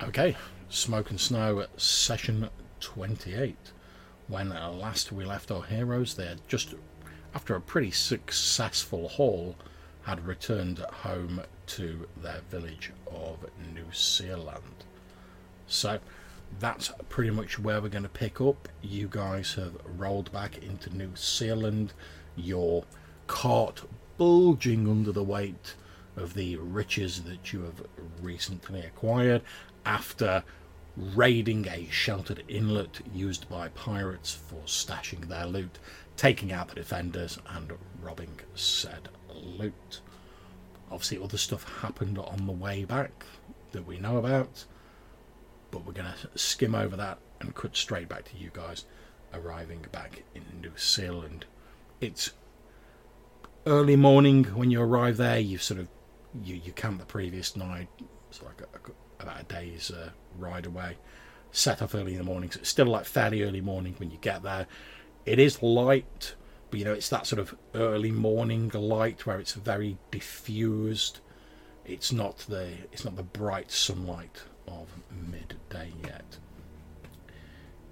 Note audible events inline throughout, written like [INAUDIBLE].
Okay, Smoke and Snow session 28. When uh, last we left our heroes, they had just, after a pretty successful haul, had returned home to their village of New Sealand. So that's pretty much where we're going to pick up. You guys have rolled back into New Sealand, your cart bulging under the weight of the riches that you have recently acquired after raiding a sheltered inlet used by pirates for stashing their loot, taking out the defenders, and robbing said loot. Obviously, other stuff happened on the way back that we know about, but we're going to skim over that and cut straight back to you guys arriving back in New Sealand. It's early morning when you arrive there. You sort of you you camp the previous night, it's like a, about a day's uh, ride away. Set off early in the morning, so it's still like fairly early morning when you get there. It is light, but you know it's that sort of early morning light where it's very diffused. It's not the it's not the bright sunlight of midday yet.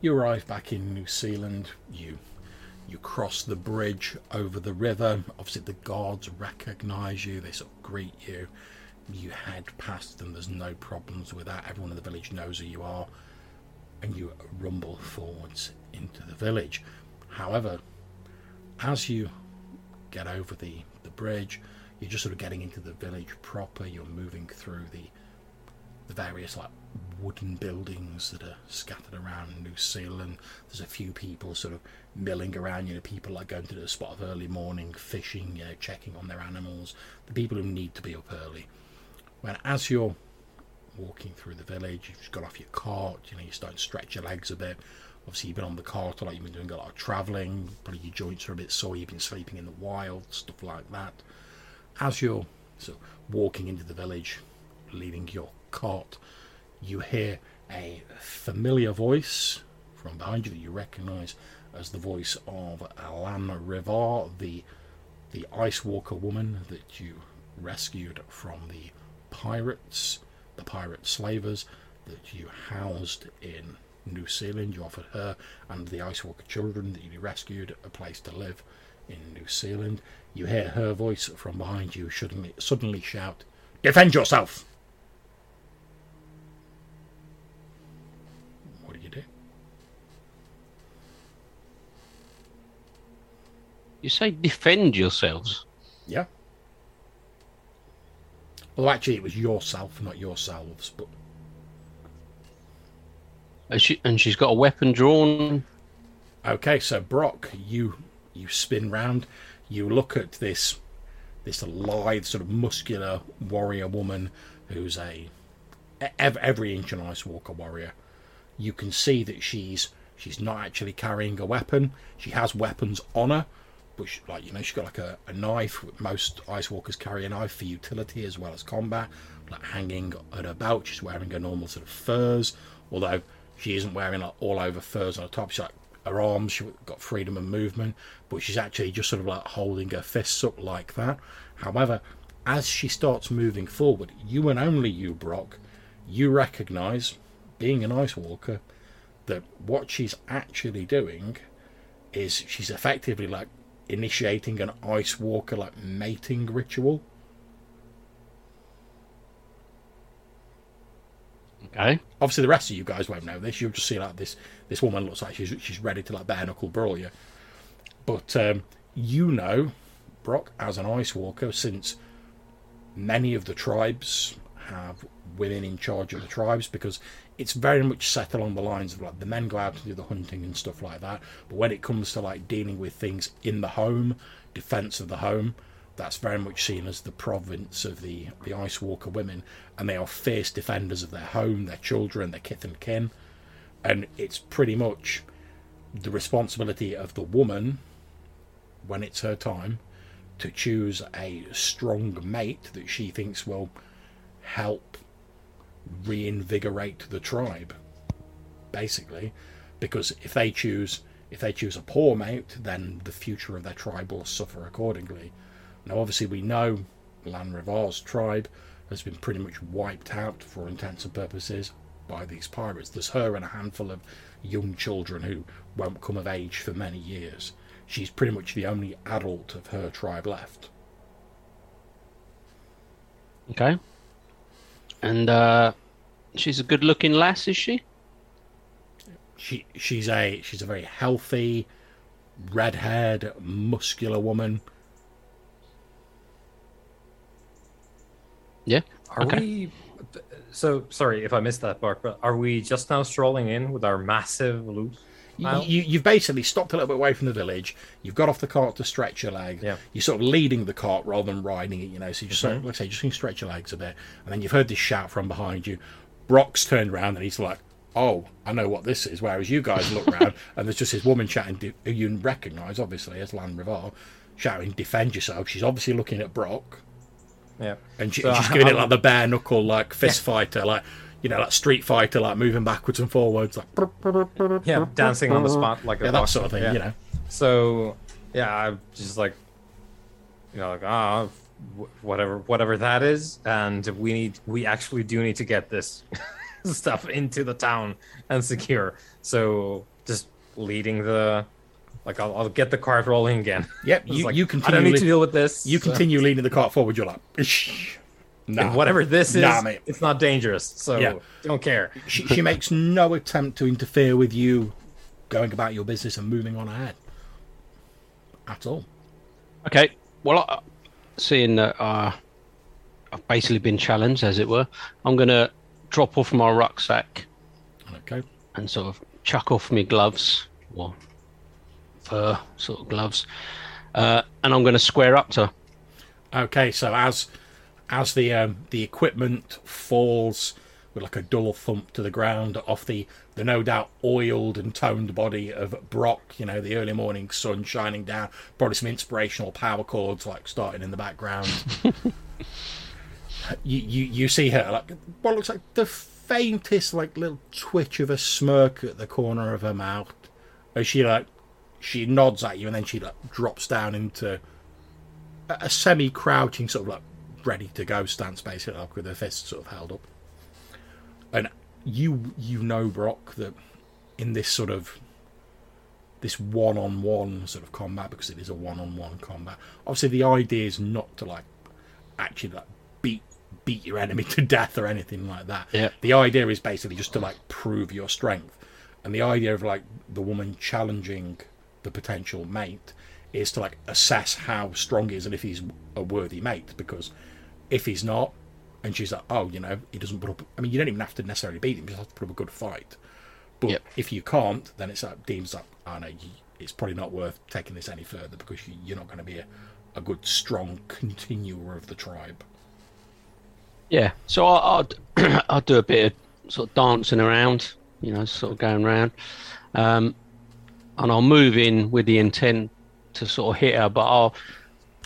You arrive back in New Sealand. You you cross the bridge over the river. Obviously, the guards recognise you. They sort of greet you. You had past them. There's no problems with that. Everyone in the village knows who you are, and you rumble forwards into the village. However, as you get over the the bridge, you're just sort of getting into the village proper. You're moving through the the various like wooden buildings that are scattered around New Sealand. There's a few people sort of milling around, you know, people like going to the spot of early morning fishing, you know, checking on their animals, the people who need to be up early. When as you're walking through the village, you've just got off your cart, you know, you start to stretch your legs a bit. Obviously, you've been on the cart, a lot, you've been doing a lot of travelling, probably your joints are a bit sore, you've been sleeping in the wild, stuff like that. As you're so walking into the village, leaving your cart, you hear a familiar voice from behind you that you recognise as the voice of Alan Rivar, the the Ice Walker woman that you rescued from the pirates, the pirate slavers that you housed in New Sealand. You offered her and the Ice Walker children that you rescued a place to live in New Sealand. You hear her voice from behind you suddenly, suddenly shout, Defend yourself! What do you do? You say defend yourselves. Yeah. Well, actually, it was yourself, not yourselves, but And, she, and she's got a weapon drawn. Okay, so Brock, you you spin round, you look at this this lithe, sort of muscular warrior woman who's a ev- every inch an ice walker warrior. You can see that she's she's not actually carrying a weapon. She has weapons on her, she, like you know, she's got like a, a knife. Most ice walkers carry a knife for utility as well as combat, like hanging at her belt. She's wearing a normal sort of furs, although she isn't wearing like all over furs on the top. She's like her arms, she's got freedom of movement, but she's actually just sort of like holding her fists up like that. However, as she starts moving forward, you and only you, Brock, you recognise, being an ice walker, that what she's actually doing is she's effectively like initiating an ice walker like mating ritual. Okay. Obviously, the rest of you guys won't know this. You'll just see like this. This woman looks like she's she's ready to like bare knuckle brawl you. But um, you know, Brock, as an ice walker, since many of the tribes have women in charge of the tribes, because it's very much set along the lines of like the men go out and do the hunting and stuff like that. But when it comes to like dealing with things in the home, defense of the home, that's very much seen as the province of the, the Ice Walker women, and they are fierce defenders of their home, their children, their kith and kin. And it's pretty much the responsibility of the woman, when it's her time, to choose a strong mate that she thinks will help reinvigorate the tribe. Basically, because if they choose if they choose a poor mate, then the future of their tribe will suffer accordingly. Now, obviously, we know Lan Rivar's tribe has been pretty much wiped out for intents and purposes by these pirates. There's her and a handful of young children who won't come of age for many years. She's pretty much the only adult of her tribe left. Okay. And uh, she's a good-looking lass, is she? She she's a she's a very healthy, red-haired, muscular woman. Yeah. Are Okay. we? So sorry if I missed that part, but are we just now strolling in with our massive loot? You, you've basically stopped a little bit away from the village. You've got off the cart to stretch your legs. Yeah. You're sort of leading the cart rather than riding it, you know. So you just sort of, Mm-hmm. let's say, just can stretch your legs a bit, and then you've heard this shout from behind you. Brock's turned around and he's like, "Oh, I know what this is." Whereas you guys look round [LAUGHS] and there's just this woman chatting de- who you recognise, obviously, as Lan Rivar, shouting, "Defend yourself!" She's obviously looking at Brock, Yeah. and she, So she's giving it I'm- like the bare knuckle, like fist fighter, like you know, like street fighter, like moving backwards and forwards, like Yeah, dancing on the spot like a yeah, that sort of thing, yeah. you know. So yeah, I'm just like, you know, like ah, wh- whatever, whatever that is, and we need, we actually do need to get this [LAUGHS] stuff into the town and secure. So just leading the, like, I'll, I'll get the cart rolling again. Yep, [LAUGHS] you, like, you I don't need to deal with this. you so- continue leaning the cart forward. You're like, "Ish." Nah. whatever this is, Nah, mate. it's not dangerous. So Yeah. don't care. She, she makes no attempt to interfere with you going about your business and moving on ahead at all. Okay. Well, uh, seeing that uh, I've basically been challenged, as it were, I'm going to drop off my rucksack Okay. and sort of chuck off my gloves, or fur sort of gloves, uh, and I'm going to square up to her. Okay. So as as the um, the equipment falls with like a dull thump to the ground off the the no doubt oiled and toned body of Brock, you know, the early morning sun shining down, probably some inspirational power chords like starting in the background. [LAUGHS] you, you you see her like what looks like the faintest like little twitch of a smirk at the corner of her mouth as she like she nods at you and then she like drops down into a, a semi crouching sort of like ready to go stance basically like with her fists sort of held up. And you you know Brock that in this sort of this one-on-one sort of combat because it is a one-on-one combat obviously the idea is not to like actually like beat beat your enemy to death or anything like that. Yeah. the idea is basically just to like prove your strength. And the idea of like the woman challenging the potential mate is to like assess how strong he is and if he's a worthy mate because if he's not and she's like oh you know he doesn't put up i mean you don't even have to necessarily beat him you just have to put up a good fight but Yep. if you can't then it's like deems like oh know you, it's probably not worth taking this any further because you, you're not going to be a, a good strong [LAUGHS] continuer of the tribe Yeah. So I'll, I'll, I'll do a bit of sort of dancing around, you know, sort of going around. Um, and I'll move in with the intent to sort of hit her, but I'll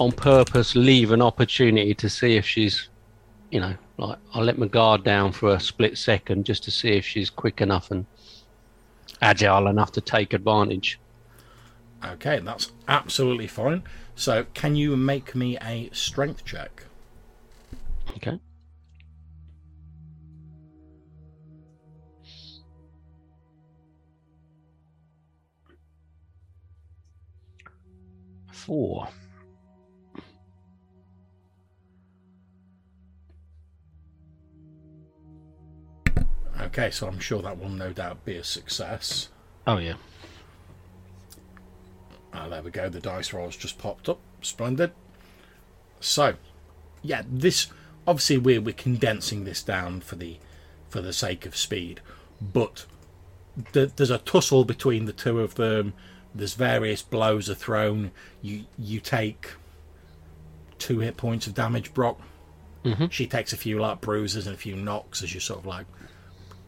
on purpose leave an opportunity to see if she's, you know, like I'll let my guard down for a split second just to see if she's quick enough and agile enough to take advantage. okay that's absolutely fine so can you make me a strength check Okay. Four. Okay so i'm sure that will no doubt be a success Oh yeah. Ah, there we go. The dice rolls just popped up. Splendid. So, yeah, this obviously we're we're condensing this down for the for the sake of speed, but th- there's a tussle between the two of them. There's various blows are thrown. You you take two hit points of damage, Brock. Mm-hmm. She takes a few like bruises and a few knocks as you sort of like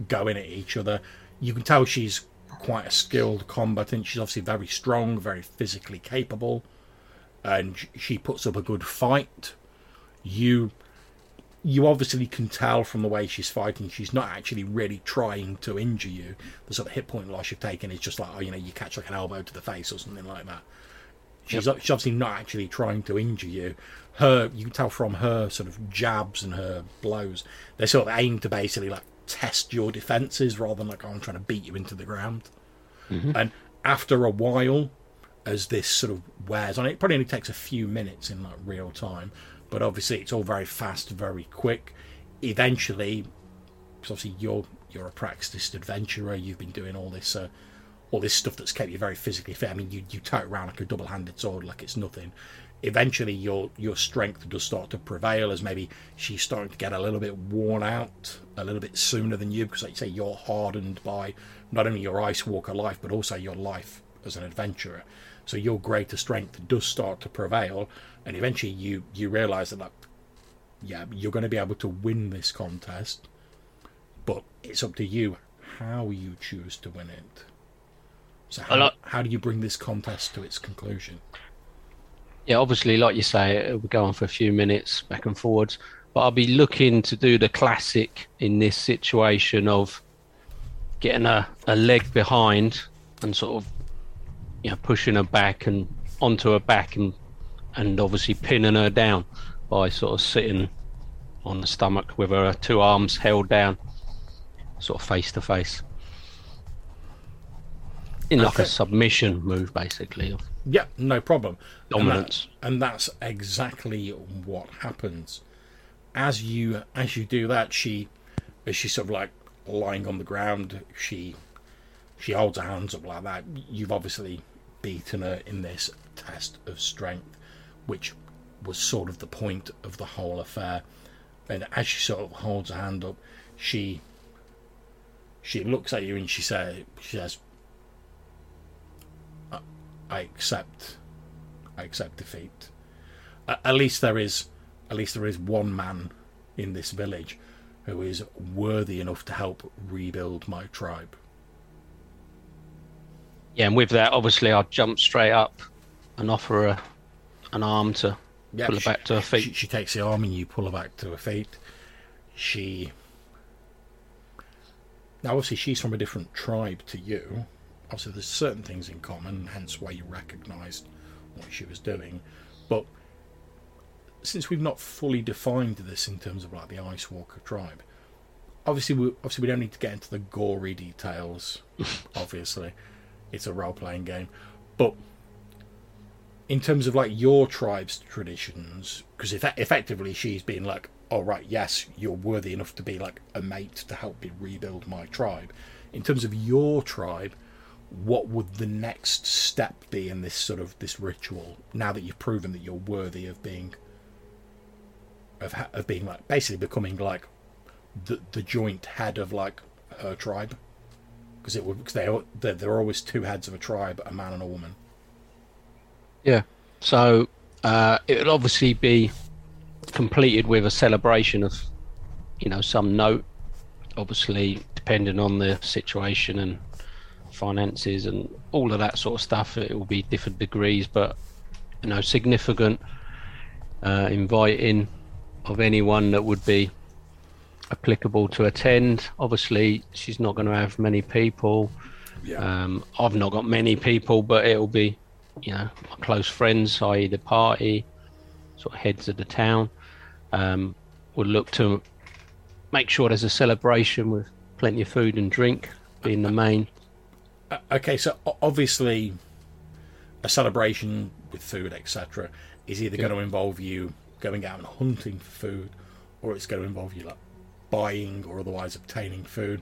going at each other. You can tell she's quite a skilled combatant. She's obviously very strong, very physically capable, and she puts up a good fight. You you obviously can tell from the way she's fighting, she's not actually really trying to injure you. The sort of hit point loss you've taken is just like, oh, you know, you catch like an elbow to the face or something like that. She's, she's obviously not actually trying to injure you. Her, you can tell from her sort of jabs and her blows, they sort of aim to basically like test your defenses rather than like, oh, I'm trying to beat you into the ground. And after a while, as this sort of wears on, it probably only takes a few minutes in like real time, but obviously it's all very fast, very quick. Eventually, because obviously you're you're a practiced adventurer, you've been doing all this uh, all this stuff that's kept you very physically fit. I mean, you you tote around like a double-handed sword, like it's nothing. Eventually, your your strength does start to prevail as maybe she's starting to get a little bit worn out a little bit sooner than you, because like you say, you're hardened by not only your ice walker life but also your life as an adventurer. So your greater strength does start to prevail, and eventually you you realise that like, yeah, you're going to be able to win this contest, but it's up to you how you choose to win it. So how, how do you bring this contest to its conclusion? Yeah, obviously, like you say, it will go on for a few minutes back and forwards. But I'll be looking to do the classic in this situation of getting a, a leg behind and sort of you know pushing her back and onto her back and and obviously pinning her down by sort of sitting on the stomach with her two arms held down, sort of face to face. In like Okay. a submission move, basically. Of Yeah, no problem. And that- and that's exactly what happens. As you as you do that, she as she's sort of like lying on the ground, she she holds her hands up like that. You've obviously beaten her in this test of strength, which was sort of the point of the whole affair. And as she sort of holds her hand up, she she looks at you and she say she says I accept I accept defeat. At least there is at least there is one man in this village who is worthy enough to help rebuild my tribe. Yeah, and with that, obviously, I'll jump straight up and offer her an arm to Yeah, pull her she- back to her feet. She, she takes the arm and you pull her back to her feet. She. Now, obviously, she's from a different tribe to you. Obviously, there's certain things in common, hence why you recognised what she was doing. But since we've not fully defined this in terms of like the Ice Walker tribe, obviously, we obviously we don't need to get into the gory details. [LAUGHS] obviously, it's a role-playing game, but in terms of like your tribe's traditions, because if effectively she's been like, "Oh right, yes, you're worthy enough to be like a mate to help me rebuild my tribe." In terms of your tribe, what would the next step be in this sort of this ritual? Now that you've proven that you're worthy of being, of ha- of being like basically becoming like the the joint head of like her tribe, because it would because they they're, they're always two heads of a tribe, a man and a woman. Yeah. So uh, it'll obviously be completed with a celebration of, you know, some note. Obviously, depending on the situation and finances and all of that sort of stuff, it will be different degrees, but you know, significant. Uh, inviting of anyone that would be applicable to attend. Obviously, she's not going to have many people. Yeah. Um, I've not got many people, but it'll be, you know, my close friends, i.e., the party, sort of heads of the town. Um, we'll look to make sure there's a celebration with plenty of food and drink, being the main. Uh, okay, so obviously, a celebration with food, etc., is either going to involve you going out and hunting for food, or it's going to involve you like buying or otherwise obtaining food.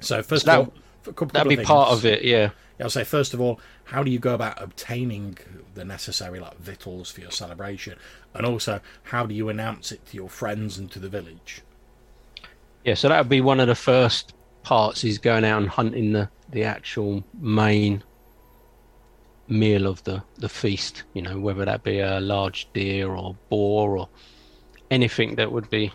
So first So that- of all, for a couple That'd of be part of it, yeah. Yeah, I'll say first of all, how do you go about obtaining the necessary like victuals for your celebration, and also how do you announce it to your friends and to the village? Yeah, so that would be one of the first parts is going out and hunting the, the actual main meal of the, the feast, you know, whether that be a large deer or boar or anything that would be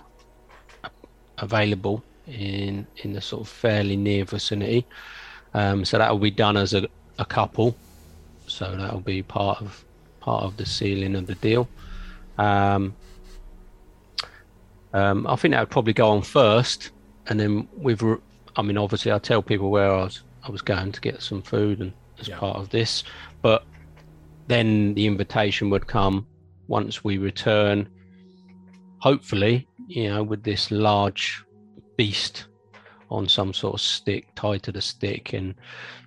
available in in the sort of fairly near vicinity. Um, so that will be done as a, a couple. So that will be part of part of the sealing of the deal. Um, um, I think that would probably go on first, and then with, I mean, obviously, I tell people where I was, I was going to get some food, and as Yeah. part of this, but then the invitation would come once we return. Hopefully, you know, with this large beast on some sort of stick tied to the stick, and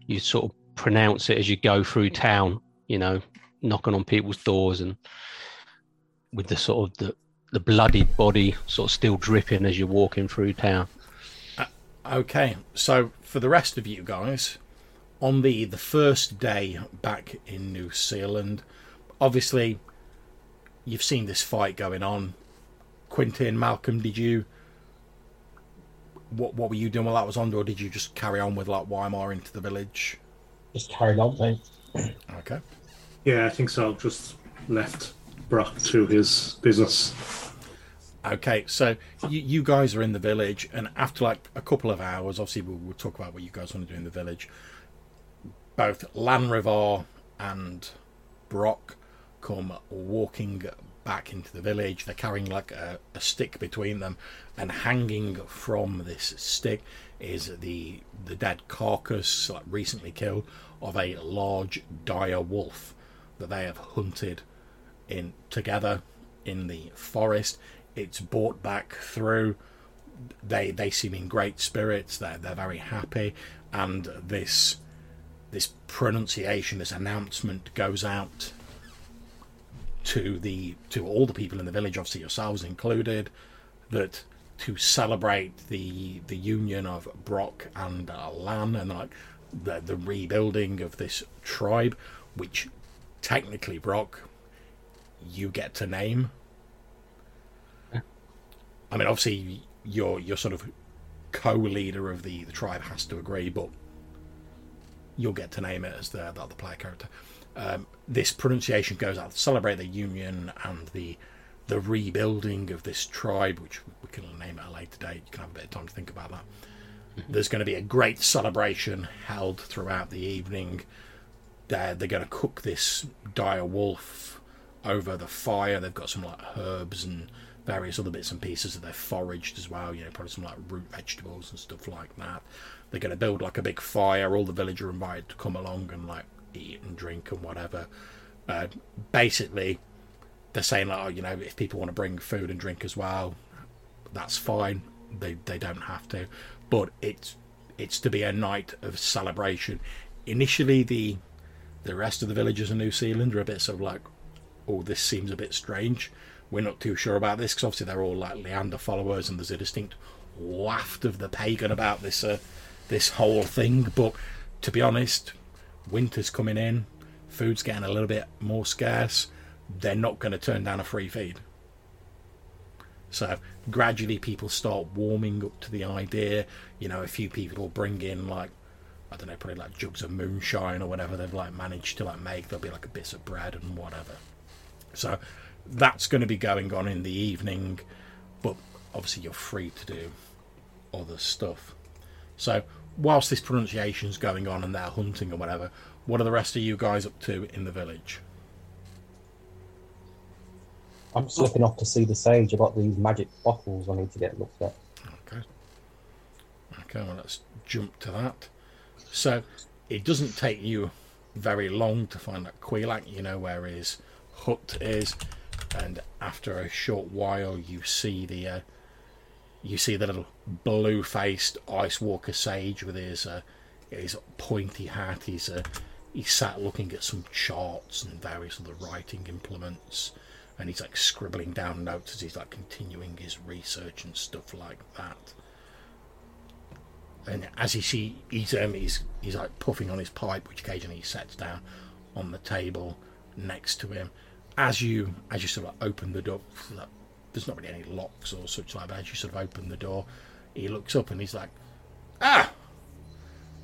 you sort of pronounce it as you go through town. You know, knocking on people's doors and with the sort of the the bloodied body sort of still dripping as you're walking through town. Uh, okay, so for the rest of you guys, on the the first day back in New Sealand, obviously you've seen this fight going on. Quintin, Malcolm, did you what what were you doing while that was on, or did you just carry on with like Weimar into the village? Just carried on, mate. Okay. Yeah, I think so. Just left Brock to his business. Okay, so you, you guys are in the village, and after like a couple of hours, obviously we'll, we'll talk about what you guys want to do in the village. Both Lanrivar and Brock come walking back into the village. They're carrying like a, a stick between them, and hanging from this stick is the the dead carcass, like recently killed, of a large dire wolf that they have hunted in together in the forest. It's brought back through. They they seem in great spirits. They're they're very happy, and this this pronunciation, this announcement goes out to the to all the people in the village, obviously yourselves included, that to celebrate the the union of Brock and uh, Lan and like the the rebuilding of this tribe, which technically Brock you get to name. I mean, obviously your your sort of co-leader of the the tribe has to agree, but you'll get to name it as the the other player character. Um, this pronunciation goes out to celebrate the union and the the rebuilding of this tribe, which we can name at a later date. You can have a bit of time to think about that. There's going to be a great celebration held throughout the evening. They're, they're going to cook this dire wolf over the fire. They've got some like herbs and various other bits and pieces that they've foraged as well. You know, probably some like root vegetables and stuff like that. They're going to build like a big fire. All the villagers are invited to come along and like eat and drink and whatever. Uh, basically, they're saying like, oh, you know, if people want to bring food and drink as well, that's fine. They they don't have to, but it's it's to be a night of celebration. Initially, the the rest of the villagers in New Sealand are a bit sort of like, oh, this seems a bit strange. We're not too sure about this because obviously they're all like Leander followers, and there's a distinct waft of the pagan about this uh, this whole thing. But to be honest, winter's coming in, food's getting a little bit more scarce. They're not going to turn down a free feed. So gradually, people start warming up to the idea. You know, a few people bring in like I don't know, probably like jugs of moonshine or whatever they've like managed to like make. There'll be like a bit of bread and whatever. So that's going to be going on in the evening, but obviously you're free to do other stuff. So whilst this pronunciation's going on and they're hunting or whatever, what are the rest of you guys up to in the village? I'm looking off to see the sage about these magic bottles I need to get looked at. Okay. Okay, well, let's jump to that. So, it doesn't take you very long to find that Quelac, you know where his hut is, and after a short while, you see the uh, you see the little blue-faced ice walker sage with his uh, his pointy hat. He's uh, he's sat looking at some charts and various other writing implements, and he's like scribbling down notes as he's like continuing his research and stuff like that. And as you see, he's um, he's he's like puffing on his pipe, which occasionally he sets down on the table next to him. As you as you sort of open the door, there's not really any locks or such like. But as you sort of open the door, he looks up and he's like, "Ah,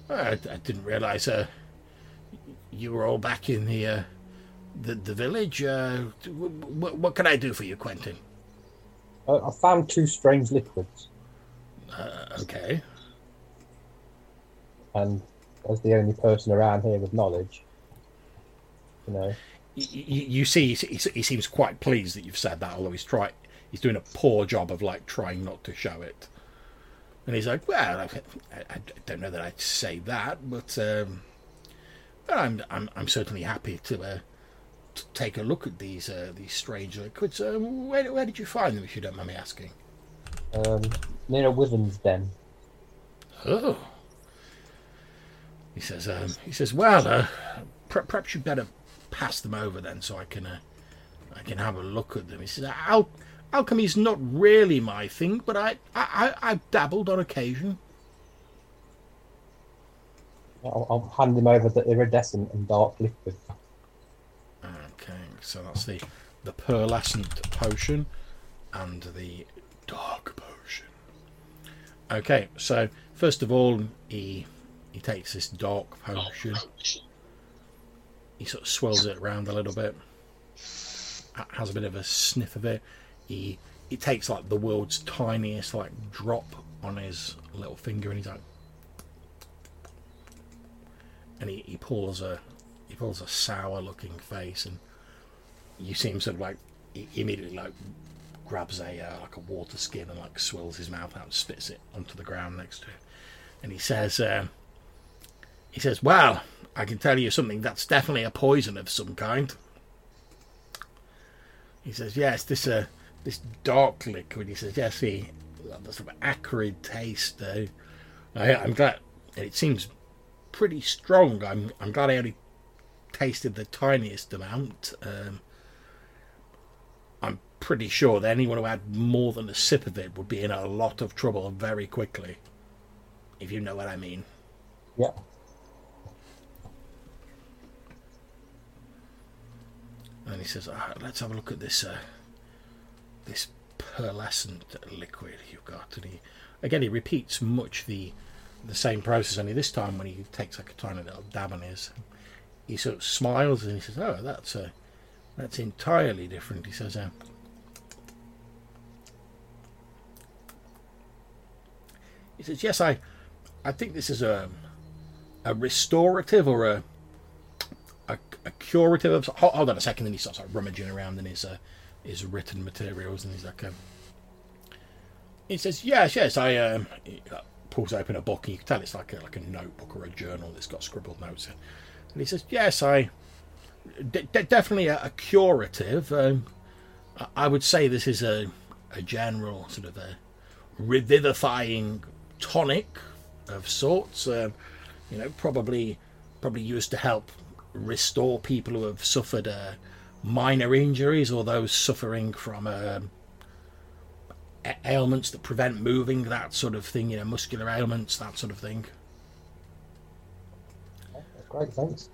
I, I didn't realise uh, you were all back in the uh, the, the village. Uh, what, what can I do for you, Quentin?" I found two strange liquids, Uh, okay. and as the only person around here with knowledge, you know, you, you see, he, he seems quite pleased that you've said that, although he's try he's doing a poor job of like trying not to show it. And he's like, "Well, I, I don't know that I'd say that, but um, I'm, I'm I'm certainly happy to, uh, to take a look at these uh, these strange liquids. Um, where where did you find them, if you don't mind me asking?" um, near a Wyvern's den. Oh. He says, um, he says, well, uh, perhaps you'd better pass them over then, so I can, uh, I can have a look at them. He says, Al- alchemy's not really my thing, but I, I, I, I've dabbled on occasion. I'll, I'll hand him over the iridescent and dark liquid. Okay, so that's the the pearlescent potion and the dark potion. Okay, so first of all, he he takes this dark potion. He sort of swirls it around a little bit. Has a bit of a sniff of it. He he takes like the world's tiniest like drop on his little finger, and he's like, and he, he pulls a he pulls a sour looking face and you see him sort of like immediately like grabs a uh, like a water skin and like swills his mouth out and spits it onto the ground next to him, and he says um, he says well i can tell you something that's definitely a poison of some kind he says yes this uh this dark liquid he says yes the the sort of acrid taste uh, I, i'm glad and it seems pretty strong i'm i'm glad i only tasted the tiniest amount. Um, I'm pretty sure that anyone who had more than a sip of it would be in a lot of trouble very quickly. If you know what I mean. Yeah. And he says, "Let's have a look at this uh, this pearlescent liquid you've got." And he again he repeats much the the same process. Only this time, when he takes like a tiny little dab on his, he sort of smiles and he says, "Oh, that's uh, that's entirely different." He says, uh, "He says, yes, I, I think this is a, a restorative or a, a, curative of. Hold, hold on a second, Then he starts like rummaging around in his uh, his written materials, and he's like, um, he says, "Yes, yes, I." Um, he uh, pulls open a book, and you can tell it's like a, like a notebook or a journal that's got scribbled notes in. And he says, "Yes, I definitely a, a curative. Um, I- I would say this is a a general sort of a revivifying tonic of sorts. Um, you know, probably probably used to help restore people who have suffered uh, minor injuries or those suffering from um, ailments that prevent moving, that sort of thing. You know, muscular ailments, that sort of thing." That's great, thanks.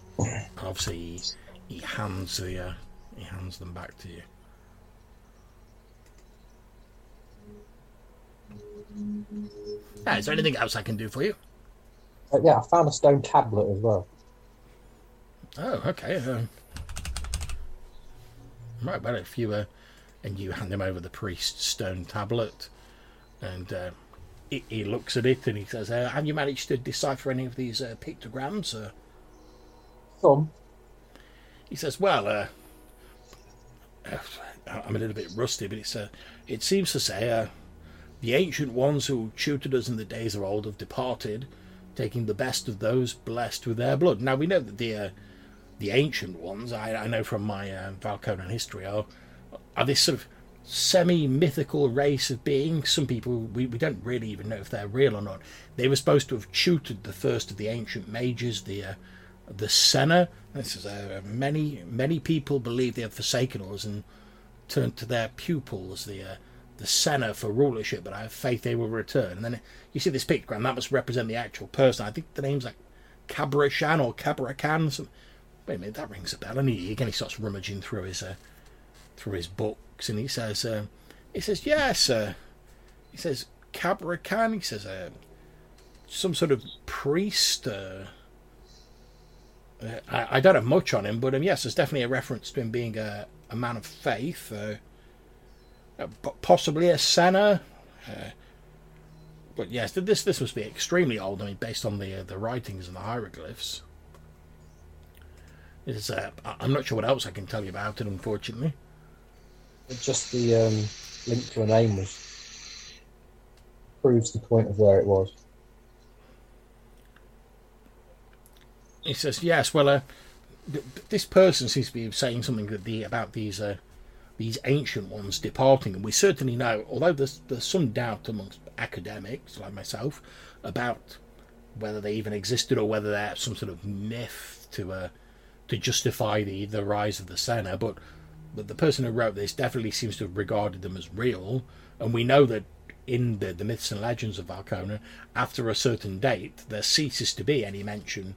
obviously he, he hands the uh, he hands them back to you. Ah, is there anything else I can do for you? Uh, yeah, I found a stone tablet as well. Oh, okay. Um, right, well, if you uh, and you hand him over the priest's stone tablet, and uh, he, he looks at it and he says, uh, "Have you managed to decipher any of these uh, pictograms?" Uh, Some. He says, "Well, uh, uh, I'm a little bit rusty, but it's uh, it seems to say uh, the ancient ones who tutored us in the days of old have departed, taking the best of those blessed with their blood. Now we know that the uh, the ancient ones, I, I know from my uh, Valconan history, are are this sort of semi-mythical race of beings. Some people we, we don't really even know if they're real or not. They were supposed to have tutored the first of the ancient mages, the uh, the Senna. This is uh, many many people believe they have forsaken us and turned to their pupils, the uh, the Senna, for rulership. But I have faith they will return. And then you see this pictogram that must represent the actual person. I think the name's like Cabrashan or Cabracan. Wait a minute, that rings a bell. And he again he starts rummaging through his uh, through his books, and he says, uh, he says, yes, uh, he says Cabracan. He says, uh, some sort of priest. Uh, uh, I, I don't have much on him, but um, yes, there's definitely a reference to him being a, a man of faith, uh, uh, possibly a Senna. But yes, this this must be extremely old. I mean, based on the the writings and the hieroglyphs. It's, uh, I'm not sure what else I can tell you about it, unfortunately. Just the um, link to a name was proves the point of where it was. He says, "Yes, well, uh, th- th- this person seems to be saying something that the about these uh, these ancient ones departing. And we certainly know, although there's, there's some doubt amongst academics like myself about whether they even existed or whether they're some sort of myth to uh, to justify the, the rise of the Senna, but, but the person who wrote this definitely seems to have regarded them as real. And we know that in the, the myths and legends of Valcona, after a certain date, there ceases to be any mention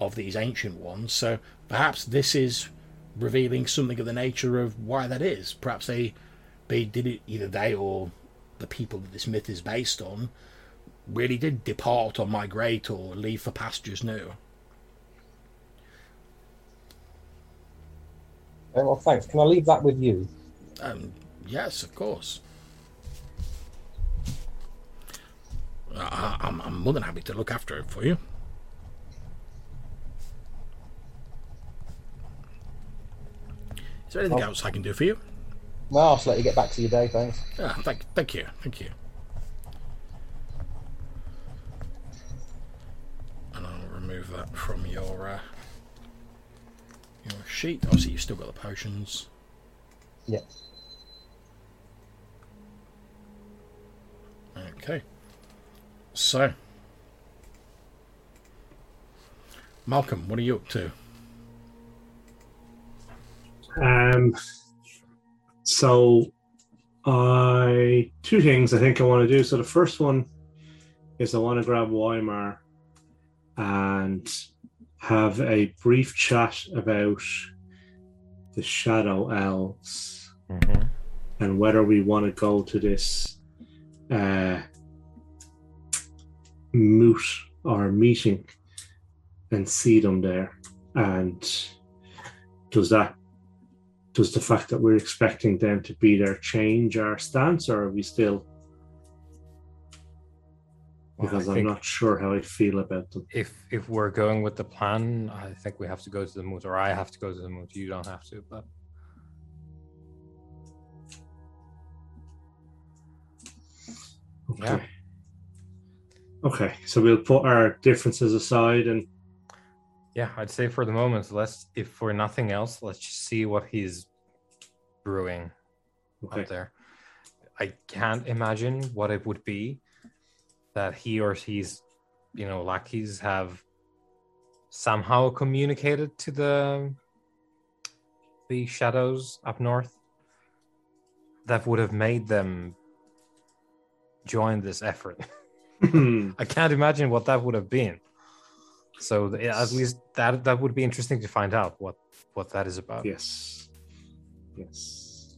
of these ancient ones. So perhaps this is revealing something of the nature of why that is. Perhaps they they did it either they or the people that this myth is based on really did depart or migrate or leave for pastures new. Okay, well, thanks. Can I leave that with you? Um, yes, of course. I, I'm, I'm more than happy to look after it for you. Is there anything Oh. else I can do for you? No, I'll just let you get back to your day, thanks. Ah, thank, thank you, thank you. And I'll remove that from your uh, your sheet. Obviously, you've still got the potions. Yeah. Okay. So, Malcolm, what are you up to? Um, so, I two things I think I want to do. So the first one is I want to grab Weimar and have a brief chat about the Shadow Elves and whether we want to go to this uh, moot or meeting and see them there. And does that does the fact that we're expecting them to be there change our stance, or are we still? Well, Because I'm not sure how I feel about them. If if we're going with the plan, I think we have to go to the moot, or I have to go to the moot. You don't have to, but Okay. Yeah. Okay, so we'll put our differences aside and yeah, I'd say for the moment, let's if for nothing else, let's just see what he's brewing okay. up there. I can't imagine what it would be that he or his, you know, lackeys have somehow communicated to the the shadows up north that would have made them join this effort. [LAUGHS] I can't imagine what that would have been. So th- at least that that would be interesting to find out what what that is about. yes. Yes.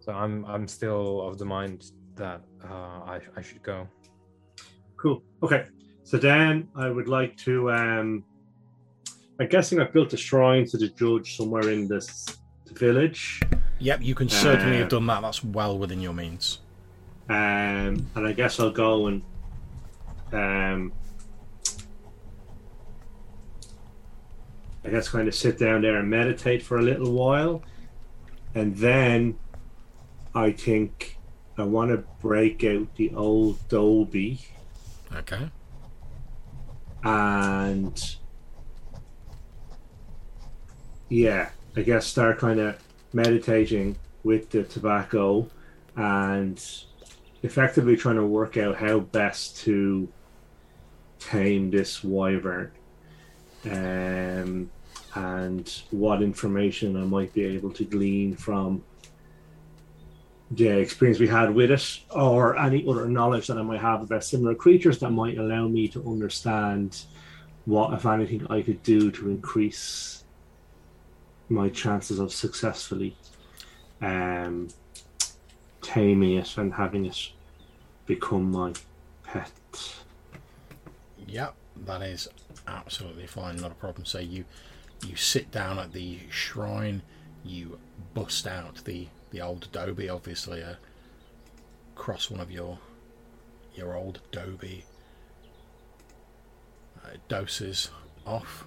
So I'm I'm still of the mind that uh, I I should go. Cool. Okay. So then I would like to um I'm guessing I've built a shrine to the judge somewhere in this village. Yep, you can certainly Uh, have done that. That's well within your means. Um, and I guess I'll go and um, I guess kind of sit down there and meditate for a little while, and then I think I want to break out the old adobe Okay. and yeah, I guess start kind of meditating with the tobacco and effectively trying to work out how best to tame this wyvern um, and what information I might be able to glean from the experience we had with it or any other knowledge that I might have about similar creatures that might allow me to understand what, if anything, I could do to increase my chances of successfully um, taming it and having it become my pet. Yep, that is absolutely fine, not a problem. So you you sit down at the shrine, you bust out the the old adobe, obviously uh, cross one of your your old adobe uh, doses off.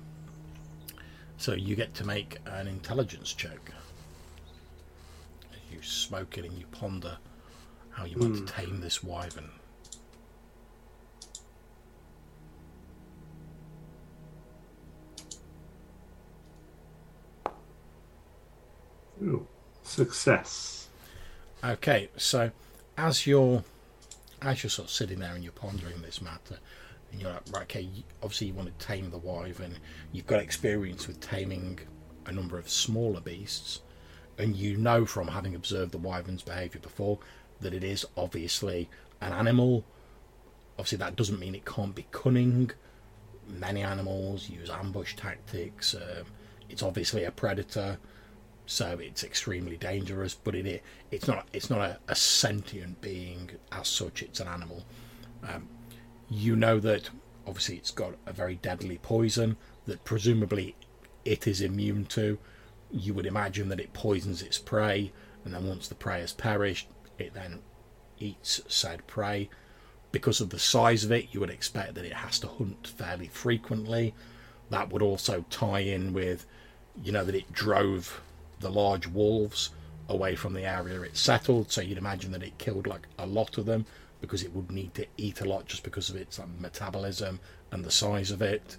So you get to make an intelligence check. You smoke it and you ponder how you might tame this wyvern. Ooh, Success. Okay, so as you're as you're sort of sitting there and you're pondering this matter, and you're like, right, okay, obviously you want to tame the wyvern. You've got experience with taming a number of smaller beasts, and you know from having observed the wyvern's behaviour before that it is obviously an animal. Obviously, that doesn't mean it can't be cunning. Many animals use ambush tactics. Um, it's obviously a predator so it's extremely dangerous. But it it's not it's not a, a sentient being as such. It's an animal. Um, you know that obviously it's got a very deadly poison that presumably it is immune to. You would imagine that it poisons its prey, and then once the prey has perished, it then eats said prey. Because of the size of it, you would expect that it has to hunt fairly frequently. That would also tie in with, you know, that it drove the large wolves away from the area it settled. So you'd imagine that it killed like a lot of them because it would need to eat a lot just because of its like, metabolism and the size of it.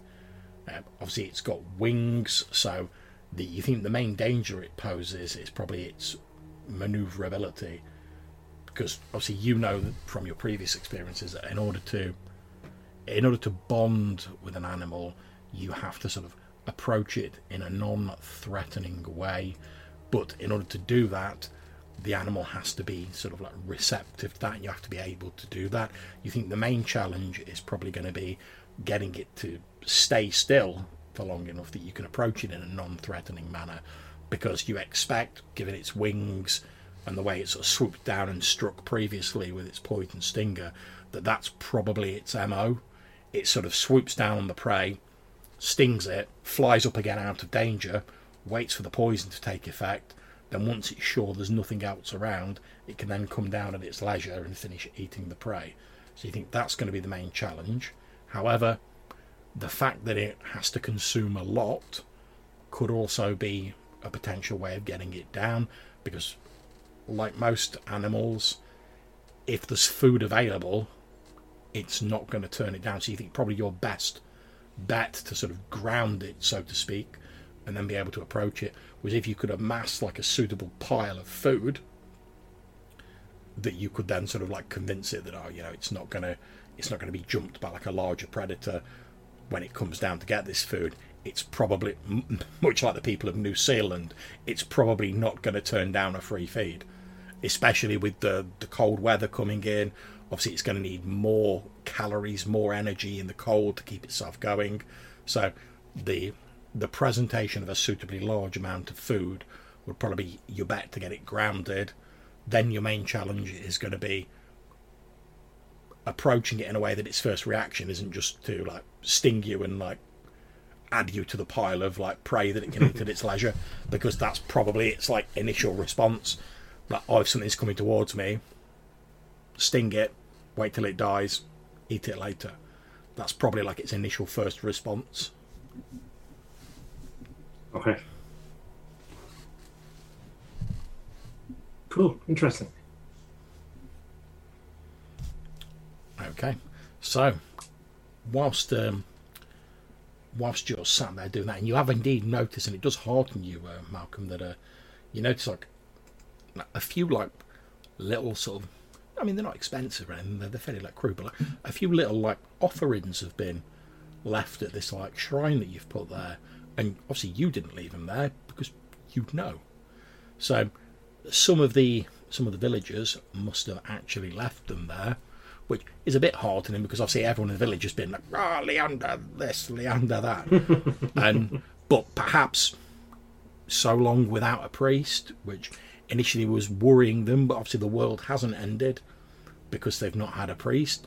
Um, obviously, it's got wings, so the, you think the main danger it poses is probably its maneuverability. Because obviously, you know from your previous experiences that in order to in order to bond with an animal, you have to sort of approach it in a non-threatening way. But in order to do that, the animal has to be sort of like receptive to that, and you have to be able to do that. You think the main challenge is probably going to be getting it to stay still for long enough that you can approach it in a non-threatening manner, because you expect, given its wings and the way it sort of swooped down and struck previously with its poison stinger, that that's probably its mo. It sort of swoops down on the prey, stings it, flies up again out of danger, waits for the poison to take effect. Then, once it's sure there's nothing else around, it can then come down at its leisure and finish eating the prey. So, you think that's going to be the main challenge. However, the fact that it has to consume a lot could also be a potential way of getting it down because, like most animals, if there's food available, it's not going to turn it down. So, you think probably your best bet to sort of ground it, so to speak, and then be able to approach it was if you could amass like a suitable pile of food that you could then sort of like convince it that oh you know it's not gonna it's not gonna be jumped by like a larger predator. When it comes down to get this food it's probably much like the people of New Zealand it's probably not going to turn down a free feed especially with the the cold weather coming in obviously it's going to need more calories more energy in the cold to keep itself going. So the the presentation of a suitably large amount of food would probably be your bet to get it grounded. Then your main challenge is going to be approaching it in a way that its first reaction isn't just to like sting you and like add you to the pile of like prey that it can eat at its leisure because that's probably its like initial response. Like oh if something's coming towards me sting it wait till it dies eat it later that's probably like its initial first response Okay. Cool. Interesting. Okay, so whilst um, whilst you're sat there doing that, and you have indeed noticed, and it does hearten you, uh, Malcolm, that uh, you notice like a few like little sort of, I mean, they're not expensive or anything; they're, they're fairly like crude, but like a few little like offerings have been left at this like shrine that you've put there, and obviously you didn't leave them there because you'd know. So some of the some of the villagers must have actually left them there, which is a bit heartening because obviously everyone in the village has been like, ah, Leander this, Leander that, [LAUGHS] and but perhaps so long without a priest, which initially was worrying them, but obviously the world hasn't ended because they've not had a priest.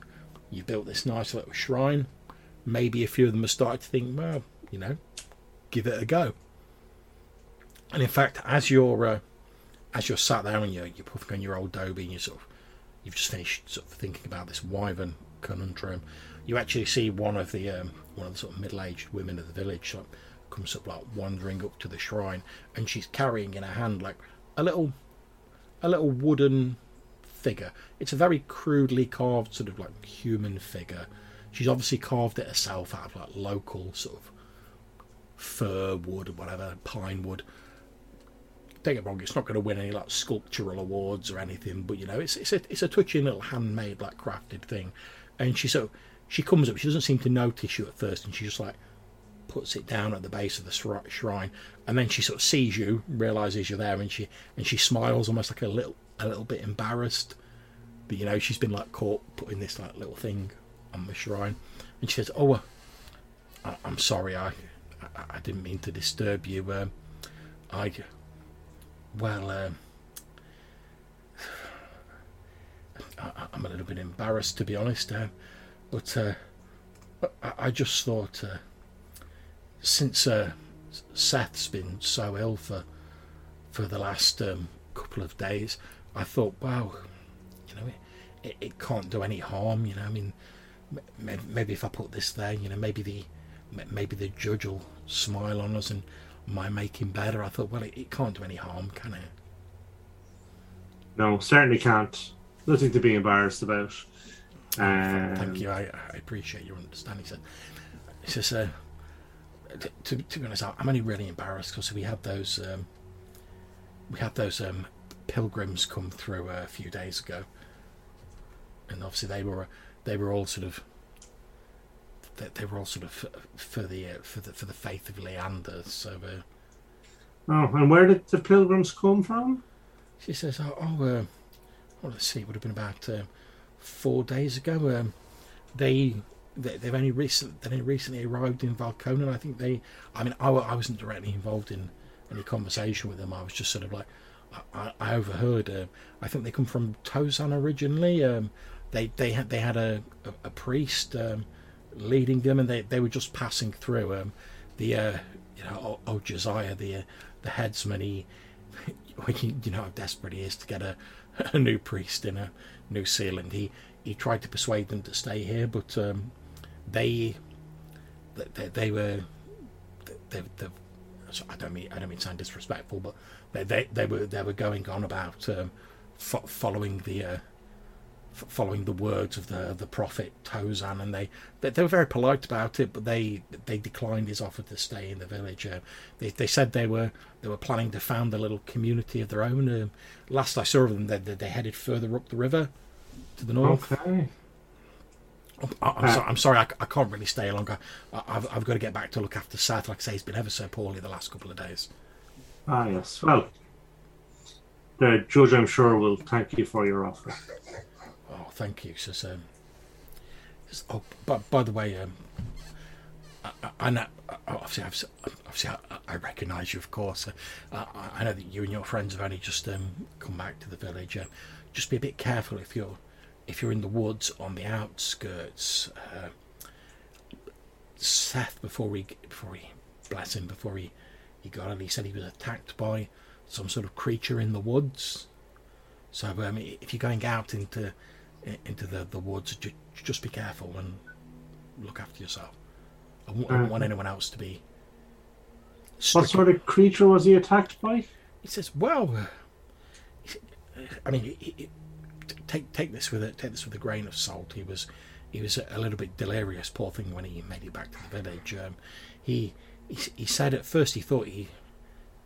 You built this nice little shrine. Maybe a few of them have started to think, well, you know, give it a go. And in fact, as you're uh, as you're sat there and you're, you're puffing on your old doby and you sort of you've just finished sort of thinking about this wyvern conundrum, you actually see one of the um, one of the sort of middle-aged women of the village sort of comes up like wandering up to the shrine, and she's carrying in her hand like a little a little wooden figure. It's a very crudely carved sort of like human figure. She's obviously carved it herself out of like local sort of fir wood or whatever, pine wood. get me wrong, it's not going to win any like sculptural awards or anything, but you know, it's it's a it's a touching little handmade like crafted thing. And she so she comes up, she doesn't seem to notice you at first, and she just like puts it down at the base of the shrine, and then she sort of sees you, realizes you're there, and she and she smiles almost like a little a little bit embarrassed. But you know, she's been like caught putting this like little thing on the shrine, and she says, "Oh, uh, I, I'm sorry, I, I I didn't mean to disturb you. Um, I well, um, I, I'm a little bit embarrassed to be honest, um, but uh, I, I just thought uh, since uh, Seth's been so ill for for the last um, couple of days, I thought, wow, you know, it, it, it can't do any harm. You know, I mean, maybe, maybe if I put this there, you know, maybe the maybe the judge will smile on us and might make him better. I thought, well, it, it can't do any harm, can it? No, certainly can't. Nothing to be embarrassed about. Um, Thank you. I, I appreciate your understanding. He said, it's just, uh, to, to be honest, I'm only really embarrassed because we had those, um, we had those um, pilgrims come through a few days ago, and obviously they were they were all sort of they, they were all sort of for, for the uh, for the for the faith of Leander. So uh, Oh, and where did the pilgrims come from? she says, "Oh, oh uh, well, let's see. It would have been about um, four days ago. Um, they, they they've only recent they recently arrived in Valcona. I think they. I mean, I, I wasn't directly involved in any conversation with them. I was just sort of like I, I overheard. Uh, I think they come from Tozan originally. Um, they they had they had a a, a priest um, leading them, and they, they were just passing through. Um, the uh, you know old Josiah, the uh, the headsman, he [LAUGHS] you you know how desperate he is to get a, [LAUGHS] a new priest in a New Sealand. He he tried to persuade them to stay here, but um, they, they they were they, they, I don't mean I don't mean to sound disrespectful, but they they, they were they were going on about um, fo- following the. Uh, f- Following the words of the the prophet Tozan, and they, they they were very polite about it, but they they declined his offer to stay in the village. Uh, they they said they were they were planning to found a little community of their own. Um, last I saw of them, they, they they headed further up the river to the north. Okay. I, I'm, sorry, I'm sorry, I, I can't really stay longer. I, I've, I've got to get back to look after Seth. Like I say, he's been ever so poorly the last couple of days. Ah, yes. Well, the judge, I'm sure, will thank you for your offer. Oh, thank you. Says, um, says, oh, but by the way, um, I, I, I know, obviously, I've, obviously, I, I recognise you, of course. Uh, I, I know that you and your friends have only just um, come back to the village. Uh, just be a bit careful if you're if you're in the woods on the outskirts. Uh, Seth, before he before he bless him, before he he got it, he said he was attacked by some sort of creature in the woods. So um, if you're going out into into the, the woods, ju- just be careful and look after yourself. I w- I don't want anyone else to be. What sort of creature was he attacked by? He says, "Well, I mean, he, he, t- take take this with a take this with a grain of salt. He was he was a little bit delirious, poor thing, when he made it back to the village. Um, he, he he said at first he thought he."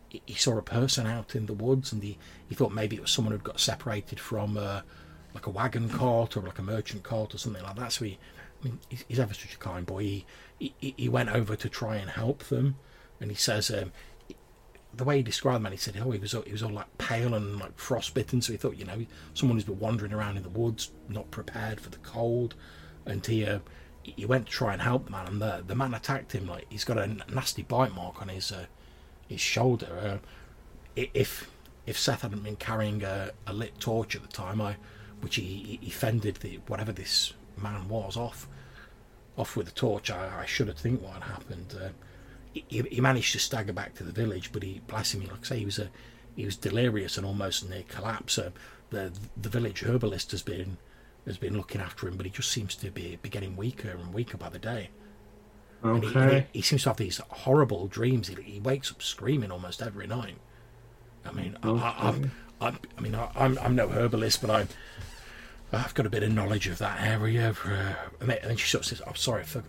he- saw a person out in the woods, and he, he thought maybe it was someone who'd got separated from uh, like a wagon cart or like a merchant cart or something like that. So he, I mean, he's, he's ever such a kind boy. He, he he went over to try and help them, and he says um, the way he described the man, he said, "Oh, he was all- he was all like pale and like frostbitten." So he thought, you know, someone who's been wandering around in the woods, not prepared for the cold, and he uh, he went to try and help the man, and the the man attacked him. Like he's got a nasty bite mark on his uh, his shoulder. Uh, if if Seth hadn't been carrying a, a lit torch at the time, I which he, he- fended the whatever this man was off off with the torch, I, I should have think what had happened. Uh, he, he managed to stagger back to the village, but he, bless him, like I say, he was a, he was delirious and almost near collapse. Uh, the the village herbalist has been has been looking after him, but he just seems to be, be getting weaker and weaker by the day. And he, and Okay. he, he seems to have these horrible dreams. He, he wakes up screaming almost every night. I mean, I, I, I've, I, I mean, I, I'm I'm no herbalist, but I'm I've got a bit of knowledge of that area. Uh, and then she sort of says, "I'm sorry for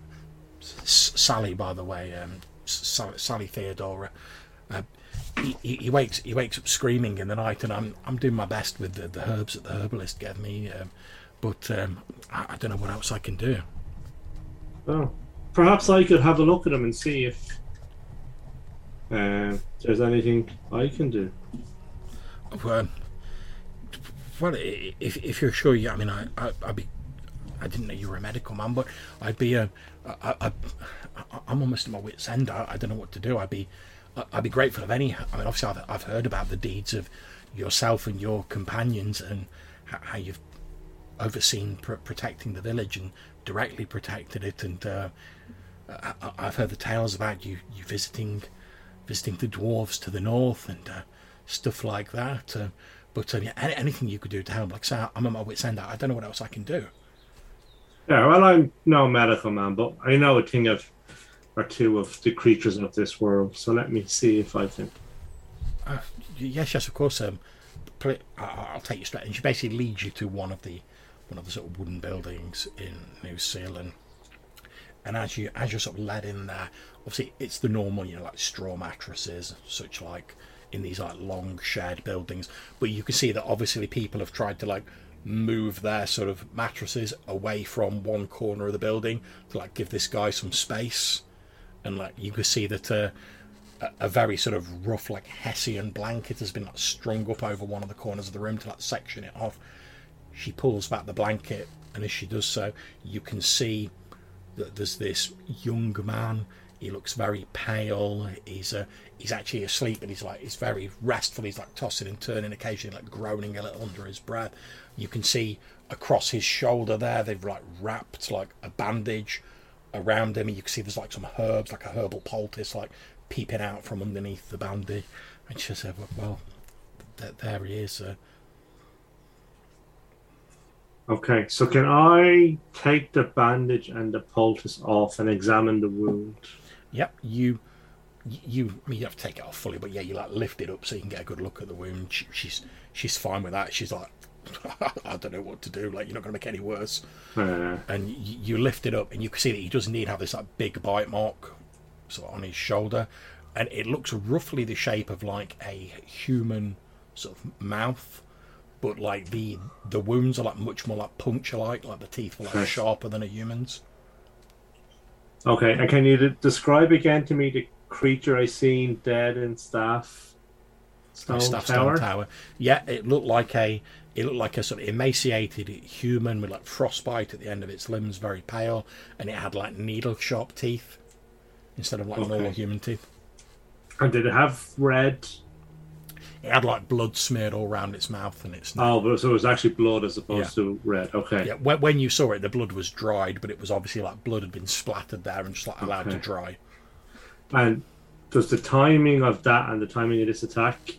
S- Sally, by the way, um, Sally, Theodora. Uh, he, he, he wakes he wakes up screaming in the night, and I'm I'm doing my best with the, the herbs that the herbalist gave me, um, but um, I, I don't know what else I can do. Oh, perhaps I could have a look at him and see if uh, there's anything I can do. Well, well, if if you're sure, yeah, I mean, I, I I'd be. I didn't know you were a medical man, but I'd be a. I, I, I, I'm almost at my wit's end. I, I don't know what to do. I'd be. I'd be grateful of any. I mean, obviously, I've, I've heard about the deeds of yourself and your companions and how, you've overseen pr- protecting the village and directly protected it. And uh, I, I've heard the tales about you you visiting visiting the dwarves to the north and uh, stuff like that. Uh, but um, yeah, anything you could do to help, like I say, I'm at my wit's end. I don't know what else I can do. Yeah, well, I'm no medical man, but I know a thing of or two of the creatures of this world. So let me see if I can. Uh, yes, yes, of course. Um, I'll take you straight. And she basically leads you to one of the one of the sort of wooden buildings in New Sealand. And as you as you're sort of led in there, obviously it's the normal, you know, like straw mattresses, such like in these like long shared buildings. But you can see that obviously people have tried to like move their sort of mattresses away from one corner of the building to like give this guy some space. And like you can see that uh, a, very sort of rough like hessian blanket has been like strung up over one of the corners of the room to like section it off. She pulls back the blanket and as she does so you can see that there's this young man. He looks very pale. He's uh, he's actually asleep and he's like he's very restful. He's like tossing and turning occasionally like groaning a little under his breath. You can see across his shoulder there they've like wrapped like a bandage around him and you can see there's like some herbs like a herbal poultice like peeping out from underneath the bandage and she uh, said well, th- there he is Okay, so can I take the bandage and the poultice off and examine the wound? Yep, you, you. I mean, you have to take it off fully, but yeah, you like lift it up so you can get a good look at the wound. She, she's she's fine with that. She's like, [LAUGHS] I don't know what to do. Like, you're not going to make any worse. Uh, And you, you lift it up, and you can see that he does indeed have this like big bite mark, sort of on his shoulder, and it looks roughly the shape of like a human sort of mouth. But like the the wounds are like much more like puncture like, like the teeth were like sharper than a human's. okay, and can you de- describe again to me the creature I seen dead in Staff Stone Staff Tower? Stone Tower. Yeah, it looked like a it looked like a sort of emaciated human with like frostbite at the end of its limbs, very pale, and it had like needle sharp teeth instead of like Okay. normal human teeth. And did it have red? It had like blood smeared all around its mouth and its oh, neck. Oh, but so it was actually blood as opposed Yeah. to red. Okay. Yeah, when, when you saw it, the blood was dried, but it was obviously like blood had been splattered there and just like allowed to dry. And does the timing of that and the timing of this attack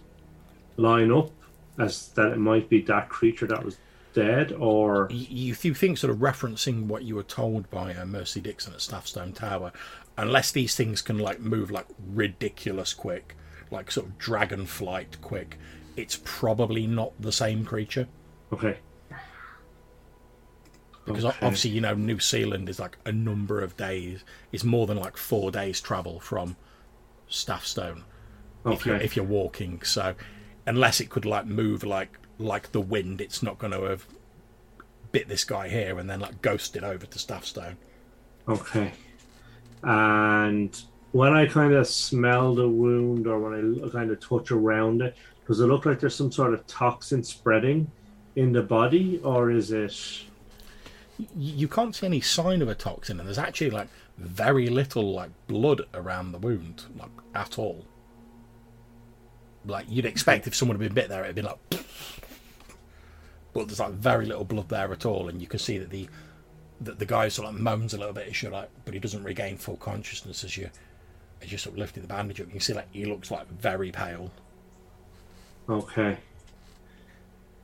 line up as that it might be that creature that was dead, or you, you think sort of referencing what you were told by uh, Mercy Dixon at Staffstone Tower, unless these things can like move like ridiculous quick, like sort of dragon flight quick, it's probably not the same creature okay? because Okay. obviously you know New Sealand is like a number of days, it's more than like four days travel from Staffstone if you're if you're walking. So unless it could like move like like the wind, it's not going to have bit this guy here and then like ghosted over to Staffstone. Okay. And when I kind of smell the wound or when I kind of touch around it, does it look like there's some sort of toxin spreading in the body, or is it? you can't see any sign of a toxin and there's actually like very little like blood around the wound like at all like you'd expect if someone had been bit there it'd be like [LAUGHS] but there's like very little blood there at all and you can see that the that the guy sort of moans a little bit as you're like but he doesn't regain full consciousness as you as you sort of lifting the bandage up you can see like he looks like very pale Okay.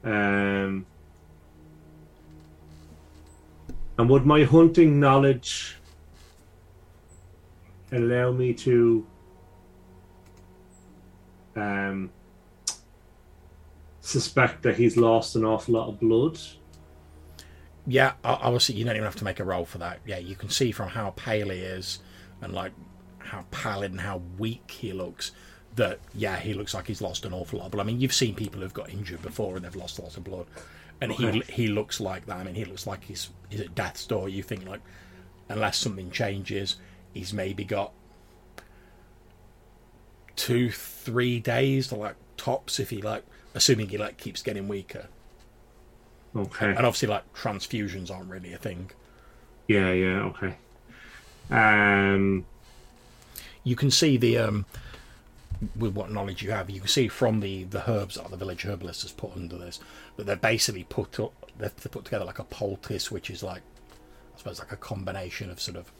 Um. And would my hunting knowledge allow me to um, suspect that he's lost an awful lot of blood? Yeah, obviously you don't even have to make a roll for that. Yeah, you can see from how pale he is and like how pallid and how weak he looks that yeah, he looks like he's lost an awful lot. But I mean, you've seen people who've got injured before and they've lost lots of blood, and Okay. he he looks like that. I mean, he looks like he's he's at death's door. You think like, unless something changes, he's maybe got two, three days to like tops if he like, assuming he like keeps getting weaker. Okay. And obviously, like transfusions aren't really a thing. Yeah, yeah, okay. Um, you can see the um with what knowledge you have you can see from the the herbs that the village herbalist has put under this that they're basically put up they've put together like a poultice which is like i suppose like a combination of sort of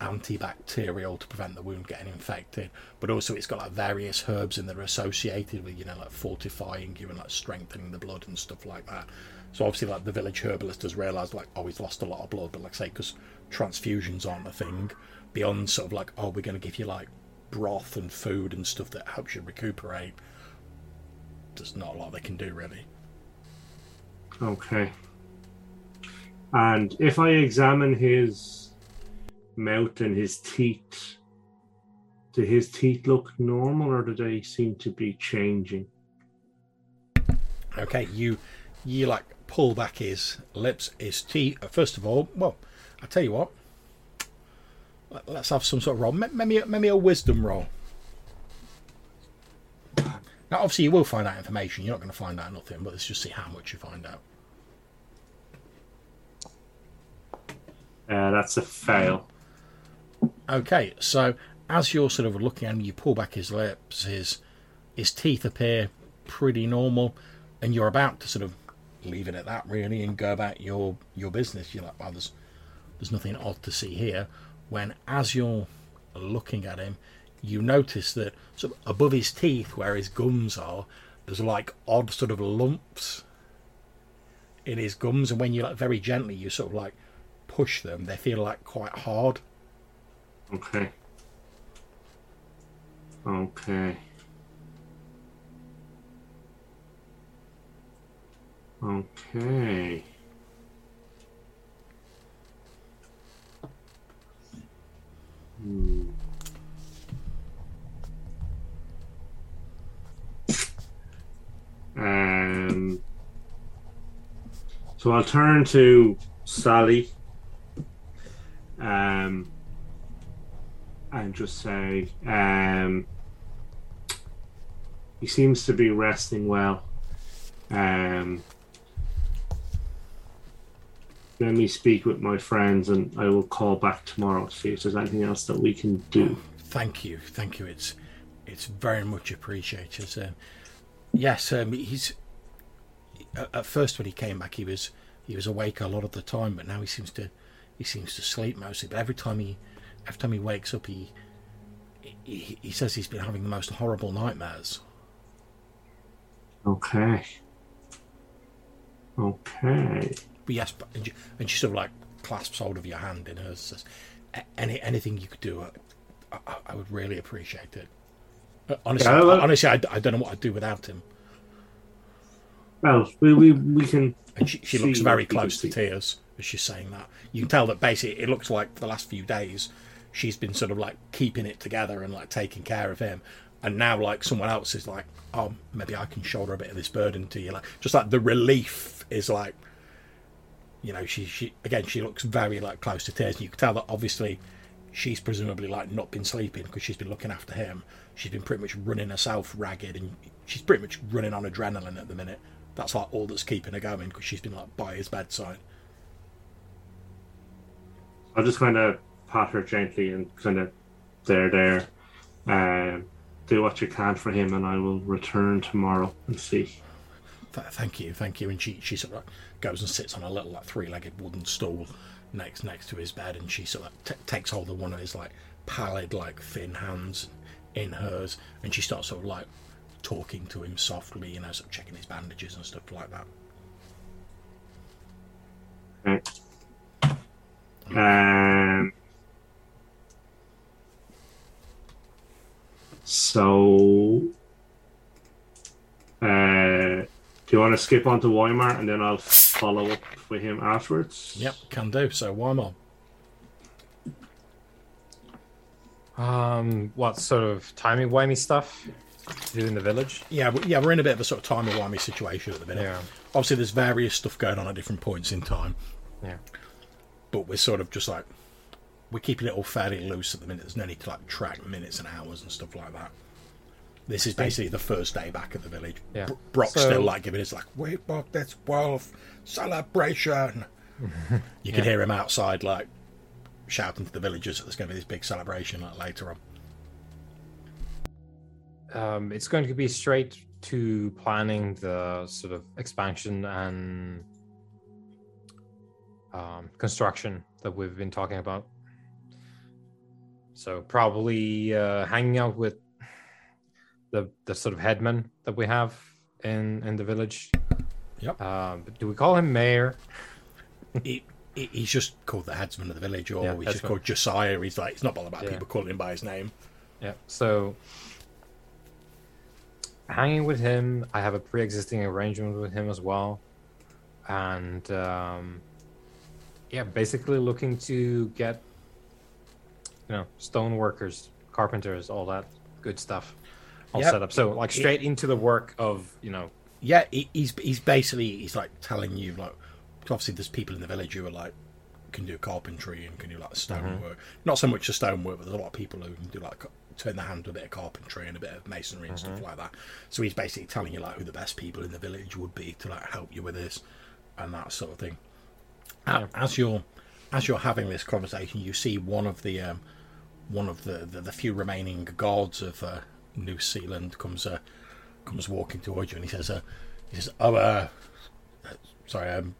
antibacterial to prevent the wound getting infected but also it's got like various herbs in that are associated with you know like fortifying you and like strengthening the blood and stuff like that so obviously like the village herbalist has realized like oh he's lost a lot of blood but like say because transfusions aren't a thing beyond sort of like oh we're going to give you like broth and food and stuff that helps you recuperate there's not a lot they can do really okay. And if I examine his mouth and his teeth, do his teeth look normal or do they seem to be changing? okay you you like pull back his lips his teeth. First of all well i tell you what let- let's have some sort of roll. Maybe maybe a wisdom roll. Now obviously you will find out information. You're not going to find out nothing but let's just see how much you find out. Uh, that's a fail. Okay, so as you're sort of looking at him, you pull back his lips, his his teeth appear pretty normal, and you're about to sort of leave it at that really and go about your your business. You're like, well, there's there's nothing odd to see here. When as you're looking at him, you notice that sort of above his teeth, where his gums are, there's like odd sort of lumps in his gums, and when you like very gently, you sort of like push them, they feel like quite hard. Okay. Okay. Okay. Hmm. Um, so I'll turn to Sally. Um, and just say, um, he seems to be resting well. Um, let me speak with my friends, and I will call back tomorrow to see if there's anything else that we can do. Thank you, thank you. It's it's very much appreciated. Um, yes, um, he's at, first when he came back, he was he was awake a lot of the time, but now he seems to he seems to sleep mostly. But every time he every time he wakes up, he he, he says he's been having the most horrible nightmares. Okay. Okay. But yes, but, and, she, and she sort of like clasps hold of your hand in hers. Says, Any anything you could do, I, I, I would really appreciate it. Honestly, Yeah, well- honestly, I, I don't know what I'd do without him. Well, we we, we can. And she, she looks very close to tears as she's saying that. You can tell that basically it looks like for the last few days she's been sort of like keeping it together and like taking care of him. And now like someone else is like, oh, maybe I can shoulder a bit of this burden to you. Like just like the relief is like, you know, she she again she looks very like close to tears. And you can tell that obviously she's presumably like not been sleeping because she's been looking after him. She's been pretty much running herself ragged and she's pretty much running on adrenaline at the minute. That's like all that's keeping her going because she's been like by his bedside. I'll just kind of pat her gently and kind of there, there. Um, do what you can for him, and I will return tomorrow and see. Th- thank you, thank you. And she she sort of goes and sits on a little like three-legged wooden stool next next to his bed, and she sort of t- takes hold of one of his like pallid, like thin hands in hers, and she starts sort of like talking to him softly, you know, sort of checking his bandages and stuff like that. Um, so, uh, do you want to skip on to Weimar and then I'll follow up with him afterwards? Yep, can do. So why not? Um, what sort of timey wimey stuff to do in the village? Yeah, we- yeah, we're in a bit of a sort of timey wimey situation at the minute. Yeah. Obviously, there's various stuff going on at different points in time, Yeah. but we're sort of just like we're keeping it all fairly loose at the minute. There's no need to like track minutes and hours and stuff like that. This is basically the first day back at the village. Yeah. Br- Brock's So- still like giving his like, "Wait, Brock, that's wolf celebration." [LAUGHS] you can hear him outside like shouting to the villagers that there's going to be this big celebration like, later on. Um, it's going to be straight to planning the sort of expansion and um, construction that we've been talking about. So probably uh, hanging out with the the sort of headman that we have in in the village. Yep. Um, do we call him mayor? [LAUGHS] he, he- he's just called the headsman of the village, or Yeah, he's just called Josiah. He's like, he's not bothered about Yeah. people calling him by his name. Yeah. So hanging with him, I have a pre-existing arrangement with him as well, and um, yeah, basically looking to get you know stone workers, carpenters, all that good stuff all Yeah. set up. So like straight into the work of you know Yeah, he, he's he's basically he's like telling you like obviously there's people in the village who are like can do carpentry and can do like stonework. Not so much the stonework, but there's a lot of people who can do like turn their hand to a bit of carpentry and a bit of masonry and stuff like that. So he's basically telling you like who the best people in the village would be to like help you with this and that sort of thing. A- As you're as you're having this conversation, you see one of the um, one of the, the, the few remaining guards of uh, New Sealand comes uh, comes walking towards you and he says, uh, he says, oh, uh, uh, sorry, um,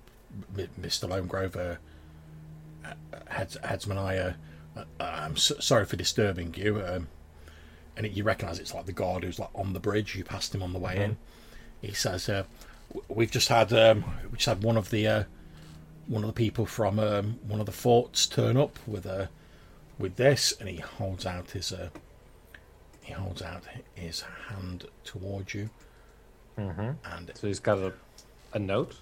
M- Mr. Lonegrove, uh, uh, heads, headsman, I, uh, uh, I'm so, sorry for disturbing you. Um, and you recognise it's like the guard who's like on the bridge. You passed him on the way in. He says, uh, "We've just had um, we just had one of the uh, one of the people from um, one of the forts turn up with uh, with this," and he holds out his uh, he holds out his hand towards you, Mhm. and so he's got a a note.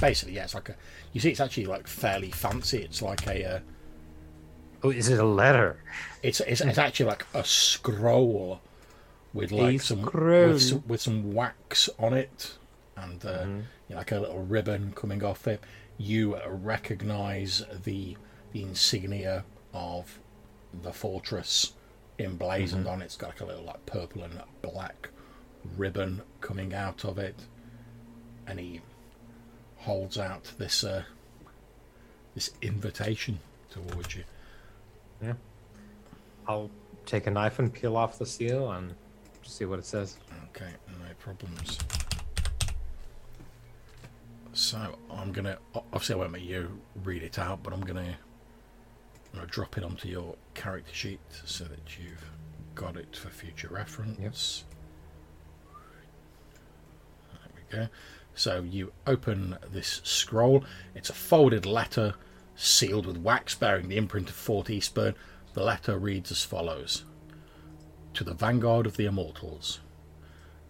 basically, yeah, it's like a. You see, it's actually like fairly fancy. It's like a. Uh, Oh, is it a letter? it's, it's it's actually like a scroll with like some with some with some wax on it, and uh, you know, like a little ribbon coming off it. You recognise the the insignia of the fortress emblazoned on it. It's got like a little like purple and black ribbon coming out of it, and he holds out this uh, this invitation towards you. Yeah, I'll take a knife and peel off the seal and see what it says. Okay, no problems. So I'm gonna obviously I won't make you read it out, but I'm gonna, I'm gonna drop it onto your character sheet so that you've got it for future reference. There we go. So you open this scroll. It's a folded letter sealed with wax bearing the imprint of Fort Eastburn. The letter reads as follows To the Vanguard of the Immortals.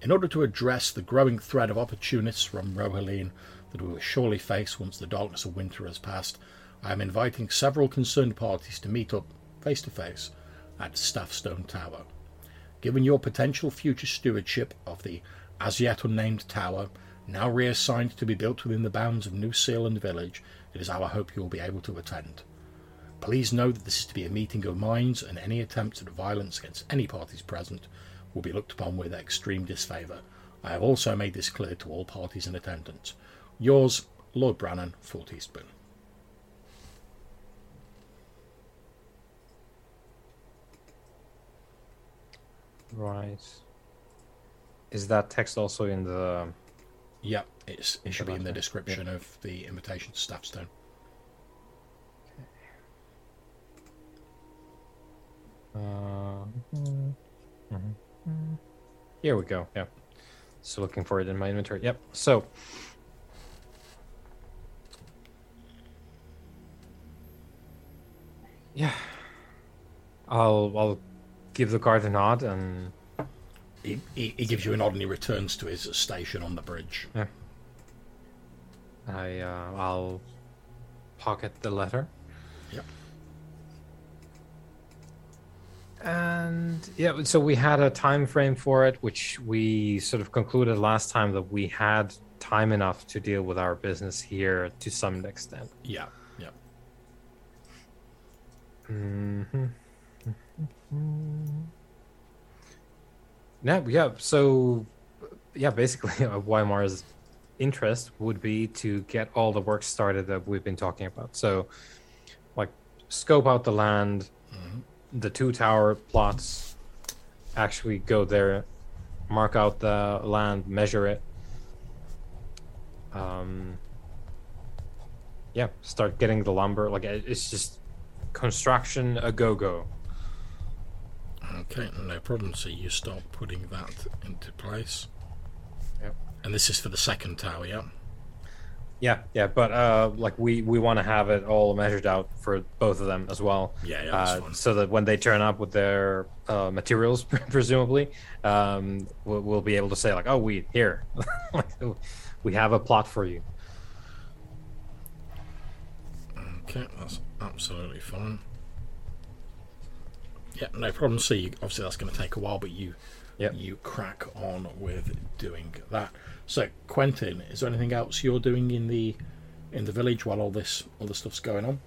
In order to address the growing threat of opportunists from Rohaline that we will surely face once the darkness of winter has passed, I am inviting several concerned parties to meet up face to face at Staffstone Tower. Given your potential future stewardship of the as yet unnamed tower, now reassigned to be built within the bounds of New Sealand Village, it is our hope you will be able to attend. Please know that this is to be a meeting of minds, and any attempts at violence against any parties present will be looked upon with extreme disfavour. I have also made this clear to all parties in attendance. Yours, Lord Brannan, Fort Eastburn. Right. Is that text also in the? Yeah, it's, it should be in the Okay, description of the invitation to Staffstone. Uh, Here we go. Yeah. So looking for it in my inventory. Yep. So. Yeah. I'll I'll give the guard a nod and He, he, he gives you a nod and he returns to his station on the bridge. Yeah. I uh, I'll pocket the letter. Yep. And yeah, so we had a time frame for it, which we sort of concluded last time that we had time enough to deal with our business here to some extent. Yeah, yeah. Mm-hmm. Yeah, yeah. So, yeah, basically, uh, Weimar's interest would be to get all the work started that we've been talking about. So, like, scope out the land, the two tower plots, actually go there, mark out the land, measure it. Um, yeah, start getting the lumber. Like, it's just construction a go go. Okay, no problem. So you start putting that into place. Yep. And this is for the second tower, yeah? Yeah, yeah, but uh, like we we want to have it all measured out for both of them as well. Yeah, yeah, that's uh, so that when they turn up with their uh, materials, [LAUGHS] presumably, um, we'll, we'll be able to say like, "Oh, we here, [LAUGHS] we have a plot for you." Okay, that's absolutely fine. Yeah, no problem. So you, obviously that's going to take a while, but you Yep. you crack on with doing that. So Quentin, is there anything else you're doing in the in the village while all this all this stuff's going on?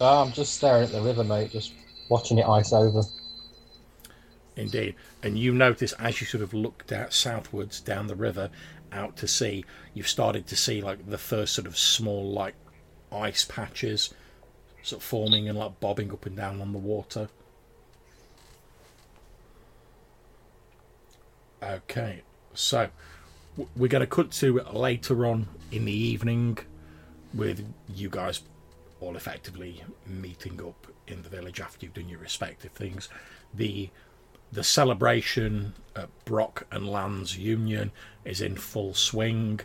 Ah, I'm just staring at the river, mate, just watching it ice over. Indeed. And you notice as you sort of looked out southwards down the river out to sea, you've started to see like the first sort of small like ice patches sort of forming and like bobbing up and down on the water. Okay, so we're going to cut to later on in the evening with you guys all effectively meeting up in the village after you've done your respective things. The the celebration at Brock and Land's union is in full swing.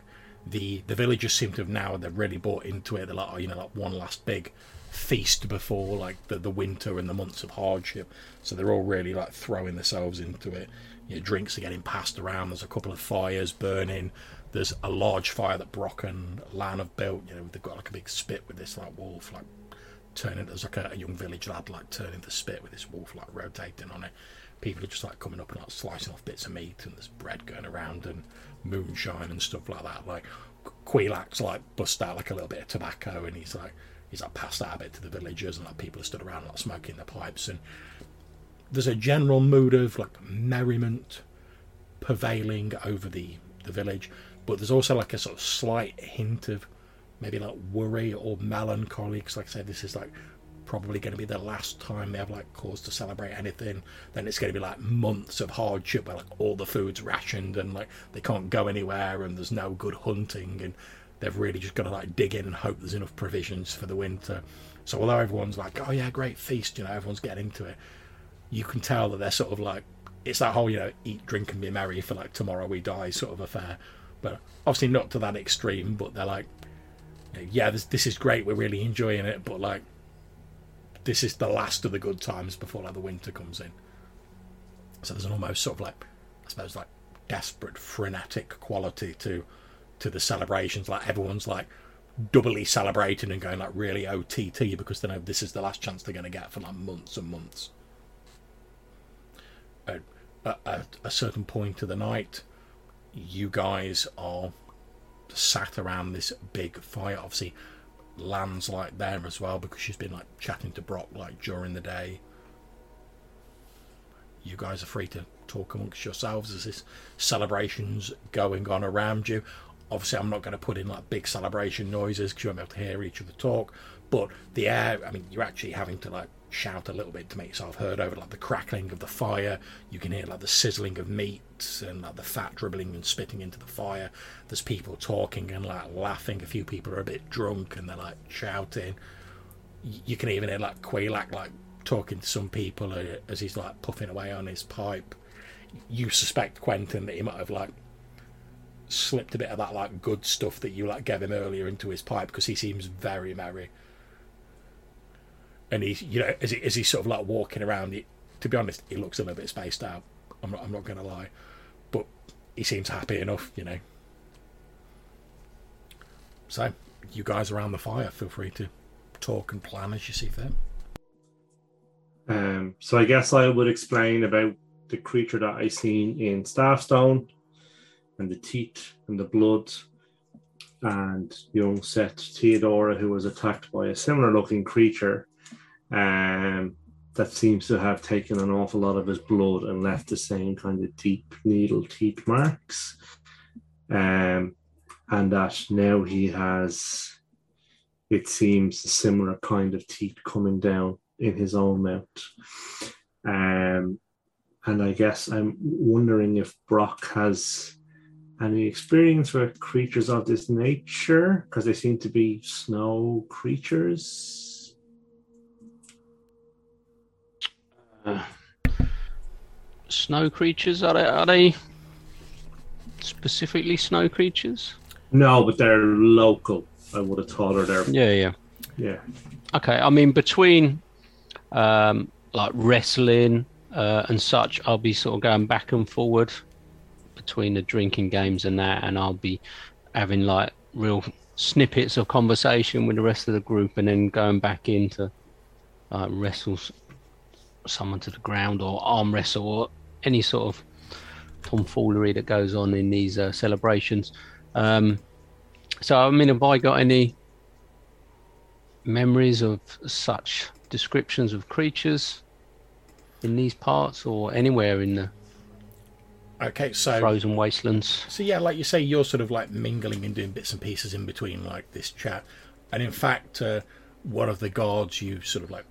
The the villagers seem to have now they've really bought into it. They're like, oh, you know, like one last big feast before like the, the winter and the months of hardship. So they're all really like throwing themselves into it. You know, drinks are getting passed around. There's a couple of fires burning. There's a large fire that Brock and Lan have built. You know, they've got like a big spit with this like wolf like turning. There's like a, a young village lad like turning the spit with this wolf like rotating on it. People are just like coming up and like slicing off bits of meat, and there's bread going around and moonshine and stuff like that. Like Quilak's like bust out like a little bit of tobacco, and he's like he's like passed out a bit to the villagers, and like people are stood around like smoking their pipes, and there's a general mood of like merriment prevailing over the the village, but there's also like a sort of slight hint of maybe like worry or melancholy. Because like I said, this is like probably going to be the last time they have like cause to celebrate anything. Then it's going to be like months of hardship where like all the food's rationed and like they can't go anywhere and there's no good hunting and they've really just got to like dig in and hope there's enough provisions for the winter. So although everyone's like, oh yeah, great feast, you know, everyone's getting into it, you can tell that they're sort of like it's that whole you know eat, drink and be merry for like tomorrow we die sort of affair. But obviously not to that extreme. But they're like, yeah, this this is great, we're really enjoying it, but like this is the last of the good times before like the winter comes in. So there's an almost sort of like I suppose like desperate frenetic quality to to the celebrations. Like everyone's like doubly celebrating and going like really OTT because they know this is the last chance they're going to get for like months and months. At, at, a certain point of the night, you guys are sat around this big fire. Obviously, Lan's like there as well because she's been like chatting to Brock like during the day. You guys are free to talk amongst yourselves as this celebration's going on around you. Obviously, I'm not going to put in like big celebration noises because you won't be able to hear each other talk. But the air, I mean, you're actually having to like shout a little bit to make yourself heard over like the crackling of the fire. You can hear like the sizzling of meat and like the fat dribbling and spitting into the fire. There's people talking and like laughing. A few people are a bit drunk and they're like shouting. You can even hear like Quaylak like talking to some people uh, as he's like puffing away on his pipe. You suspect Quentin that he might have like slipped a bit of that like good stuff that you like gave him earlier into his pipe because he seems very merry. And he's you know as he as he's sort of like walking around, he, to be honest, he looks a little bit spaced out. I'm not I'm not gonna lie, but he seems happy enough, you know. So you guys around the fire, feel free to talk and plan as you see fit. Um, so I guess I would explain about the creature that I seen in Staffstone and the teeth and the blood and young Seth Theodora who was attacked by a similar looking creature um, that seems to have taken an awful lot of his blood and left the same kind of deep needle teeth marks. Um, and that now he has, it seems, a similar kind of teeth coming down in his own mouth. Um, and I guess I'm wondering if Brock has any experience with creatures of this nature because they seem to be snow creatures. Uh, snow creatures are they, are they specifically snow creatures? No, but they're local. I would have thought, or they're Yeah, yeah. yeah. Okay, I mean between um, like wrestling uh, and such, I'll be sort of going back and forward between the drinking games and that, and I'll be having like real snippets of conversation with the rest of the group, and then going back into uh, wrestle someone to the ground or arm wrestle or any sort of tomfoolery that goes on in these uh, celebrations. Um, so, I mean, have I got any memories of such descriptions of creatures in these parts or anywhere in the Okay, so frozen wastelands? So yeah, like you say, you're sort of like mingling and doing bits and pieces in between like this chat, and in fact, uh, one of the guards you sort of like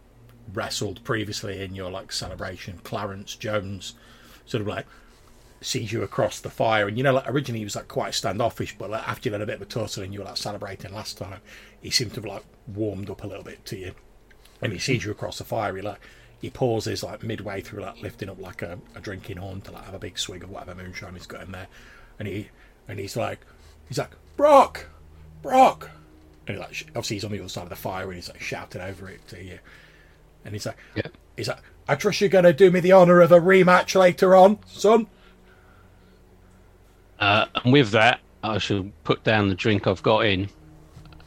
wrestled previously in your like celebration, Clarence Jones, sort of like sees you across the fire, and you know, like originally he was like quite standoffish, but like after you had a bit of a tussle and you were like celebrating last time, he seemed to have like warmed up a little bit to you, and he sees you across the fire, he like he pauses like midway through like lifting up like a, a drinking horn to like have a big swig of whatever moonshine he's got in there. And he and he's like he's like brock! Brock! And he like obviously he's on the other side of the fire and he's like shouting over it to you and he's like Yeah. he's like i trust you're gonna do me the honor of a rematch later on son Uh, and with that, I should put down the drink I've got in,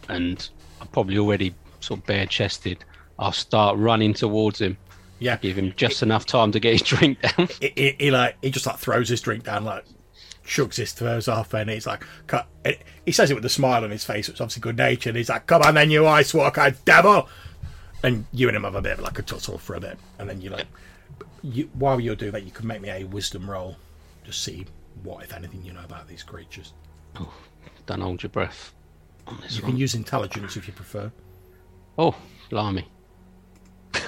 and I'm probably already sort of bare chested. I'll start running towards him, yeah give him just enough time to get his [LAUGHS] drink down. he, he, he like he just like throws his drink down like shrugs his throws off and he's like "Cut." he says it with a smile on his face which is obviously good natured he's like come on then you ice walker devil and you and him have a bit of like a tussle for a bit and then you like you, while you're doing that you can make me a wisdom roll just see what if anything you know about these creatures Don't hold your breath on this you one. can use intelligence if you prefer Oh, blimey. [LAUGHS]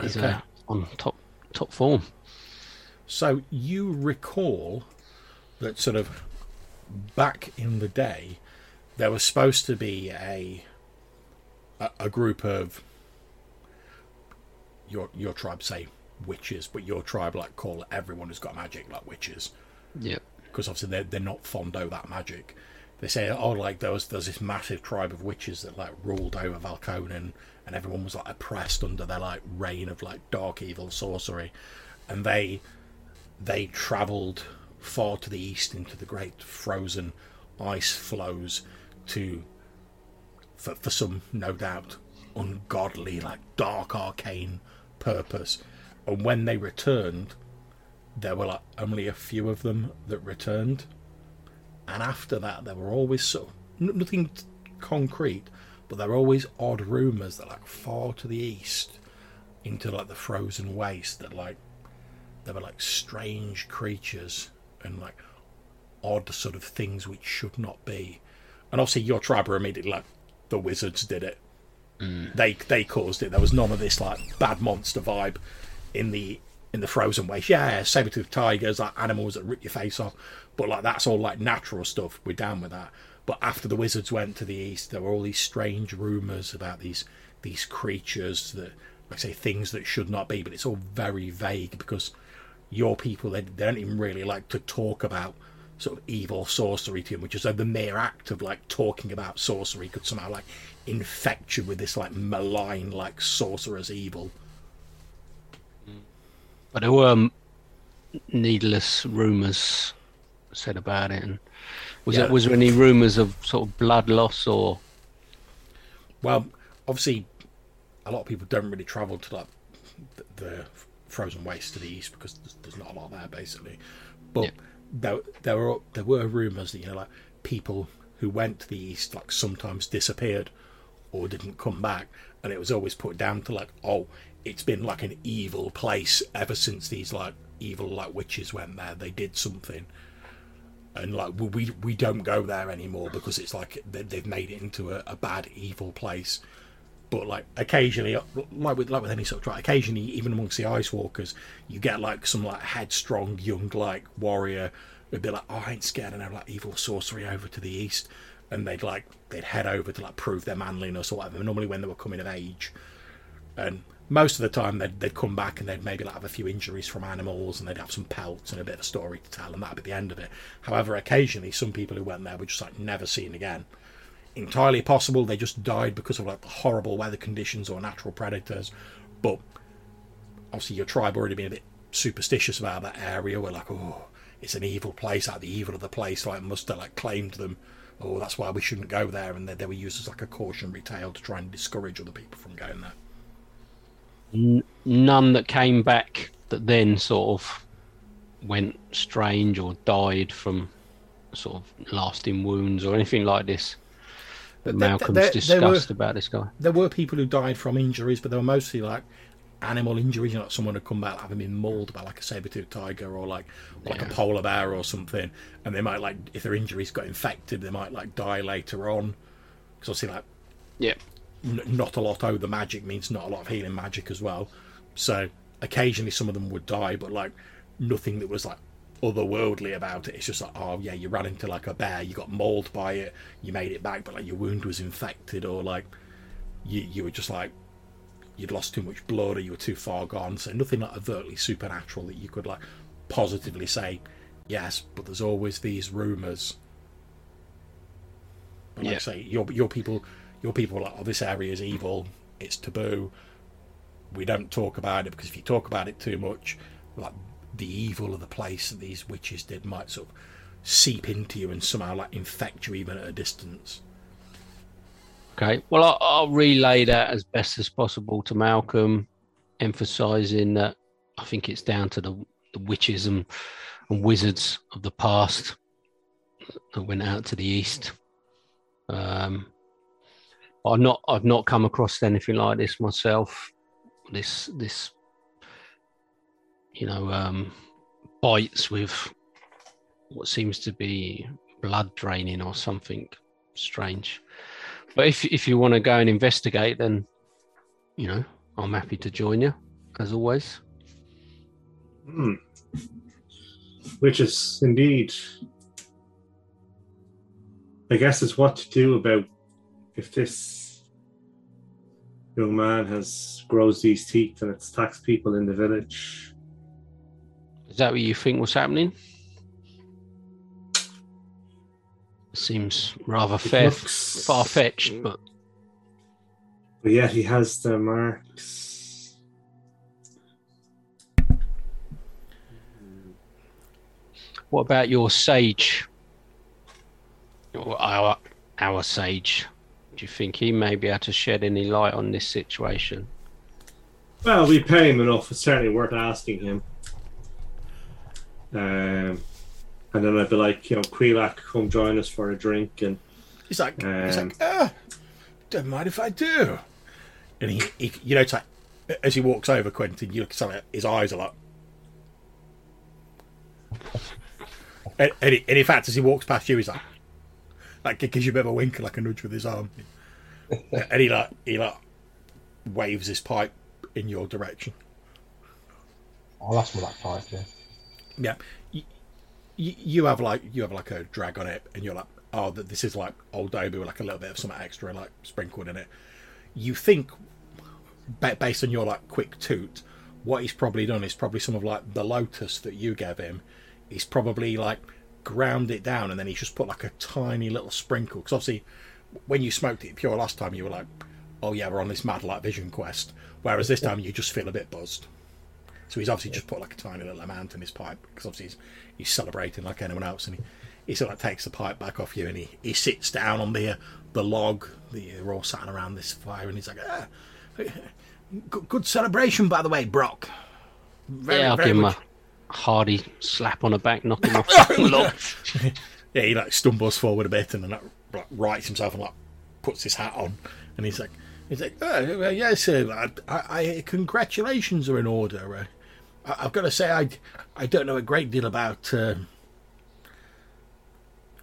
He's Okay. uh, on top top form. So you recall that sort of back in the day, there was supposed to be a a, a group of your your tribe say witches, but your tribe like call everyone who's got magic like witches Yep. because obviously they're, they're not fond of that magic. They say, oh, like there was there's this massive tribe of witches that like ruled over Valconin, and everyone was like oppressed under their like reign of like dark evil sorcery, and they they travelled far to the east into the great frozen ice flows to for, for some no doubt ungodly like dark arcane purpose. And when they returned there were like only a few of them that returned. And after that there were always so nothing concrete but there were always odd rumors that like far to the east into like the frozen waste that like there were like strange creatures and like odd sort of things which should not be. And obviously your tribe were immediately like the wizards did it. Mm. They they caused it. There was none of this like bad monster vibe in the in the frozen waste. Yeah saber-toothed tigers like animals that rip your face off. But like that's all like natural stuff. We're down with that. But after the wizards went to the east there were all these strange rumors about these these creatures that like I say things that should not be. But it's all very vague because your people they, they don't even really like to talk about sort of evil sorcery to him, which is so the mere act of like talking about sorcery could somehow like infect you with this like malign like sorcerer's evil But there were um, needless rumours said about it. And was Yeah. it was there any rumours of sort of blood loss or well obviously a lot of people don't really travel to like the, the frozen waste to the east because there's, there's not a lot there basically. But Yeah. There there were there were rumours that you know like people who went to the east like sometimes disappeared or didn't come back, and it was always put down to like oh it's been like an evil place ever since these like evil like witches went there. They did something. And like we we, don't go there anymore because it's like they, they've made it into a, a bad evil place but like occasionally like with like with any sort of tribe occasionally even amongst the ice walkers you get like some like headstrong young like warrior who'd be like oh i ain't scared of no like evil sorcery over to the east and they'd like they'd head over to like prove their manliness or whatever normally when they were coming of age. And most of the time they'd, they'd come back and they'd maybe like have a few injuries from animals and they'd have some pelts and a bit of a story to tell and that'd be the end of it. However occasionally some people who went there were just like never seen again entirely possible. They just died because of like the horrible weather conditions or natural predators. But obviously your tribe already been a bit superstitious about that area. We're like oh it's an evil place like the evil of the place like must have like claimed them. Oh that's why we shouldn't go there. And they, they were used as like a cautionary tale to try and discourage other people from going there. None that came back that then sort of went strange or died from sort of lasting wounds or anything like this. There- Malcolm's there- there discussed were- about this guy. there were people who died from injuries, but they were mostly like animal injuries. You know, like someone had come back having been mauled by like a saber-toothed tiger or like like a polar bear or something, and they might like if their injuries got infected, they might like die later on. Because obviously, like Yeah. n- not a lot of the magic means not a lot of healing magic as well. So occasionally some of them would die, but like nothing that was like otherworldly about it. It's just like, oh yeah, you ran into like a bear, you got mauled by it, you made it back, but like your wound was infected, or like you you were just like you'd lost too much blood, or you were too far gone. So nothing like overtly supernatural that you could like positively say yes, but there's always these rumours. But like Yeah. I say, your your people your people are like, oh, this area is evil, it's taboo. We don't talk about it because if you talk about it too much, like the evil of the place that these witches did might sort of seep into you and somehow like infect you even at a distance. Okay. Well, I'll, I'll relay that as best as possible to Malcolm, emphasising that I think it's down to the, the witches and, and wizards of the past that went out to the east. Um, I've not I've not come across anything like this myself. This this you know um, bites with what seems to be blood draining or something strange. But if if you want to go and investigate, then you know I'm happy to join you as always. Hmm. Which is indeed, I guess, is what to do about if this young man has grows these teeth and it's attacks people in the village. Is that what you think was happening? Seems rather fair, looks- far fetched, mm. but But yet he has the marks. what about your sage? Or our our sage? Do you think he may be able to shed any light on this situation? Well, we pay him enough. It's certainly worth asking him. Um, and then I'd be like, you know, Quilak, come join us for a drink. And He's like, he's Um, like, ah, don't mind if I do. And he, he you know, it's like, as he walks over Quentin, you look at something, his eyes are like, and, and, he, and in fact, as he walks past you, he's like, like gives you a bit of a wink, and like a nudge with his arm, [LAUGHS] and he like, he like waves his pipe in your direction. I'll ask for that pipe, yeah. Yeah, you, you have like you have like a drag on it, and you're like, oh, th- this is like old Dobie with like a little bit of something extra like sprinkled in it. You think, based on your like quick toot, what he's probably done is probably some of like the lotus that you gave him. He's probably like ground it down, and then he's just put like a tiny little sprinkle. Because obviously, when you smoked it pure last time, you were like, oh yeah, we're on this mad light vision quest. Whereas this time, you just feel a bit buzzed. So he's obviously just put like a tiny little amount in his pipe because obviously he's, he's celebrating like anyone else, and he, he sort of takes the pipe back off you, and he, he sits down on the uh, the log. The, they're all sat around this fire, and he's like, ah, [LAUGHS] good, good celebration, by the way, Brock. Very, yeah, I'll very give him much- a hearty slap on the back, knock him off. [LAUGHS] Look. [LAUGHS] yeah, he like stumbles forward a bit and then like, rights himself and like puts his hat on, and he's like, he's like, oh, yes, uh, I, I, congratulations are in order. Uh, I've got to say, I, I don't know a great deal about uh,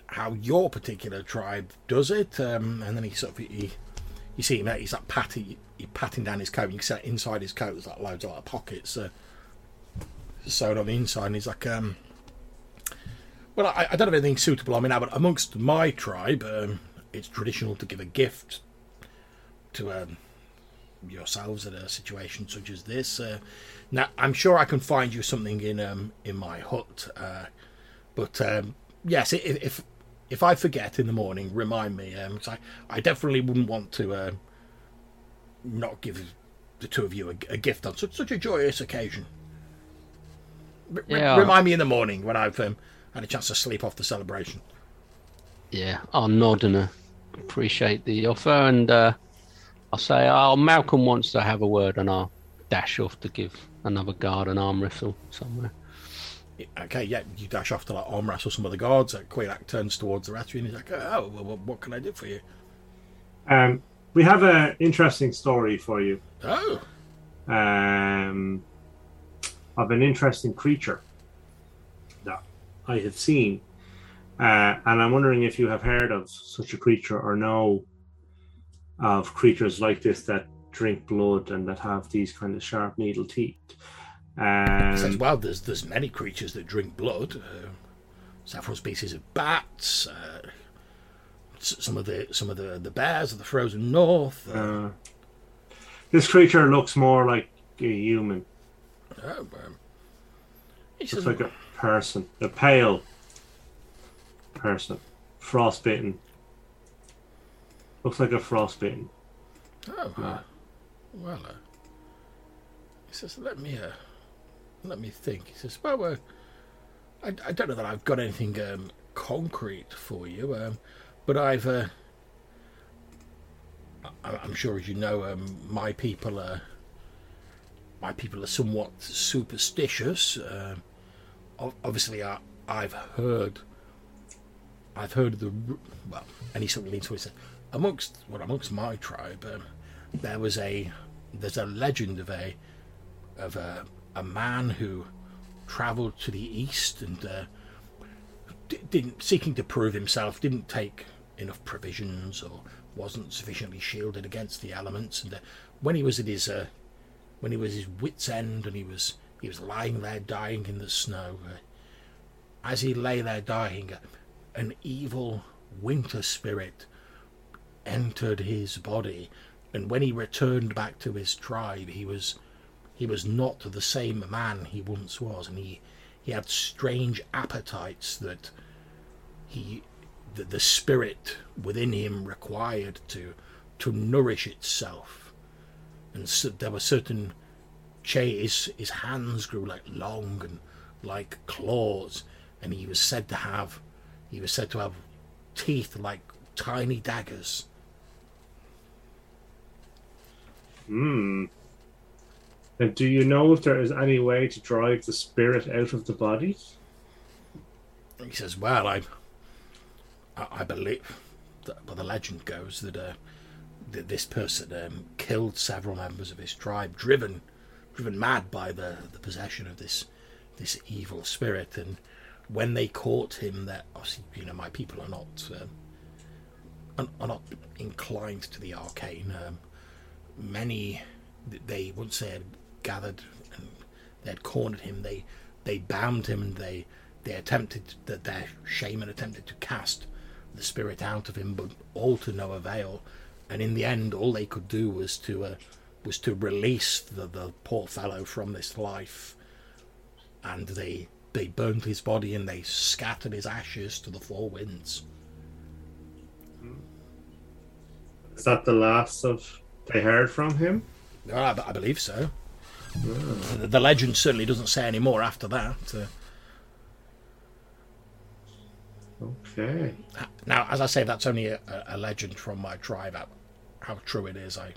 how your particular tribe does it. Um, and then he sort of he, you see him, he's like patting, he patting down his coat. And you can see inside his coat there's like loads of like pockets uh, sewed on the inside, and he's like, um. Well, I, I don't have anything suitable I mean, but amongst my tribe, um, it's traditional to give a gift to um, yourselves in a situation such as this. Uh, now, I'm sure I can find you something in um, in my hut, uh, but um, yes, if, if if I forget in the morning, remind me. Um, I I definitely wouldn't want to uh, not give the two of you a, a gift on such such a joyous occasion. R- Yeah. remind me in the morning when I've um, had a chance to sleep off the celebration. Yeah, I'll nod and uh, appreciate the offer, and uh, I'll say, "Oh, Malcolm wants to have a word," and I'll dash off to give another guard an arm wrestle somewhere. Okay, yeah, you dash off to like arm wrestle some of the guards. Uh, Quaylak turns towards the rest of you and he's like, "Oh, well, what, what can I do for you?" Um, we have an interesting story for you Oh, um, of an interesting creature that I have seen. Uh, and I'm wondering if you have heard of such a creature or know of creatures like this that drink blood and that have these kind of sharp needle teeth. he says, Um, "Well, there's there's many creatures that drink blood. Uh, several species of bats. Uh, some of the some of the the bears of the frozen north. Uh, uh, this creature looks more like a human. oh, um, Looks like a person, a pale person, frostbitten. Looks like a frostbitten. "Oh, uh, well." Uh, he says, "Let me uh, let me think." He says, "Well, uh, I, I don't know that I've got anything um, concrete for you, um, but I've." Uh, I- I'm sure, as you know, um, my people are my people are somewhat superstitious. Ob- obviously, I, I've heard, I've heard the well, and he of leans towards it. Amongst well, amongst my tribe, um, there was a there's a legend of a of a a man who travelled to the east and uh, d- didn't seeking to prove himself, didn't take enough provisions or wasn't sufficiently shielded against the elements. And uh, when he was at his uh, when he was his wits' end and he was he was lying there dying in the snow, uh, as he lay there dying, uh, an evil winter spirit entered his body, and when he returned back to his tribe, he was he was not the same man he once was, and he he had strange appetites that he the, the spirit within him required to to nourish itself. And so there were certain cha- his, his hands grew like long and like claws. And he was said to have he was said to have teeth like tiny daggers Hmm. And do you know if there is any way to drive the spirit out of the body? he says well i i, believe that well, the legend goes that uh that this person um, killed several members of his tribe driven driven mad by the the possession of this this evil spirit and when they caught him that you know my people are not um, are- are not inclined to the arcane um, many they once they had gathered and they had cornered him. They they bound him and they they attempted that their shaman attempted to cast the spirit out of him but all to no avail. And in the end all they could do was to uh, was to release the, the poor fellow from this life. And they they burned his body and they scattered his ashes to the four winds. Is that the last of they heard from him? Oh, I, I believe so. The, the legend certainly doesn't say any more after that. Uh, Okay. now, as I say, that's only a, a- a legend from my tribe. How, how true it is, I,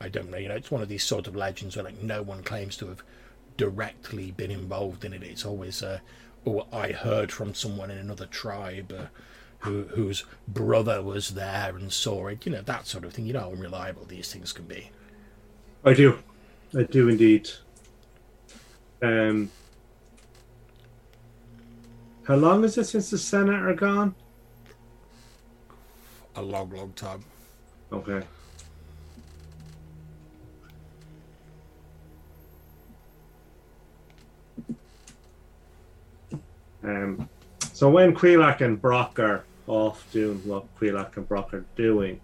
I don't know. You know, it's one of these sort of legends where like no one claims to have directly been involved in it. It's always, uh, oh, I heard from someone in another tribe uh, who whose brother was there and saw it. You know, that sort of thing. You know how unreliable these things can be. I do. I do indeed. Um, how long is it since the Senna are gone? A long, long time. Okay. Um, so when Quelac and Brock are off doing what Quelac and Brock are doing,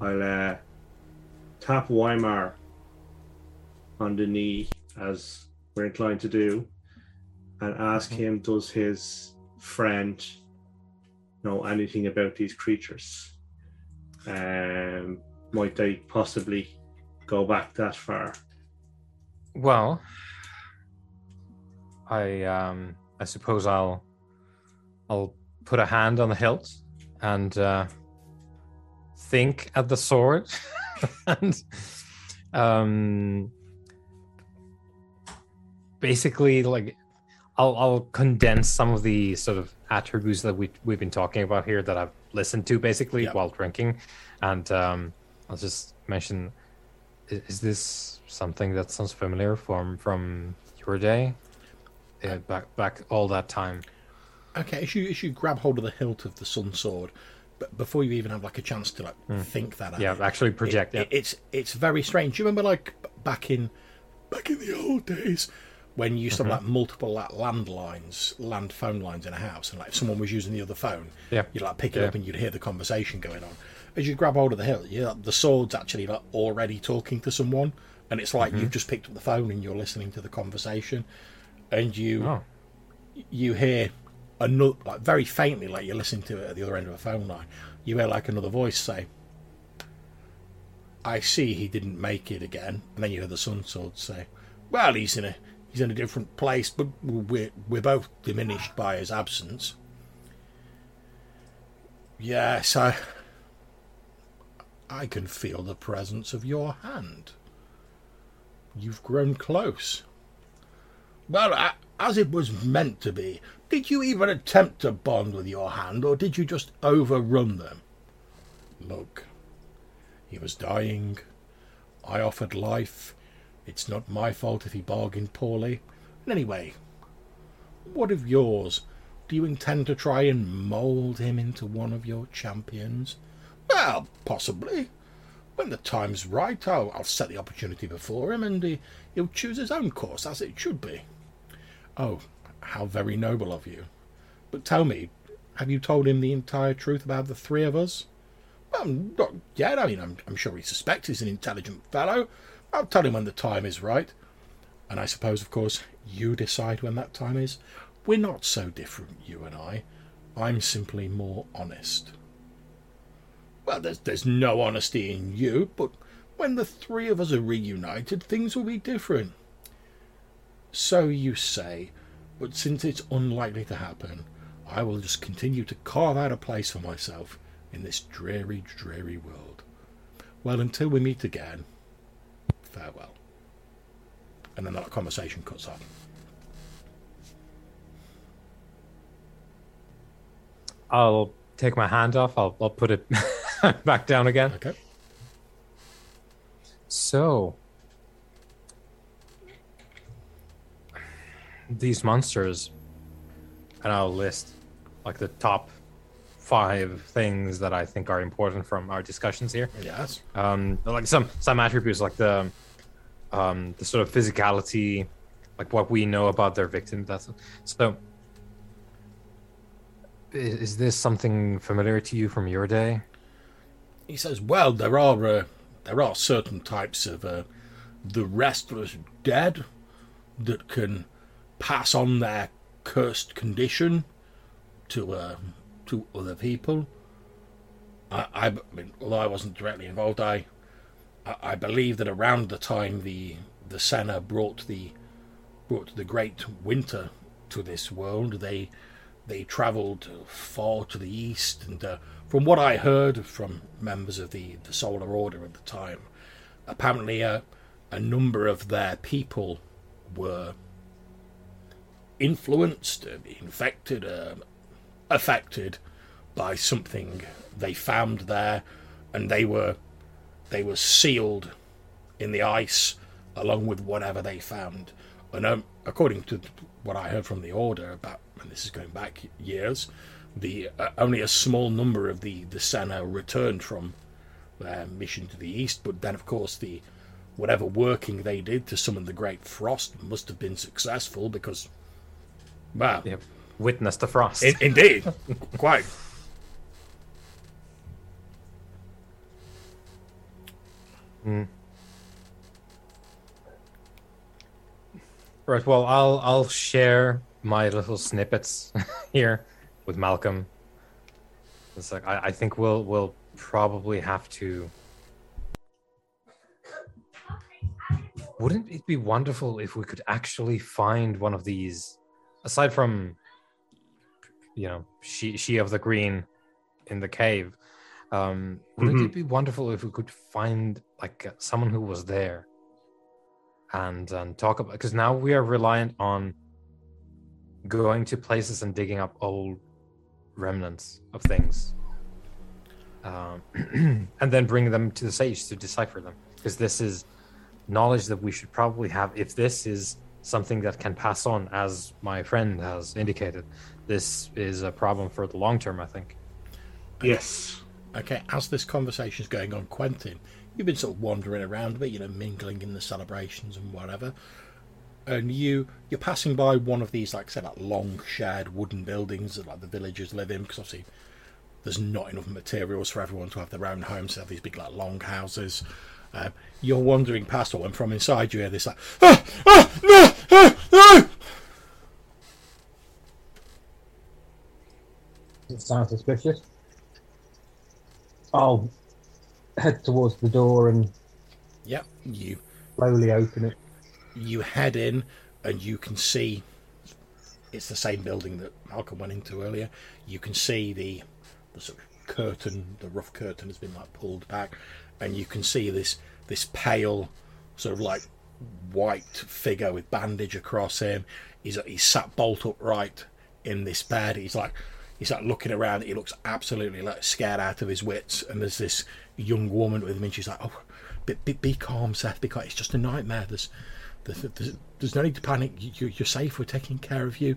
I'll uh, tap Weimar on the knee as we're inclined to do and ask him does his friend know anything about these creatures? Um might they possibly go back that far? Well, I um I suppose I'll I'll put a hand on the hilt and uh, think at the sword. [LAUGHS] And um basically like I'll I'll condense some of the sort of attributes that we we've been talking about here that I've listened to basically Yeah. while drinking. And um I'll just mention i- is this something that sounds familiar from from your day? Yeah, back back all that time Okay, as you as you grab hold of the hilt of the sun sword, but before you even have like a chance to like think that out, yeah actually project it, yeah. it- it's it's very strange. Do you remember like back in back in the old days when you used to have Mm-hmm. like multiple like landlines, land phone lines in a house, and like if someone was using the other phone, Yeah. you'd like pick it Yeah. up and you'd hear the conversation going on. As you grab hold of the hilt, yeah, the sword's actually like already talking to someone, and it's like Mm-hmm. you've just picked up the phone and you're listening to the conversation, and you oh you hear another like very faintly like you're listening to it at the other end of a phone line. You hear like another voice say i see he didn't make it again. And then you hear the sun sword say well he's in a he's in a different place but we're, we're both diminished by his absence. Yes i i can feel the presence of your hand. You've grown close. Well, a- as it was meant to be, did you even attempt to bond with your hand, or did you just overrun them? Look, he was dying. I offered life. It's not my fault if he bargained poorly. And anyway, what of yours? Do you intend to try and mould him into one of your champions? Well, possibly. When the time's right, I'll, I'll set the opportunity before him, and he, he'll choose his own course, as it should be. Oh, how very noble of you. But tell me, have you told him the entire truth about the three of us? Well, not yet. I mean, I'm, I'm sure he suspects he's an intelligent fellow. I'll tell him when the time is right. And I suppose, of course, you decide when that time is. We're not so different, you and I. I'm simply more honest. Well, there's, there's no honesty in you, but when the three of us are reunited, things will be different. So you say, but since it's unlikely to happen, I will just continue to carve out a place for myself in this dreary, dreary world. Well, until we meet again, farewell. And then that conversation cuts off. I'll take my hand off I'll I'll put it [LAUGHS] back down again Okay. So, these monsters, and I'll list like the top five things that I think are important from our discussions here. Yes. Um, like some some attributes, like the um, the sort of physicality, like what we know about their victim. That's so. Is this something familiar to you from your day? He says, "Well, there are uh, there are certain types of uh, the restless dead that can pass on their cursed condition to uh, to other people. I, I, I mean, although I wasn't directly involved, I, I I believe that around the time the the Senna brought the brought the Great Winter to this world, they they travelled far to the east, and uh, from what I heard from members of the, the Solar Order at the time, apparently a, a number of their people were influenced, uh, infected, uh, affected by something they found there, and they were they were sealed in the ice along with whatever they found. And um, according to what I heard from the order about, and this is going back years, the uh, only a small number of the the Senna returned from their mission to the east. But then, of course, the whatever working they did to summon the Great Frost must have been successful because, well, Yep. Witness the frost. in, indeed, [LAUGHS] quite. Hmm. Right. Well, I'll I'll share my little snippets [LAUGHS] here with Malcolm. It's like I, I think we'll we'll probably have to. Wouldn't it be wonderful if we could actually find one of these, aside from, you know, she she of the green, in the cave? Um, wouldn't Mhm. it be wonderful if we could find like someone who was there? and and talk about because now we are reliant on going to places and digging up old remnants of things um, [CLEARS THROAT] and then bring them to the sage to decipher them because this is knowledge that we should probably have if this is something that can pass on as my friend has indicated this is a problem for the long term i think Yes. Okay, as this conversation is going on, Quentin, you've been sort of wandering around a bit, you know, mingling in the celebrations and whatever. And you you're passing by one of these, like said, like long shared wooden buildings that like the villagers live in, because obviously there's not enough materials for everyone to have their own homes. So They have these big like long houses. Um, you're wandering past all, and from inside you hear this like, ah, ah, no, ah, no! It sound suspicious? I'll head towards the door and Yep, you slowly open it. you head in and you can see it's the same building that Malcolm went into earlier. You can see the the sort of curtain, the rough curtain has been like pulled back, and you can see this this pale, sort of like white figure with bandage across him. He's he's sat bolt upright in this bed. He's like he's like looking around. He looks absolutely like scared out of his wits. And there's this young woman with him, and she's like, "Oh, be, be, be calm, Seth. Because it's just a nightmare. There's there's, there's, there's no need to panic. You, you're safe. We're taking care of you.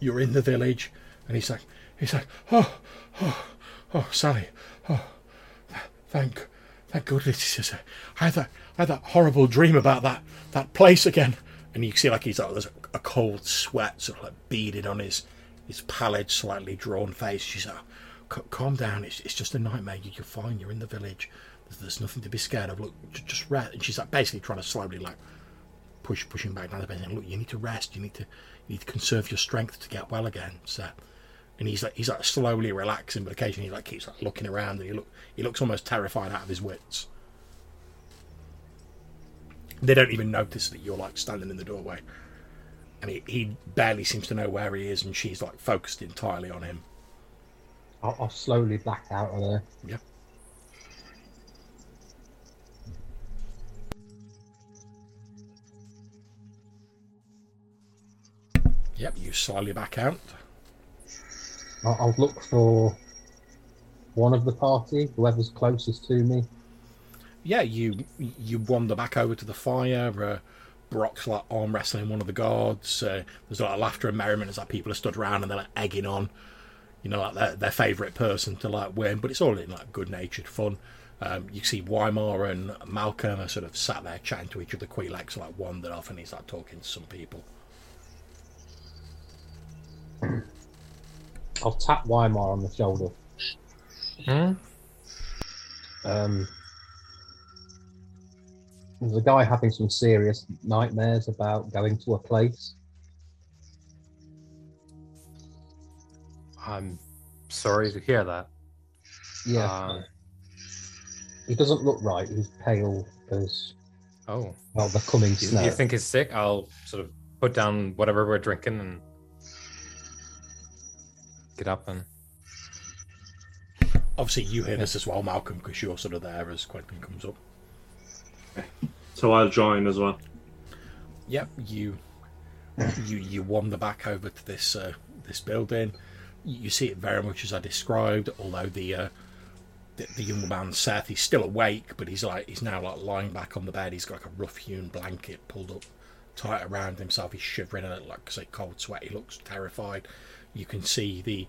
You're in the village." And he's like, he's like, "Oh, oh, oh, Sally. Oh, thank, thank goodness." He says, "I had that, I had that horrible dream about that, that place again." And you see, like he's like, there's a, a cold sweat sort of like beaded on his, his pallid, slightly drawn face. She's like, "Calm down. It's, it's just a nightmare. You- You're fine. You're in the village. There's, there's nothing to be scared of. Look, just rest." And she's like basically trying to slowly like push pushing back down the bed. And look, you need to rest. You need to you need to conserve your strength to get well again. So, and he's like he's like slowly relaxing, but occasionally he like keeps like looking around, and he look he looks almost terrified out of his wits. They don't even notice that you're like standing in the doorway, and he, he barely seems to know where he is, and she's like focused entirely on him. I'll, I'll slowly back out of there. Yeah. Yep, you slowly back out. I'll, I'll look for one of the party, whoever's closest to me. yeah, you you wander back over to the fire. Uh, Brock's like arm wrestling one of the guards. Uh, there's a lot of laughter and merriment as like people are stood around and they're like egging on, you know, like their, their favourite person to like win. But it's all in like good natured fun. Um, you see Weimar and Malcolm are sort of sat there chatting to each other. Quelax like wandered off and he's like talking to some people. I'll tap Weimar on the shoulder. Hmm? Um, there's a guy having some serious nightmares about going to a place. i'm sorry to hear that Yeah, Um, he doesn't look right. He's pale as oh well. The coming you, snow. you think he's sick i'll sort of put down whatever we're drinking and get up and Obviously, you hear this as well, Malcolm, because you're sort of there as Quentin comes up. So I'll join as well. Yep, you you you wander back over to this uh, this building. You see it very much as I described, although the uh, the, the young man Seth he's still awake, but he's like he's now like lying back on the bed. He's got like a rough hewn blanket pulled up tight around himself. He's shivering and like say cold sweat. He looks terrified. You can see the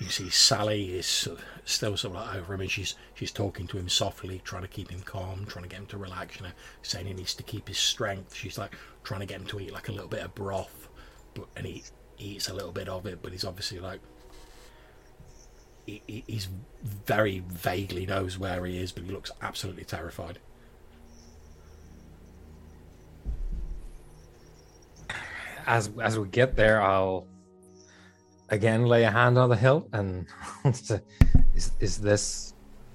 you see Sally is still sort of like over him, and she's she's talking to him softly, trying to keep him calm, trying to get him to relax. You know, saying he needs to keep his strength. She's like trying to get him to eat like a little bit of broth, but and he eats a little bit of it, but he's obviously like he- he's very vaguely knows where he is, but he looks absolutely terrified. As as we get there, I'll again lay a hand on the hilt and [LAUGHS] is is this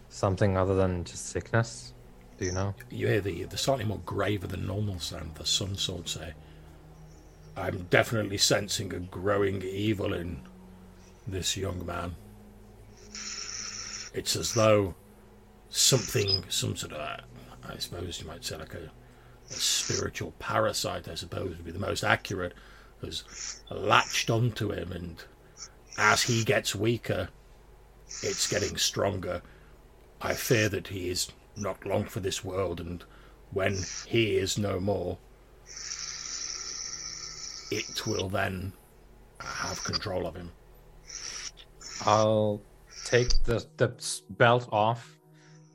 something other than just sickness? Do you know? You hear the the slightly more graver than normal sound the sun sword say, "I'm definitely sensing a growing evil in this young man. It's as though something, some sort of, uh, I suppose you might say, like a, a spiritual parasite. I suppose would be the most accurate, has latched onto him, and as he gets weaker, it's getting stronger." I fear that he is not long for this world, and when he is no more, it will then have control of him. I'll take the the belt off,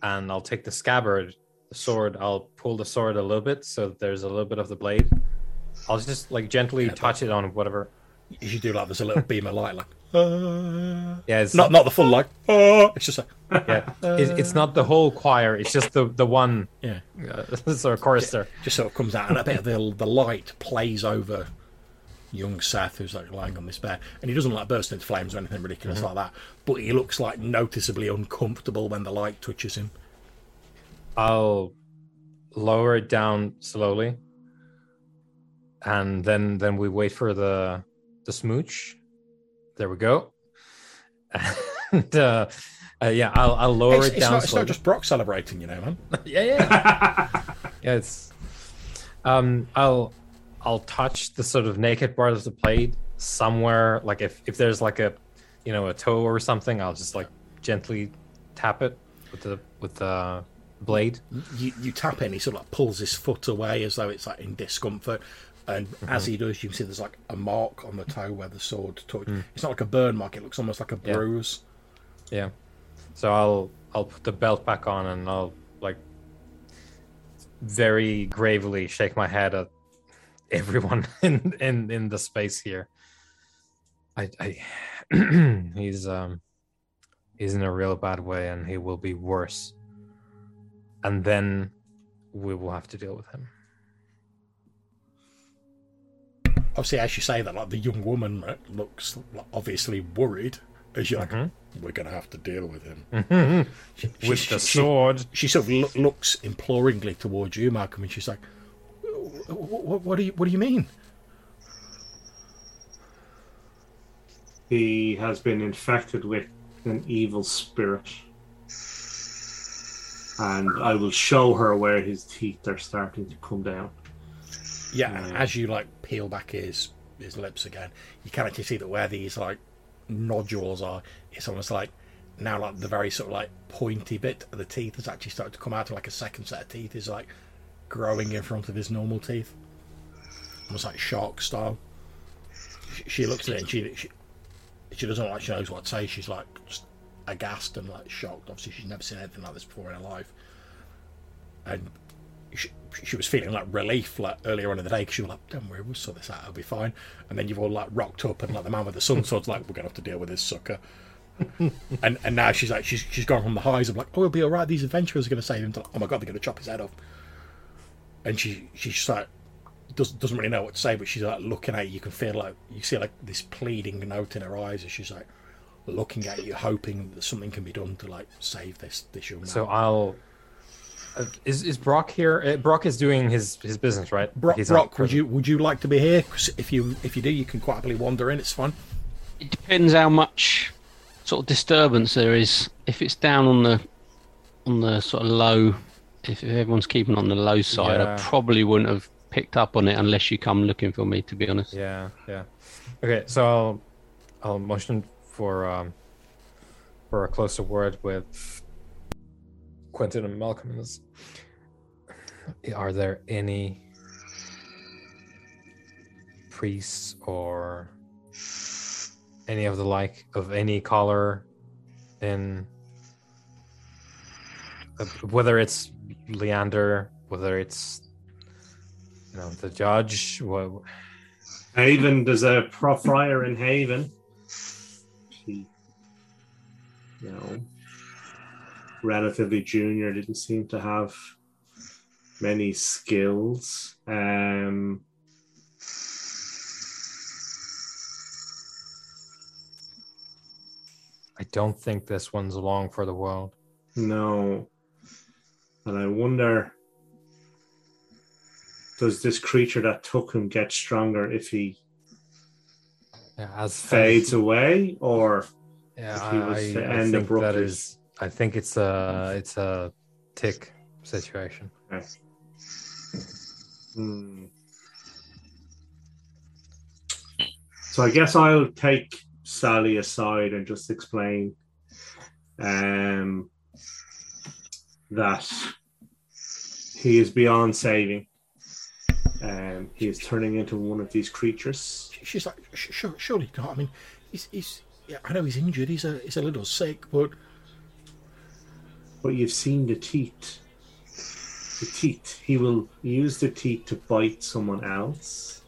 and I'll take the scabbard, the sword. I'll pull the sword a little bit so that there's a little bit of the blade. I'll just like gently Yeah, touch it on whatever. You should do like there's a little beam of light, like uh, Yeah, it's not not the full like uh, it's just like yeah. It's, it's not the whole choir. It's just the the one yeah, uh, [LAUGHS] sort of chorister. just sort of comes out, and a bit of the the light plays over young Seth, who's like lying on this bed, and he doesn't like burst into flames or anything ridiculous like that, but he looks like noticeably uncomfortable when the light touches him. I'll lower it down slowly, and then then we wait for the the smooch. There we go. [LAUGHS] and uh, uh, yeah, I'll I'll lower It's, it it's down not, it's not just Brock celebrating, you know, man. [LAUGHS] yeah, yeah, [LAUGHS] yeah. It's um, I'll I'll touch the sort of naked part of the plate somewhere. Like if if there's like a you know a toe or something, I'll just like gently tap it with the with the blade. you, you tap in, he sort of like pulls his foot away as though it's like in discomfort. And as he does, you can see there's like a mark on the toe where the sword touched. It's not like a burn mark; it looks almost like a Yeah. bruise. Yeah. So I'll I'll put the belt back on and I'll like very gravely shake my head at everyone [LAUGHS] in in in the space here. I I [CLEARS THROAT] he's um he's in a real bad way and he will be worse. And then we will have to deal with him. Obviously, as you say that, like the young woman looks obviously worried. As you're like, mm-hmm. we're going to have to deal with him. Mm-hmm. She- With she- the sword. she sort of loo- looks imploringly towards you, Malcolm, and she's like, "What, what do you what do you mean?" He has been infected with an evil spirit. And I will show her where his teeth are starting to come down. Yeah, and as you like peel back his his lips again, you can actually see that where these like nodules are, it's almost like now like the very sort of like pointy bit of the teeth has actually started to come out, and like a second set of teeth is like growing in front of his normal teeth, almost like shark style. She, she looks at it and she, she she doesn't like she knows what to say. She's like just aghast and like shocked. Obviously, she's never seen anything like this before in her life, and she, she was feeling like relief like earlier on in the day because she was like, "Don't worry, we'll sort this out. It'll be fine." And then you've all like rocked up and like the man with the sun sword's like, "We're gonna have to deal with this sucker." [LAUGHS] and and now she's like, she's she's gone from the highs of like, "Oh, it'll be all right. These adventurers are gonna save him." To like, "Oh my god, they're gonna chop his head off." And she she's just like doesn't doesn't really know what to say, but she's like looking at you. You can feel like you see like this pleading note in her eyes as she's like looking at you, hoping that something can be done to like save this this young man. So I'll uh, is is Brock here? Uh, Brock is doing his his business, right? Brock, He's Brock would you would you like to be here? 'Cause if you if you do, you can quite happily wander in. It's fun. It depends how much sort of disturbance there is. If it's down on the on the sort of low if everyone's keeping on the low side, I probably wouldn't have picked up on it unless you come looking for me. To be honest. Yeah, yeah. Okay, so I'll I'll motion for um for a closer word with Quentin and Malcolm. this. Are there any priests or any of the like of any color in whether it's Leander, whether it's you know the judge, what Haven, there's a friar in Haven. He, you know, relatively junior, didn't seem to have many skills. Um, I don't think this one's long for the world. no. And I wonder does this creature that took him get stronger if he Yeah, as fades away or Yeah, if he was I, to I end think that abruptly. is. I think it's a it's a tick situation. Hmm. So I guess I'll take Sally aside and just explain um, that he is beyond saving. Um, he is turning into one of these creatures. She's like, surely not. I mean, he's, he's yeah, I know he's injured. He's a, he's a little sick, but But you've seen the teeth. The teeth. He will use the teeth to bite someone else.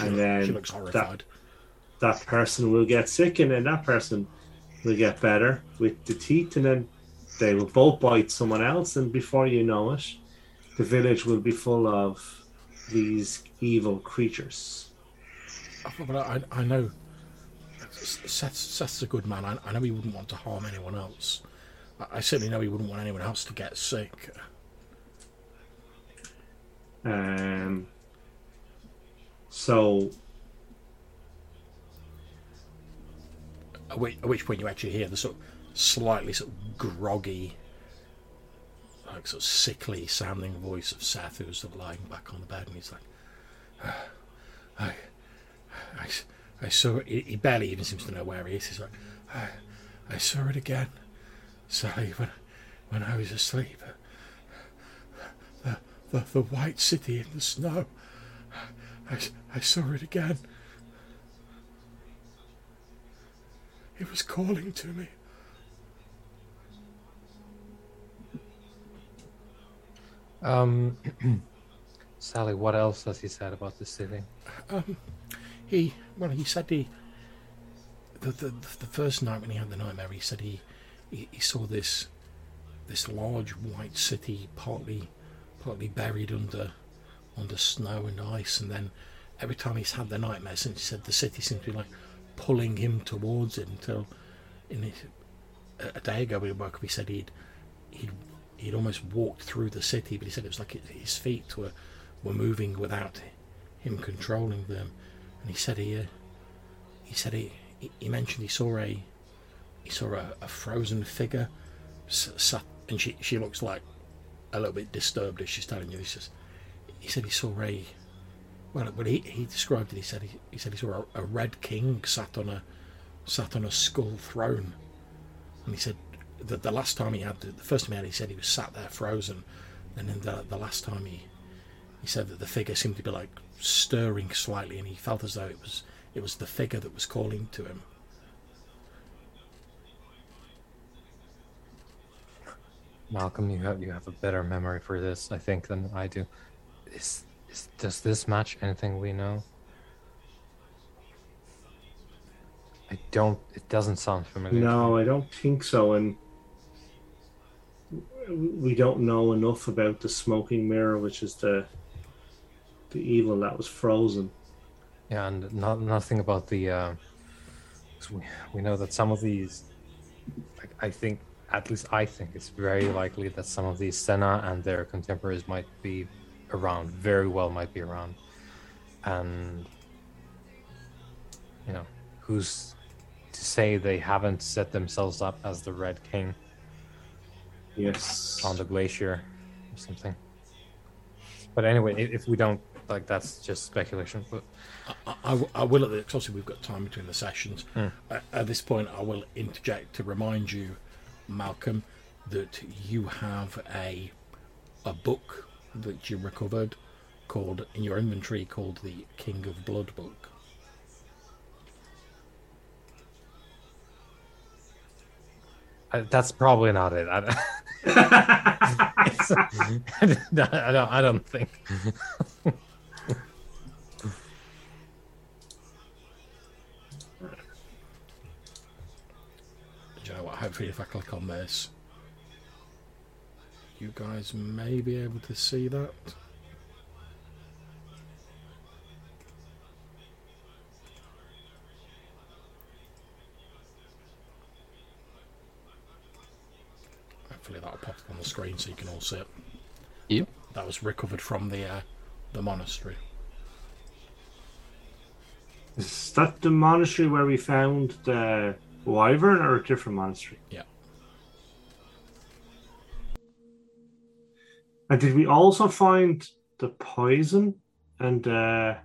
And then horrified. that person will get sick and then that person will get better with the teeth and then they will both bite someone else and before you know it the village will be full of these evil creatures I, I know Seth, Seth's a good man. I, I know he wouldn't want to harm anyone else. I, certainly know he wouldn't want anyone else to get sick. um so At which, point you actually hear the sort of slightly sort of groggy, like sort of sickly sounding voice of Seth, who's sort of lying back on the bed, and he's like, [SIGHS] I, I, I saw it. He he barely even seems to know where he is. He's like, I, [SIGHS] I saw it again, Sally, when, when I was asleep. The, the, the white city in the snow. I, I saw it again. It was calling to me. Um, [CLEARS THROAT] Sally, what else has he said about the city? Um, He, well, he said he, the, the, the first night when he had the nightmare, he said he, he, he saw this, this large white city partly, partly buried under, under snow and ice, and then every time he's had the nightmare since, he said the city seemed to be like pulling him towards it until, in his, a, a day ago when he woke up, he said he'd, he'd, he'd almost walked through the city, but he said it was like his feet were, were moving without him controlling them. And he said he uh, he said he, he he mentioned he saw a he saw a, a frozen figure sat and she she looks like a little bit disturbed as she's telling you. This is he said he saw a well well he, he described it he said he, he said he saw a, a red king sat on a sat on a skull throne. And he said that the last time he had the first time he had he said he was sat there frozen. And then the, the last time he he said that the figure seemed to be like stirring slightly, and he felt as though it was it was the figure that was calling to him. Malcolm, you have you have a better memory for this, I think, than I do. Is, is does this match anything we know? I don't. It doesn't sound familiar. no i don't think so and we don't know enough about the smoking mirror which is the the evil that was frozen Yeah, and not nothing about the. Uh, 'cause we we know that some of these, like, I think at least I think it's very likely that some of these Senna and their contemporaries might be around. Very well, might be around, and you know, who's to say they haven't set themselves up as the Red King yes on the glacier? or something. But anyway, if we don't like, that's just speculation. But I will at the 'cause obviously we've got time between the sessions. Hmm. At, at this point, I will interject to remind you, Malcolm, that you have a a book that you recovered called in your inventory called the King of Blood book. I, that's probably not it. I, [LAUGHS] [LAUGHS] It's- [LAUGHS] I don't. I don't think. Do you know what? Hopefully, if I click on this, you guys may be able to see that. Hopefully, that'll pop up on the screen so you can all see it. Yep. That was recovered from the uh, the monastery. Is that the monastery where we found the wyvern, or a different monastery? Yeah. And did we also find the poison and uh,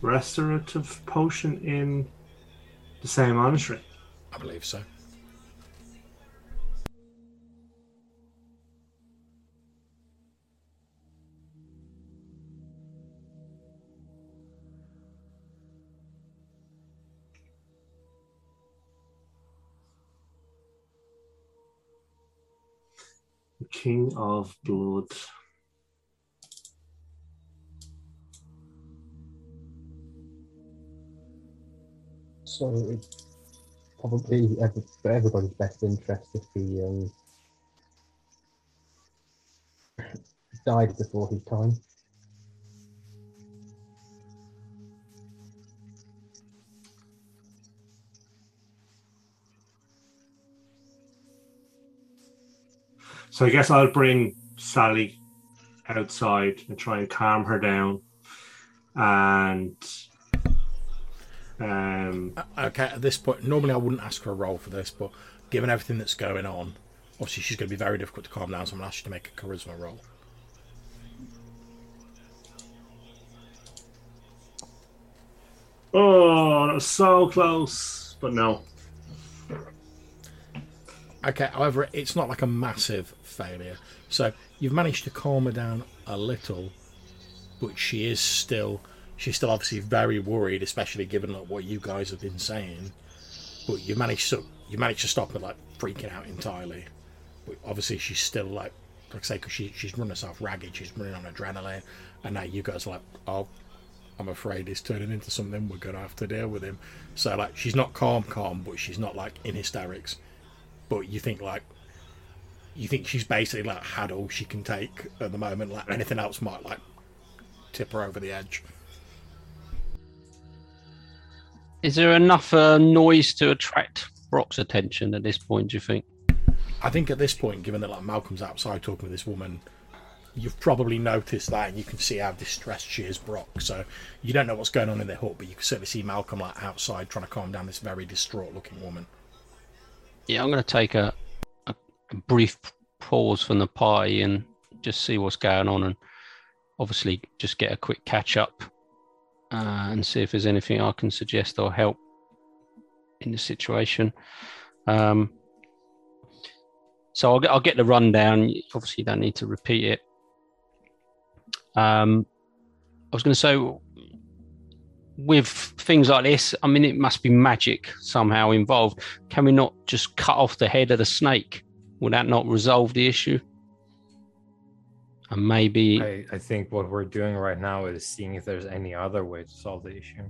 restorative potion in the same monastery? I believe so. King of Blood. So it's probably every, for everybody's best interest if he um, died before his time. So I guess I'll bring Sally outside and try and calm her down. And um, Okay, at this point, normally I wouldn't ask for a roll for this, but given everything that's going on, obviously she's going to be very difficult to calm down, so I'm going to ask you to make a charisma roll. oh, that was so close, but no. Okay, however, it's not like a massive failure. So you've managed to calm her down a little, but she is still, she's still obviously very worried, especially given like, what you guys have been saying. But you managed to, you managed to stop her like freaking out entirely. But obviously, she's still like, like I say, because she, she's run herself ragged, she's running on adrenaline, and now you guys are like, oh, I'm afraid he's turning into something. We're gonna have to deal with him. So like, she's not calm, calm, but she's not like in hysterics. But you think like, you think she's basically like had all she can take at the moment. Like anything else might like tip her over the edge. Is there enough uh, noise to attract Brock's attention at this point? Do you think? I think at this point, given that like Malcolm's outside talking with this woman, you've probably noticed that, and you can see how distressed she is, Brock. So you don't know what's going on in their hut, but you can certainly see Malcolm like outside trying to calm down this very distraught-looking woman. Yeah, I'm going to take a, a brief pause from the party and just see what's going on, and obviously just get a quick catch up uh, and see if there's anything I can suggest or help in the situation. Um, so I'll get, I'll get the rundown. Obviously, you don't need to repeat it. Um, I was going to say, with things like this, I mean, it must be magic somehow involved. Can we not just cut off the head of the snake? Would that not resolve the issue? And maybe, I, I think what we're doing right now is seeing if there's any other way to solve the issue.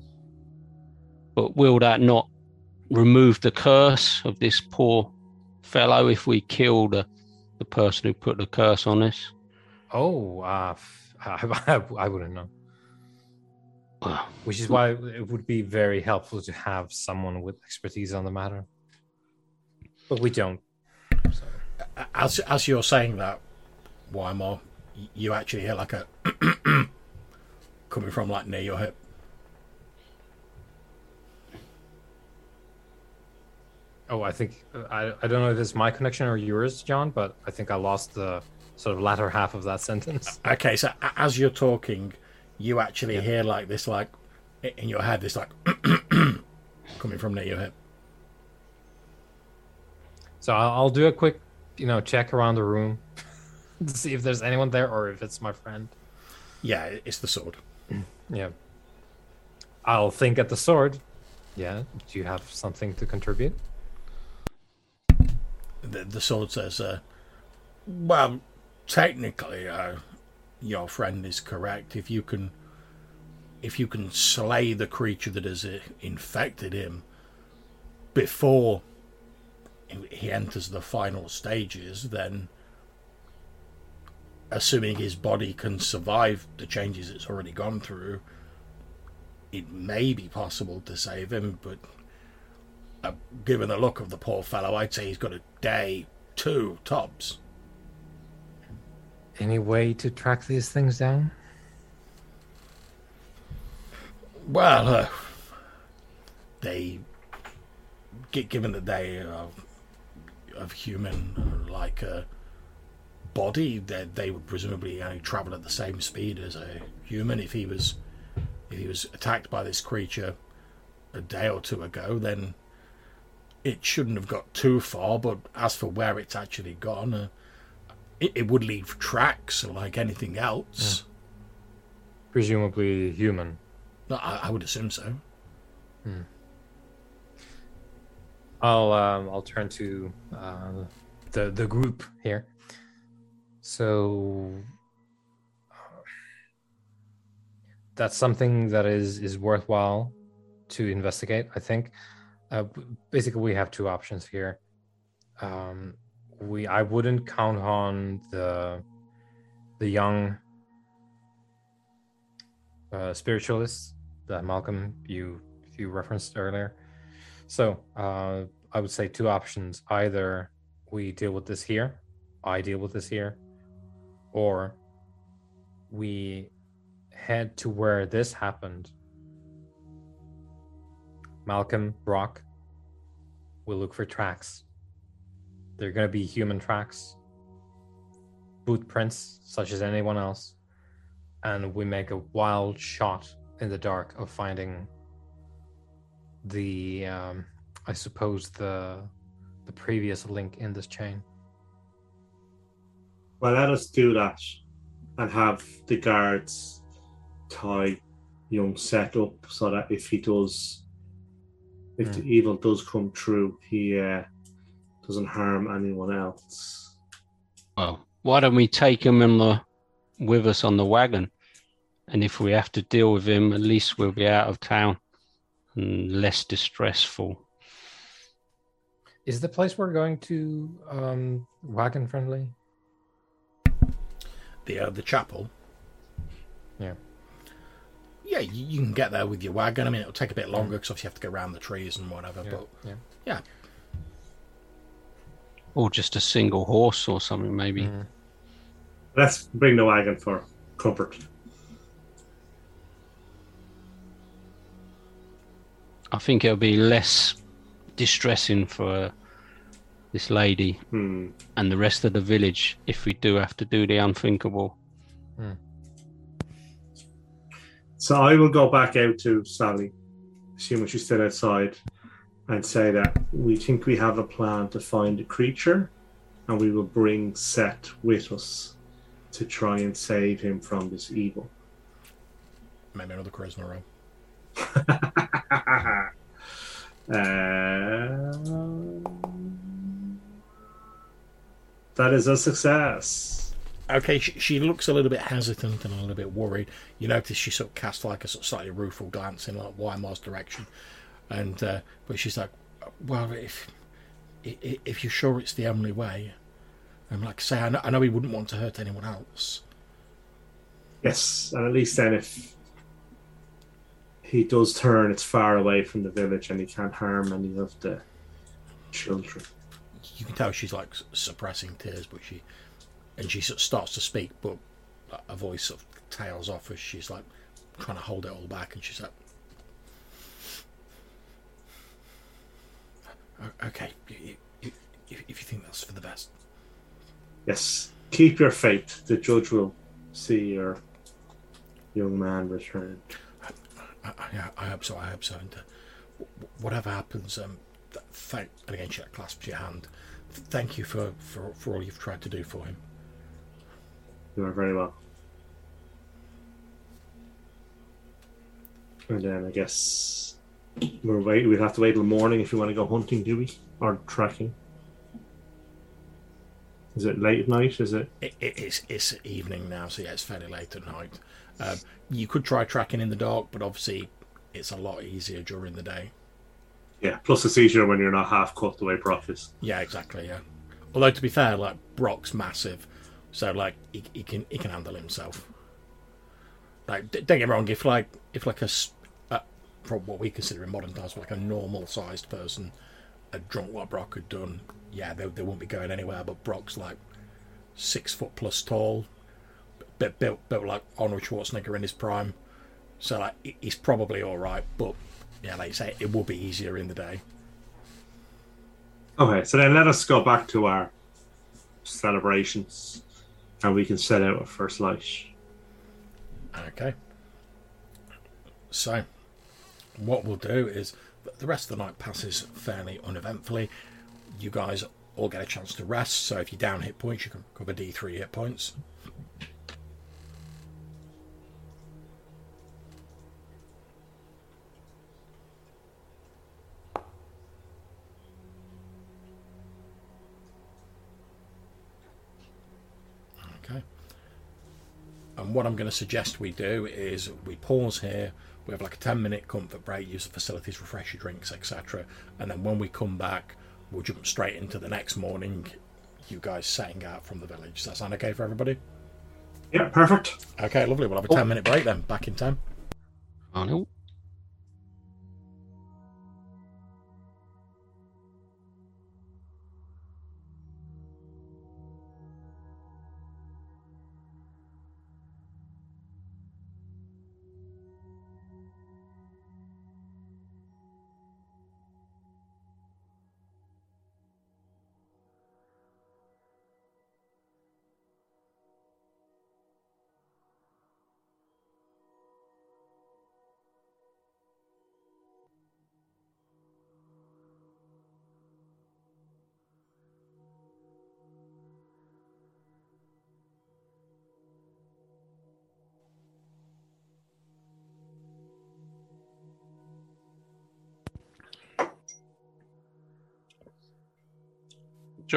but will that not remove the curse of this poor fellow if we kill the, the person who put the curse on us? Oh, uh, [LAUGHS] I, I wouldn't know. Well, [SIGHS] Which is why it would be very helpful to have someone with expertise on the matter. But we don't. So. As as you're saying that, Wymore, y- you actually hear like a [CLEARS THROAT] coming from like near your hip. Oh, I think I, I don't know if it's my connection or yours, John, but I think I lost the sort of latter half of that sentence. Okay, so as you're talking, you actually hear like this, like in your head, this like [CLEARS THROAT] coming from near your hip. So I'll, I'll do a quick, you know, check around the room [LAUGHS] to see if there's anyone there or if it's my friend. Yeah, it's the sword. Yeah. I'll think at the sword. Yeah. Do you have something to contribute? The, the sword says, uh, "Well, technically, uh, your friend is correct. If you can, if you can slay the creature that has uh, infected him before he- enters the final stages, then." Assuming his body can survive the changes it's already gone through, it may be possible to save him, but uh, given the look of the poor fellow, I'd say he's got a day, two tops. Any way to track these things down? Well, uh, they, gi- given that they are of human like a body, they they would presumably only travel at the same speed as a human. If he was, if he was attacked by this creature a day or two ago, then it shouldn't have got too far. But as for where it's actually gone, uh, it, it would leave tracks like anything else. Presumably human. I, I would assume so. I'll um, I'll turn to uh, the the group here. So that's something that is is worthwhile to investigate. I think. Uh, basically, we have two options here. Um, we I wouldn't count on the the young uh, spiritualists that Malcolm you you referenced earlier. So uh, I would say two options: either we deal with this here, I deal with this here, or we head to where this happened. Malcolm, Brock, will look for tracks. They're going to be human tracks, boot prints, such as anyone else, and we make a wild shot in the dark of finding the um, I suppose the the previous link in this chain. Well, let us do that and have the guards tie young Seth up so that if he does, if the evil does come true, he uh, doesn't harm anyone else. Well, why don't we take him in the, with us on the wagon? And if we have to deal with him, at least we'll be out of town and less distressful. Is the place we're going to um, wagon friendly? The uh, the chapel. Yeah. Yeah, you, you can get there with your wagon. I mean, it'll take a bit longer because obviously you have to go around the trees and whatever. Yeah, But yeah. yeah, Or just a single horse or something, maybe. Mhm. Let's bring the wagon for comfort. I think it'll be less distressing for this lady Hmm. and the rest of the village if we do have to do the unthinkable. So I will go back out to Sally, assuming she's still outside, and say that we think we have a plan to find the creature, and we will bring Seth with us to try and save him from this evil. maybe another charisma roll. [LAUGHS] Um, that is a success. Okay, she, she looks a little bit hesitant and a little bit worried. You notice she sort of casts like a sort of slightly rueful glance in like Weimar's direction, and uh, but she's like, "Well, if if you're sure it's the only way," and like I say, I know, I know he wouldn't want to hurt anyone else. Yes, and at least then if he does turn, it's far away from the village and he can't harm any of the children. You can tell she's like suppressing tears, but she and she sort of starts to speak, but a voice sort of tails off as she's like trying to hold it all back, and she's like, "Okay, if you think that's for the best." Yes, keep your faith. The judge will see your young man return. I, I, I hope so. I hope so. And uh, whatever happens, um, th- thank and again she clasps your hand. Thank you for, for, for all you've tried to do for him. You are very well. And then I guess we're wait. We'd have to wait till the morning if you want to go hunting, do we? Or trekking? Is it late at night? Is it? It, it, it's it's evening now, so yeah, it's fairly late at night. Um, you could try tracking in the dark, but obviously it's a lot easier during the day. Yeah. Plus, it's easier when you're not half cut the way Brock is. Yeah, exactly. Yeah. Although to be fair, like Brock's massive, so like he, he can he can handle himself. Like don't get me wrong, if like if like a from what we consider in modern times like a normal sized person had drunk what Brock had done, yeah, they they wouldn't be going anywhere. But Brock's like six foot plus tall, bit built built like Arnold Schwarzenegger in his prime, so like he's probably all right. But yeah, like you say, it will be easier in the day. Okay, so then let us go back to our celebrations, and we can set out at first light. Okay. So, what we'll do is the rest of the night passes fairly uneventfully. You guys all get a chance to rest. So, if you're down hit points, you can cover D3 hit points. Okay. And what I'm going to suggest we do is we pause here. We have like a 10 minute comfort break, use the facilities, refresh your drinks, etc. And then when we come back, we'll jump straight into the next morning. You guys setting out from the village. Does that sound okay for everybody? Yeah, perfect. Okay, lovely. We'll have a 10 minute break then. Back in 10. I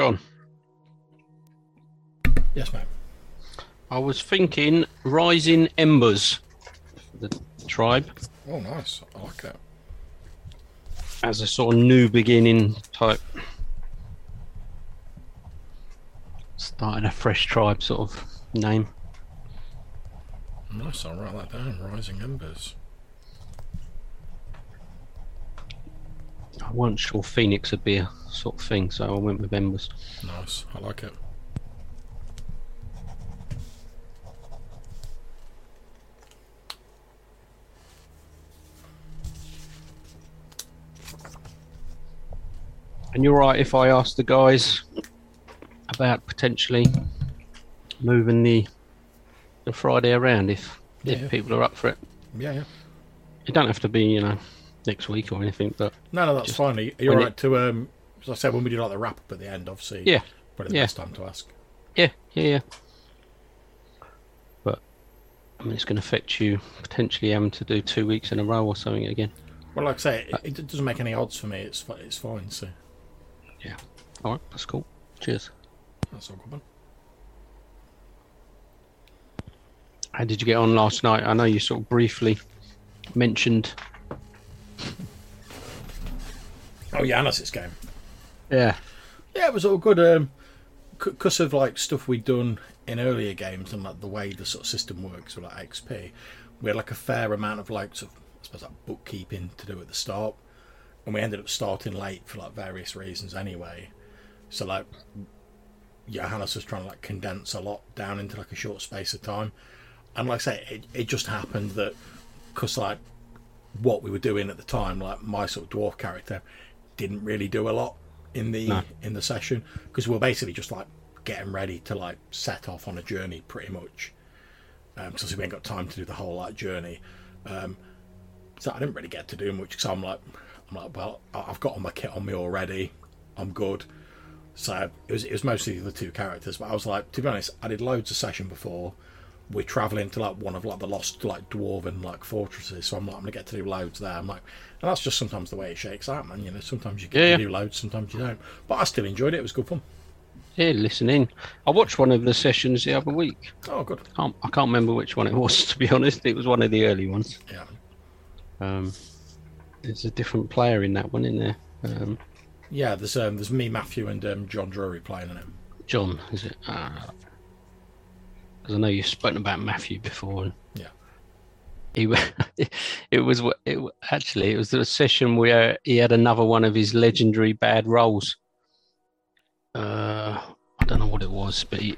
John, Yes, ma'am. I was thinking Rising Embers for the tribe Oh, nice. I like that. as a sort of new beginning type. Starting a fresh tribe sort of name. Nice. I'll write that down. Rising Embers. I wasn't sure Phoenix would be a sort of thing, so I went with Embers. Nice. I like it. And you're right if I asked the guys about potentially moving the the Friday around if Yeah. if people are up for it. Yeah, yeah. It don't have to be, you know, next week or anything, but No, no, that's Just fine. You're all it- right to, um, as I said, when we do like the wrap up at the end, obviously, Yeah. probably the Yeah. best time to ask. yeah, yeah, yeah. But I mean, it's going to affect you potentially having to do two weeks in a row or something again. Well, like I say, it, it doesn't make any odds for me. It's it's fine. So yeah. All right, that's cool. Cheers. that's all good. Man. How did you get on last night? I know you sort of briefly mentioned. Oh yeah, Anas's game. Yeah. Yeah, it was all good. Um, because of like stuff we'd done in earlier games and like the way the sort of system works with like XP, we had like a fair amount of like sort of I suppose like bookkeeping to do at the start, and we ended up starting late for like various reasons anyway. So like, Johannes was trying to like condense a lot down into like a short space of time, and like I say, it, it just happened that because like what we were doing at the time, like my sort of dwarf character, didn't really do a lot in the No. in the session because we we're basically just like getting ready to like set off on a journey pretty much because we ain't got time to do the whole like journey. Um, so I didn't really get to do much because I'm like, I'm like, well, I've got all my kit on me already. I'm good. So it was it was mostly the two characters, but I was like, to be honest, I did loads of session before. We're traveling to like one of like the lost like dwarven like fortresses, so I'm like, I'm gonna get to do loads there. I'm like, and that's just sometimes the way it shakes out, man. You know, sometimes you get Yeah, yeah. to do loads, sometimes you don't. But I still enjoyed it. It was good fun. Yeah, listen in. I watched one of the sessions the other week. Oh, good. Can't, I can't remember which one it was, [LAUGHS] to be honest. It was one of the early ones. Yeah. Um, there's a different player in that one, in there. Um, Yeah, there's um, there's me, Matthew, and um, John Drury playing in it. John, is it? Because I know you've spoken about Matthew before. And Yeah. He, [LAUGHS] it was it, actually it was a session where he had another one of his legendary bad rolls. Uh, I don't know what it was, but he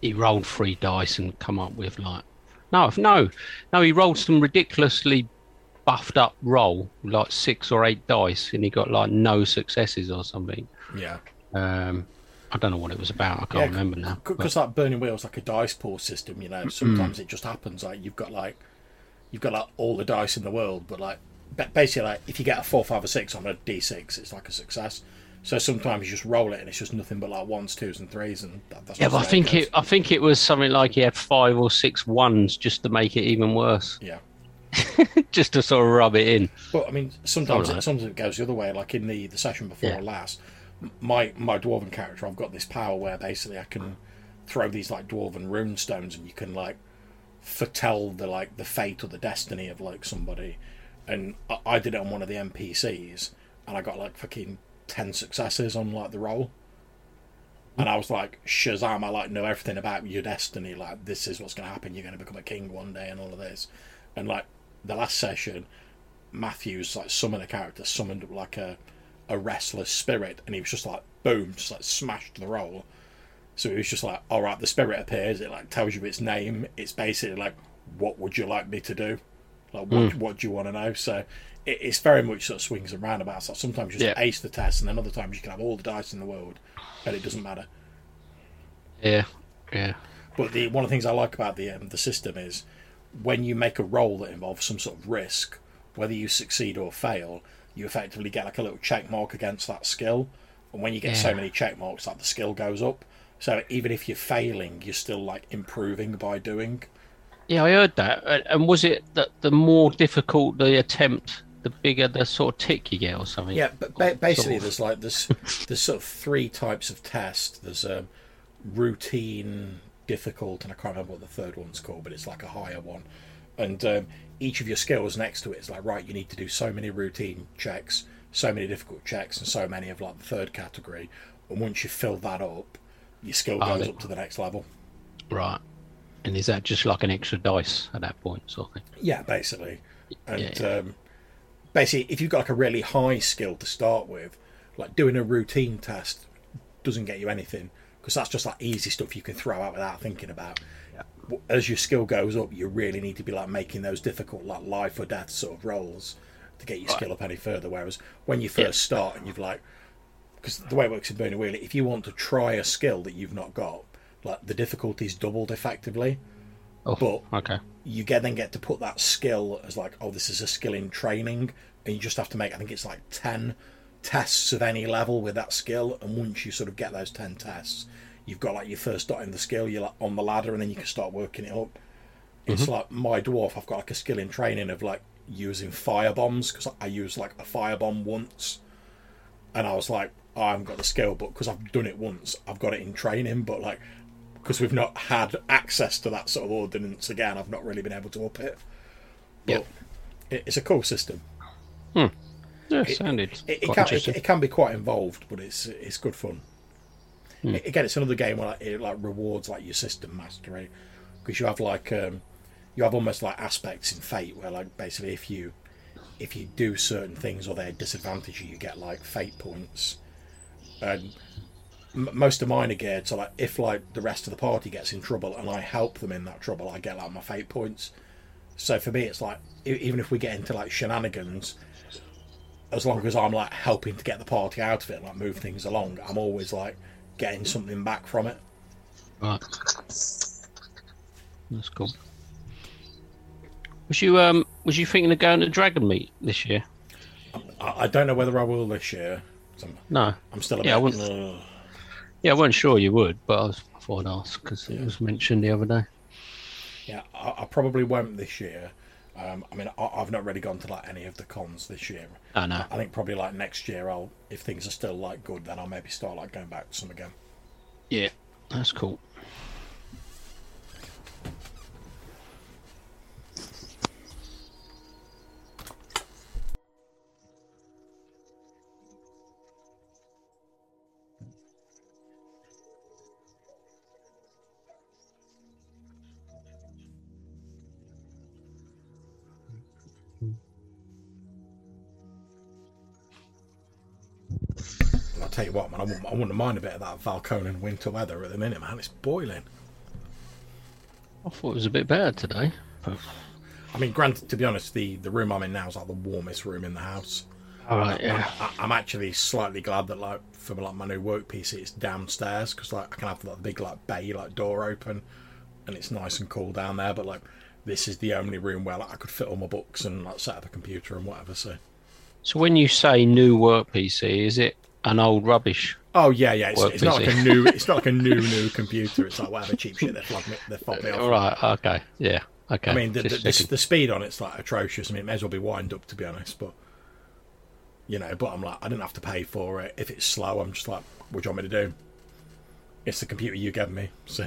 he rolled three dice and come up with like no no no he rolled some ridiculously buffed up roll like six or eight dice and he got like no successes or something. Yeah, Um, I don't know what it was about. I can't Yeah, remember now. because that burning wheel's like a dice pool system. You know, sometimes it just happens. Like you've got like you've got like all the dice in the world, but like basically like if you get a four, five, or six on a d6, it's like a success. So sometimes you just roll it and it's just nothing but like ones, twos, and threes, and that, that's yeah, but I think goes. it. I think it was something like he had five or six ones just to make it even worse, Yeah, [LAUGHS] just to sort of rub it in. but I mean, sometimes it, sometimes it goes the other way. Like in the the session before Yeah. last, my my dwarven character, I've got this power where basically I can throw these like dwarven rune stones, and you can like foretell the like the fate or the destiny of like somebody. And I, I did it on one of the NPCs, and I got like fucking ten successes on like the roll. And I was like, Shazam! I like know everything about your destiny. Like this is what's going to happen. You're going to become a king one day, and all of this. And like the last session, Matthews like summoned a character, summoned up like a a restless spirit, and he was just like boom, just like smashed the roll. So it was just like, all right, the spirit appears. It like tells you its name. It's basically like, what would you like me to do? Like, what, what do you want to know? So it, it's very much sort of swings and roundabouts. Like sometimes you just Yeah. ace the test, and then other times you can have all the dice in the world, and it doesn't matter. Yeah, yeah, But the one of the things I like about the um, the system is when you make a roll that involves some sort of risk, whether you succeed or fail, you effectively get like a little check mark against that skill. And when you get so many check marks, like the skill goes up. So even if you're failing, you're still like improving by doing. yeah. I heard that. And was it that the more difficult the attempt, the bigger the sort of tick you get, or something? Yeah, but ba- basically, there's like there's [LAUGHS] there's sort of three types of test. There's um, routine, difficult, and I can't remember what the third one's called, but it's like a higher one. And um, each of your skills next to it is like right, you need to do so many routine checks, so many difficult checks, and so many of like the third category. And once you fill that up, your skill Oh, goes they- up to the next level. Right. And is that just like an extra dice at that point, sort of thing? Yeah, basically. And Yeah, yeah. Um, basically, if you've got like a really high skill to start with, like doing a routine test doesn't get you anything because that's just like easy stuff you can throw out without thinking about. As your skill goes up, you really need to be like making those difficult, like life or death sort of rolls to get your skill up any further. Whereas when you first start and you've like, because the way it works in Burning Wheel, if you want to try a skill that you've not got, like the difficulty's doubled effectively Oh, But- okay. you get then get to put that skill as like, oh, this is a skill in training, and you just have to make. I think it's like ten tests of any level with that skill, and once you sort of get those ten tests, you've got like your first dot in the skill. You're like on the ladder, and then you can start working it up. It's mm-hmm. like my dwarf. I've got like a skill in training of like using fire bombs because I used like a fire bomb once, and I was like, I haven't got the skill, but because I've done it once, I've got it in training. But like, because we've not had access to that sort of ordnance again, I've not really been able to up it. But Yep. it, it's a cool system. Hmm. Yeah, sounded It, it can it, it can be quite involved, but it's it's good fun. A- Again, it's another game where it like rewards like your system mastery because you have like um, you have almost like aspects in Fate where like basically if you if you do certain things or they disadvantage you, you get like fate points. And m- most of mine are geared so like if like the rest of the party gets in trouble and I help them in that trouble, I get like my fate points. So for me, it's like even if we get into like shenanigans, as long as I'm like helping to get the party out of it, like move things along, I'm always like getting something back from it. Right. That's cool. Was you um was you thinking of going to Dragonmeet this year? I, I don't know whether I will this year. I'm, No. I'm still a Yeah, I bit. wouldn't- ugh. Yeah, I wasn't sure you would, but I, was, I thought I'd ask because it was mentioned the other day. Yeah, I, I probably won't this year. Um, I mean, I, I've not really gone to like any of the cons this year. I know. I think probably like next year, I'll if things are still like good, then I'll maybe start like going back to some again. Yeah, that's cool. You what, man, I wouldn't, I wouldn't mind a bit of that Valconan winter weather at the minute, man. It's boiling. I thought it was a bit better today. But, I mean, granted, to be honest, the, the room I'm in now is like the warmest room in the house. all right, yeah. I, I'm actually slightly glad that like for like my new work PC, it's downstairs because like I can have like the big like bay like door open, and it's nice and cool down there. But like this is the only room where like I could fit all my books and like set up a computer and whatever. So So when you say new work PC, is it an old rubbish? oh yeah, yeah, it's, it's not like a new, [LAUGHS] it's not like a new new computer. It's like whatever cheap shit they flog me, they fob me off. All right, okay, yeah, okay. I mean, the, the, the, the speed on it's like atrocious. I mean, it may as well be wind up to be honest, but you know, but I'm like, I didn't have to pay for it. If it's slow, I'm just like, what do you want me to do? It's the computer you gave me, [LAUGHS] so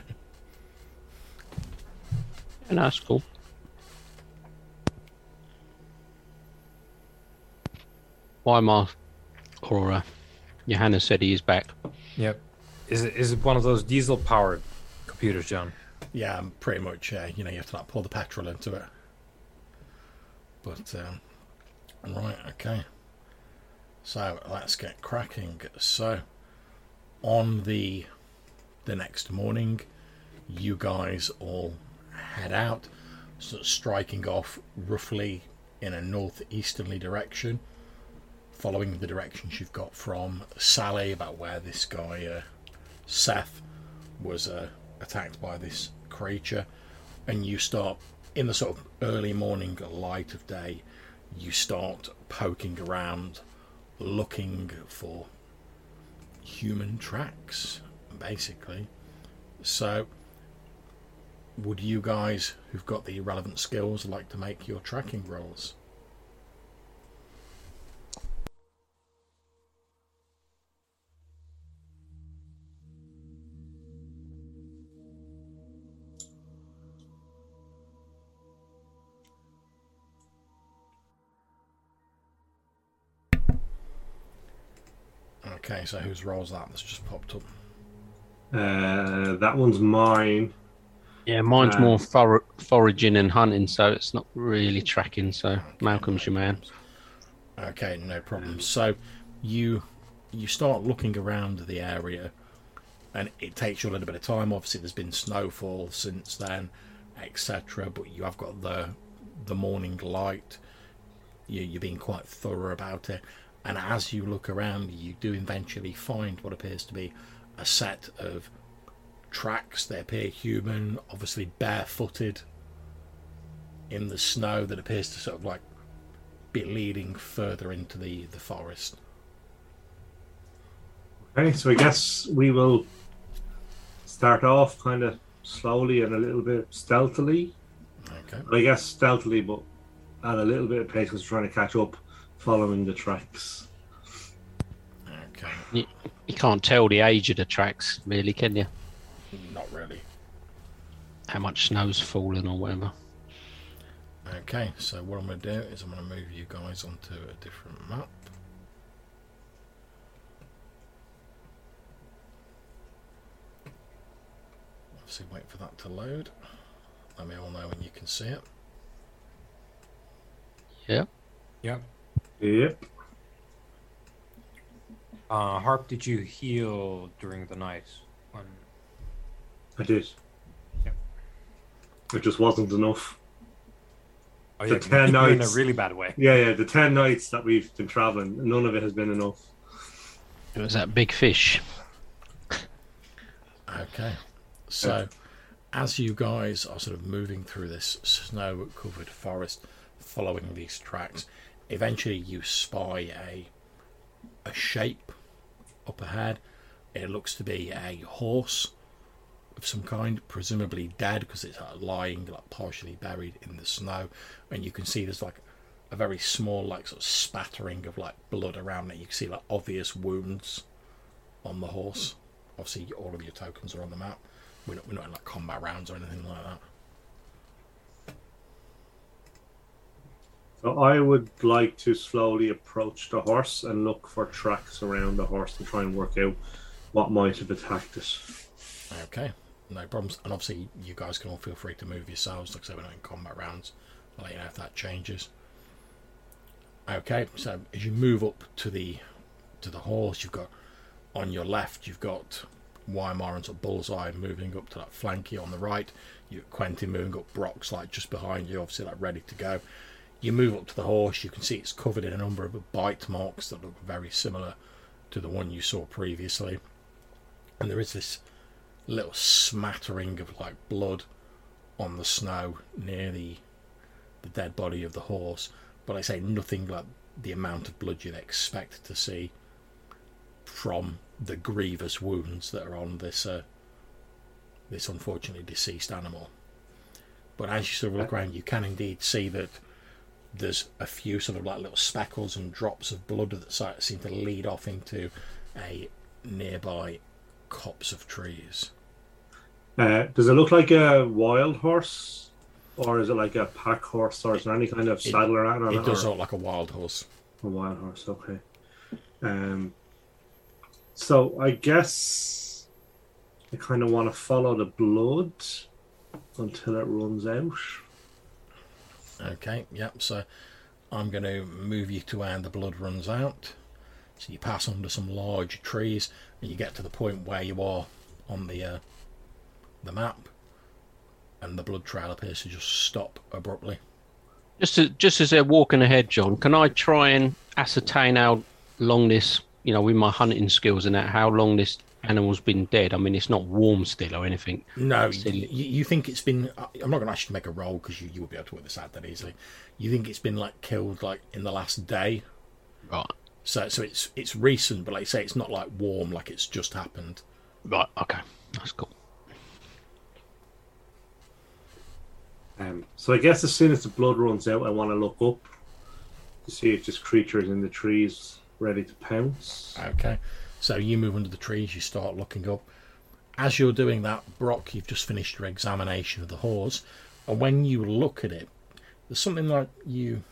no, that's cool. Why, my or uh, Johanna said he is back. Yep. Is it is it one of those diesel powered computers, John? yeah, pretty much. Uh, you know, you have to like pour the petrol into it. But um, right, okay. So let's get cracking. So on the the next morning, you guys all head out, sort of striking off roughly in a northeasterly direction, following the directions you've got from Sally about where this guy uh, Seth was uh, attacked by this creature, and you start in the sort of early morning light of day. You start poking around, looking for human tracks, basically. So, would you guys who've got the relevant skills like to make your tracking rolls? Okay, so whose roll's that? That's just popped up. Uh, that one's mine. Yeah, mine's Um, more for- foraging and hunting, so it's not really tracking. So Malcolm's your man. Okay, no problem. So you you start looking around the area, and it takes you a little bit of time. Obviously, there's been snowfall since then, etc. But you have got the the morning light. You you're being quite thorough about it, and as you look around, you do eventually find what appears to be a set of tracks. They appear human, obviously barefooted in the snow that appears to sort of like be leading further into the the forest. Okay, so I guess we will start off kind of slowly and a little bit stealthily. Okay. I guess stealthily, but at a little bit of pace because we're trying to catch up following the tracks. Okay. You, you can't tell the age of the tracks, really, can you? Not really. How much snow's fallen or whatever. Okay. So what I'm going to do is I'm going to move you guys onto a different map. Obviously, wait for that to load. Let me all know when you can see it. Yeah. Yep. Yep. Uh, Harp, did you heal during the night? When... I did. Yep. It just wasn't enough. Oh, The yeah, 10 you're in a really bad way. Yeah, yeah. The ten nights that we've been traveling, none of it has been enough. It was that big fish. Okay. So, as you guys are sort of moving through this snow covered forest, following these tracks, eventually you spy a, a shape up ahead. It looks to be a horse of some kind, presumably dead because it's uh, lying like partially buried in the snow, and you can see there's like a very small like sort of spattering of like blood around it. You can see like obvious wounds on the horse. Obviously, all of your tokens are on the map. We're not, we're not in like combat rounds or anything like that. So I would like to slowly approach the horse and look for tracks around the horse and try and work out what might have attacked it. Okay, no problems. And obviously, you guys can all feel free to move yourselves. Like I said, we're not in combat rounds. I'll let you know if that changes. Okay, so as you move up to the to the horse, you've got on your left, you've got Weimar and sort of Bullseye moving up to that flanky on the right. You Quentin moving up Brock's like just behind you, obviously like ready to go. You move up to the horse, you can see it's covered in a number of bite marks that look very similar to the one you saw previously. And there is this little smattering of like blood on the snow near the the dead body of the horse. But I say nothing like the amount of blood you'd expect to see from the grievous wounds that are on this uh, this unfortunately deceased animal. But as you sort of look around, you can indeed see that there's a few sort of like little speckles and drops of blood that seem to lead off into a nearby copse of trees. Uh, does it look like a wild horse, or is it like a pack horse, or is there any kind of It- saddle around on It it? does or- look like a wild horse. A wild horse, okay. Um, so I guess I kind of want to follow the blood until it runs out. Okay, yep. So I'm going to move you to where the blood runs out. So you pass under some large trees, and you get to the point where you are on the uh, the map, and the blood trail appears to just stop abruptly. Just to, just as they're walking ahead, John, can I try and ascertain how long this, you know, with my hunting skills and that, how long this animal's been dead? I mean, it's not warm still or anything. No, Silly. you, you think it's been? I'm not going to ask you to make a roll because you, you will be able to work this out that easily. You think it's been like killed like in the last day, Right. so so it's it's recent, but like you say, it's not like warm, like it's just happened. Right. Okay. That's cool. Um, so I guess as soon as the blood runs out, I want to look up to see if this creature is in the trees ready to pounce. Okay, so you move under the trees, you start looking up. As you're doing that, Brock, you've just finished your examination of the horse, and when you look at it, there's something like you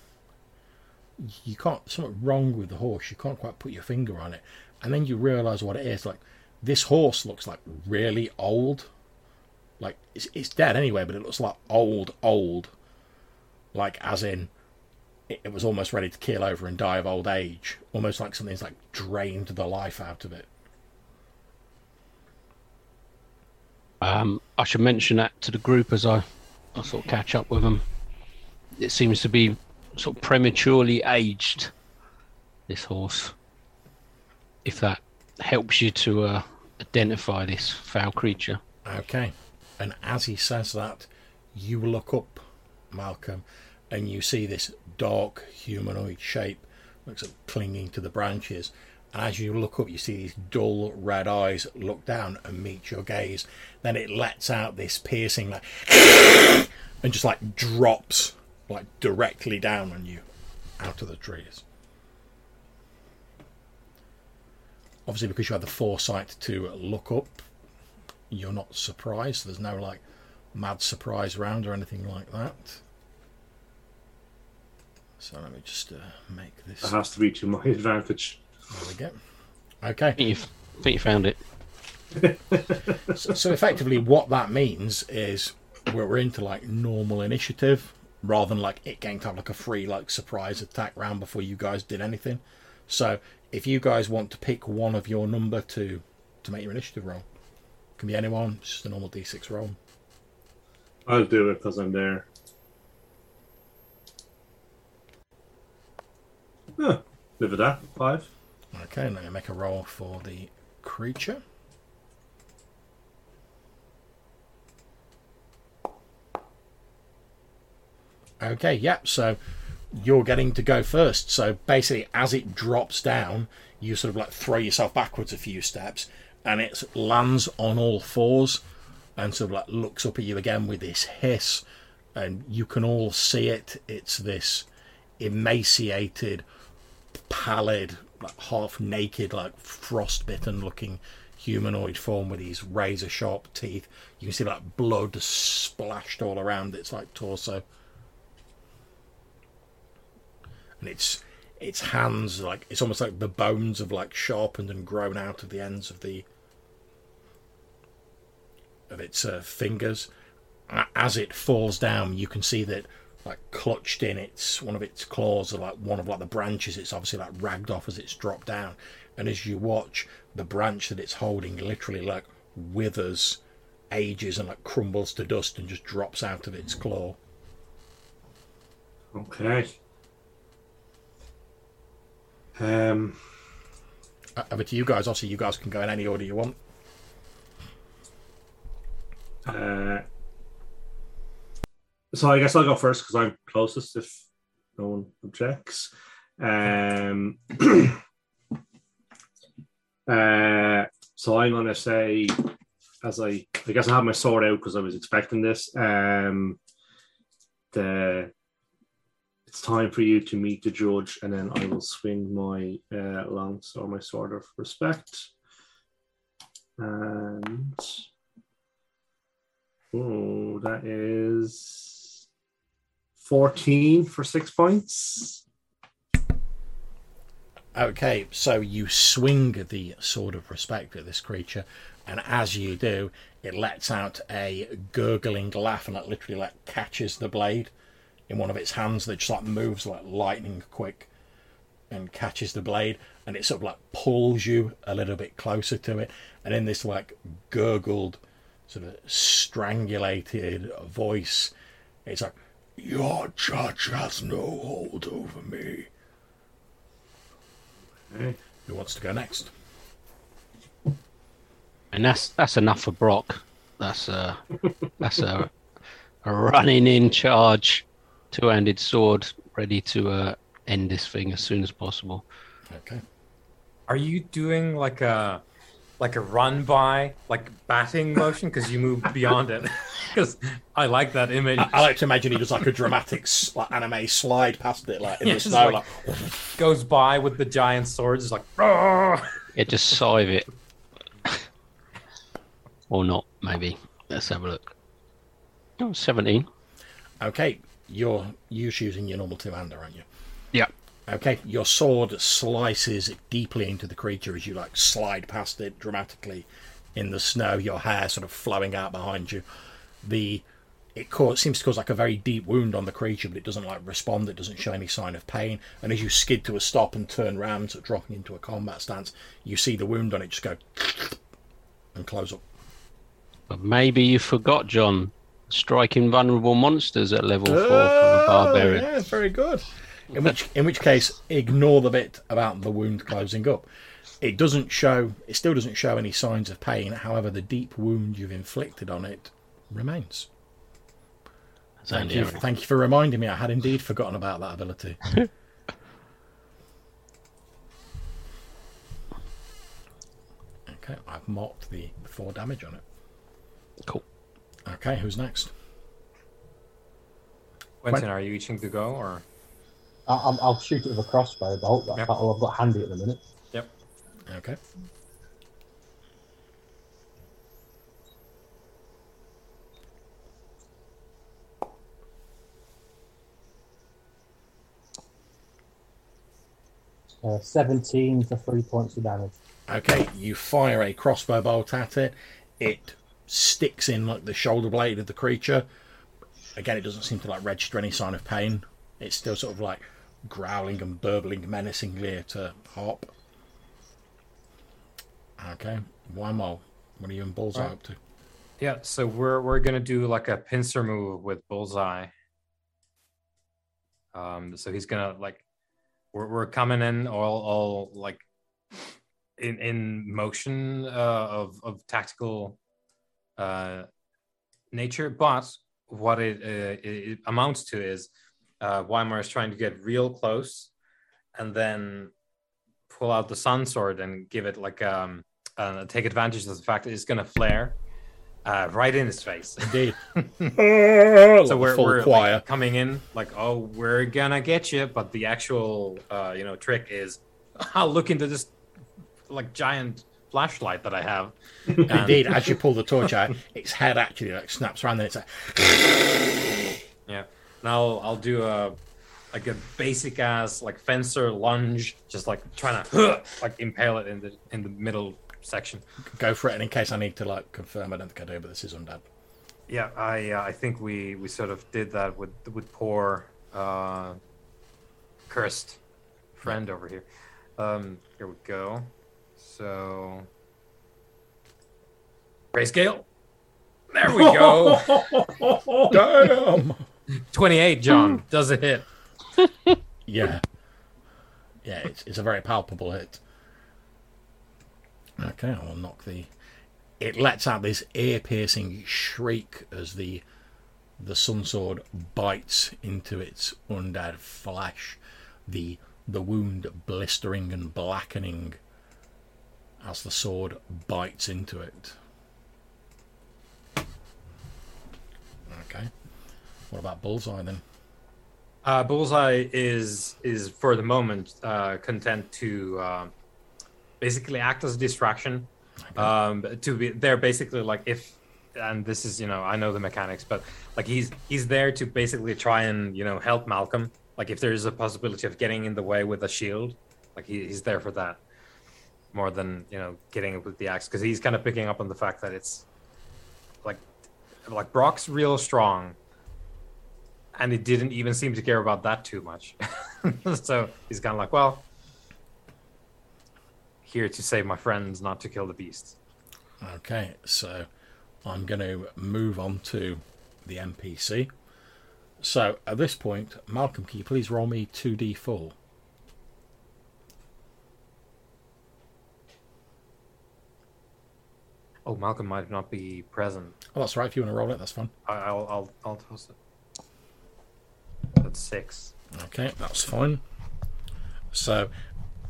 you can't something wrong with the horse. You can't quite put your finger on it, and then you realise what it is. Like this horse looks like really old. Like it's it's dead anyway, but it looks like old, old. Like as in it, it was almost ready to keel over and die of old age, almost like something's like drained the life out of it. Um, I should mention that to the group as I, I sort of catch up with them. It seems to be sort of prematurely aged. This horse. If that helps you to uh, identify this foul creature. Okay, and as he says that, you look up, Malcolm, and you see this dark humanoid shape, looks like clinging to the branches. And as you look up, you see these dull red eyes look down and meet your gaze. Then it lets out this piercing, like, [LAUGHS] and just like drops like directly down on you, out of the trees. Obviously, because you had the foresight to look up, you're not surprised. There's no like mad surprise round or anything like that. So let me just uh, make this. That has to be to my [LAUGHS] advantage. There we go. I Okay. think you I think you found it. [LAUGHS] So, so effectively, what that means is we're we're into like normal initiative rather than like it getting to have like a free like surprise attack round before you guys did anything. So if you guys want to pick one of your number to to make your initiative roll, can be anyone. It's just a normal d6 roll. I'll do it because I'm there. Live that. Five. Okay, let me make a roll for the creature. Okay, yep. Yeah, so you're getting to go first. So basically, as it drops down, you sort of like throw yourself backwards a few steps, and it lands on all fours, and sort of like looks up at you again with this hiss, and you can all see it. It's this emaciated, pallid, like half naked, like frostbitten looking humanoid form with these razor sharp teeth. You can see like blood splashed all around its like torso. And its its hands like it's almost like the bones have like sharpened and grown out of the ends of the of its uh, fingers. As it falls down, you can see that like clutched in its one of its claws or like one of like the branches. It's obviously like ragged off as it's dropped down. And as you watch the branch that it's holding literally like withers ages and like crumbles to dust and just drops out of its claw. Okay. Um, Uh, over to you guys. Obviously you guys can go in any order you want. uh, so I guess I'll go first because I'm closest if no one objects. Um, [CLEARS THROAT] uh, so I'm gonna say, as I, I guess I have my sword out because I was expecting this. Um, the it's time for you to meet the judge, and then I will swing my uh, lance or my sword of respect. And oh, that is fourteen for six points. Okay, so you swing the sword of respect at this creature, and as you do, it lets out a gurgling laugh and it literally like catches the blade in one of its hands that just like moves like lightning quick and catches the blade and it sort of like pulls you a little bit closer to it and in this like gurgled sort of strangulated voice it's like your judge has no hold over me Okay. who wants to go next And that's that's enough for Brock. That's a that's a, a running in charge, two-handed sword, ready to uh, end this thing as soon as possible. okay Are you doing like a like a run by like batting motion because you move beyond it? [LAUGHS] Because I like that image. I, I like to imagine he does like a dramatic like anime slide past it, like in Yeah, the snow. like- Like, [LAUGHS] Goes by with the giant swords, just like "Roar!" Yeah, just scythe it, [LAUGHS] or not? Maybe. Let's have a look. Oh, 17. okay, you're you're using your normal two-hander, aren't you? Yeah. Okay, your sword slices deeply into the creature as you like slide past it dramatically in the snow. Your hair sort of flowing out behind you. The it cause, seems to cause like a very deep wound on the creature, but it doesn't like respond. It doesn't show any sign of pain. And as you skid to a stop and turn round, sort of dropping into a combat stance, you see the wound on it just go [SNIFFS] and close up. But maybe you forgot, John. Striking vulnerable monsters at level 4 for the barbarian. Oh, Yeah, very good. In which, in which case, ignore the bit about the wound closing up. It doesn't show. It still doesn't show any signs of pain. However, the deep wound you've inflicted on it remains. Thank you. Thank you for reminding me. I had indeed forgotten about that ability. [LAUGHS] okay, I've marked the four damage on it. Cool. Okay, who's next? Quentin, are you itching to go or? I, I'm, I'll shoot it with a crossbow bolt. That's Yeah. about all I've got handy at the minute. Yep. Okay. Uh, 17 for three points of damage. Okay, you fire a crossbow bolt at it. It sticks in like the shoulder blade of the creature. Again, it doesn't seem to like register any sign of pain. It's still sort of like growling and burbling menacingly at a hop. Okay, one more. What are you and Bullseye Right. up to? Yeah, so we're we're gonna do like a pincer move with Bullseye. Um, so he's gonna like, we're we're coming in all all like, in in motion uh, of of tactical, uh, nature. But what it, uh, it it amounts to is uh, Weimar is trying to get real close, and then pull out the sun sword and give it like um uh, take advantage of the fact that it's going to flare uh, right in his face. Indeed. so [LAUGHS] so we're, full we're like, coming in like, oh, we're gonna get you, but the actual uh, you know trick is, [LAUGHS] I'll look into this like giant flashlight that I have. [LAUGHS] and- Indeed, as you pull the torch out, its head actually like snaps around and it's like, Yeah. And I'll I'll do a like a basic ass like fencer lunge, just like trying to [LAUGHS] like impale it in the in the middle section. go for it. And in case I need to like confirm, I don't think I do, but this is undead. Yeah, I uh, I think we we sort of did that with with poor uh, cursed friend over here. Um, here we go. So grayscale. There we [LAUGHS] go. Damn. Twenty-eight, John. Hmm. Does it hit? [LAUGHS] Yeah. Yeah, it's, it's a very palpable hit. Okay, I will knock the. It lets out this ear-piercing shriek as the the sun sword bites into its undead flesh. The the wound blistering and blackening as the sword bites into it. Okay. What about bullseye then? Uh, Bullseye is is for the moment uh, content to uh, basically act as a distraction. Um, to be they're basically like if and this is you know I know the mechanics, but like he's he's there to basically try and you know help Malcolm. Like if there is a possibility of getting in the way with a shield, like he, he's there for that more than you know getting it with the axe because he's kind of picking up on the fact that it's like like Brock's real strong and he didn't even seem to care about that too much. [LAUGHS] so he's kind of like, well, here to save my friends, not to kill the beasts. Okay, so I'm going to move on to the NPC. So at this point, Malcolm, can you please roll me 2d4? Oh, Malcolm might not be present. Oh, that's right. If you want to roll it, that's fine. I- I'll I'll I'll toss it. That's six. Okay, that's fine. So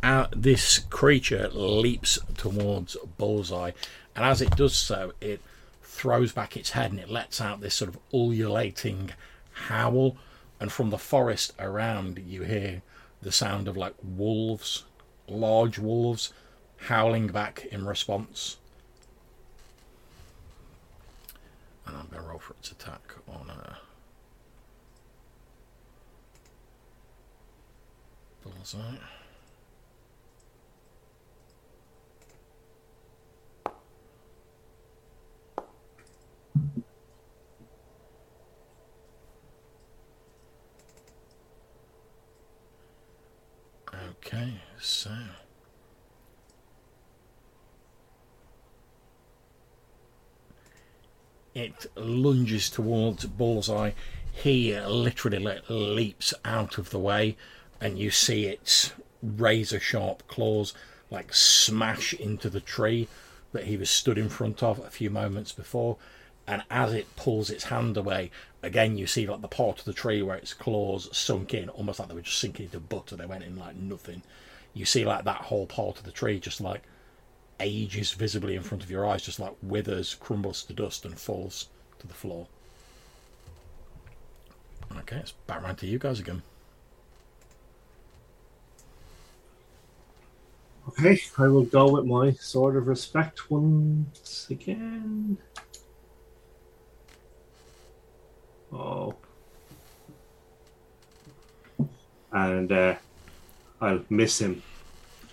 uh, this creature leaps towards Bullseye, and as it does so, it throws back its head and it lets out this sort of ululating howl. And from the forest around, you hear the sound of like wolves, large wolves, howling back in response. And I'm going to roll for its attack on uh, Bullseye. Okay, so it lunges towards Bullseye. He literally leaps out of the way, and you see its razor sharp claws like smash into the tree that he was stood in front of a few moments before. And as it pulls its hand away, again you see like the part of the tree where its claws sunk in, almost like they were just sinking into butter. They went in like nothing. You see like that whole part of the tree just like ages visibly in front of your eyes, just like withers, crumbles to dust, and falls to the floor. Okay, it's back round to you guys again. Okay, I will go with my sword of respect once again. Oh. And uh, I'll miss him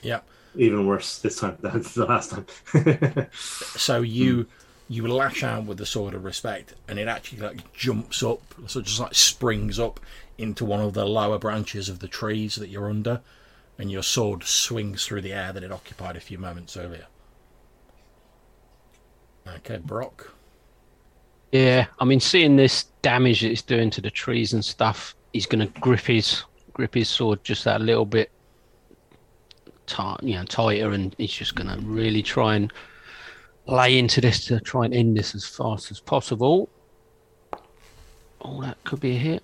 Yeah. even worse this time [LAUGHS] than the last time. [LAUGHS] So you you lash out with the sword of respect, and it actually like jumps up, so just like springs up into one of the lower branches of the trees that you're under, and your sword swings through the air that it occupied a few moments earlier. Okay, Brock. Yeah, I mean, seeing this damage that it's doing to the trees and stuff, he's going to grip his grip his sword just that little bit tight, you know, tighter, and he's just going to really try and lay into this to try and end this as fast as possible. Oh, that could be a hit.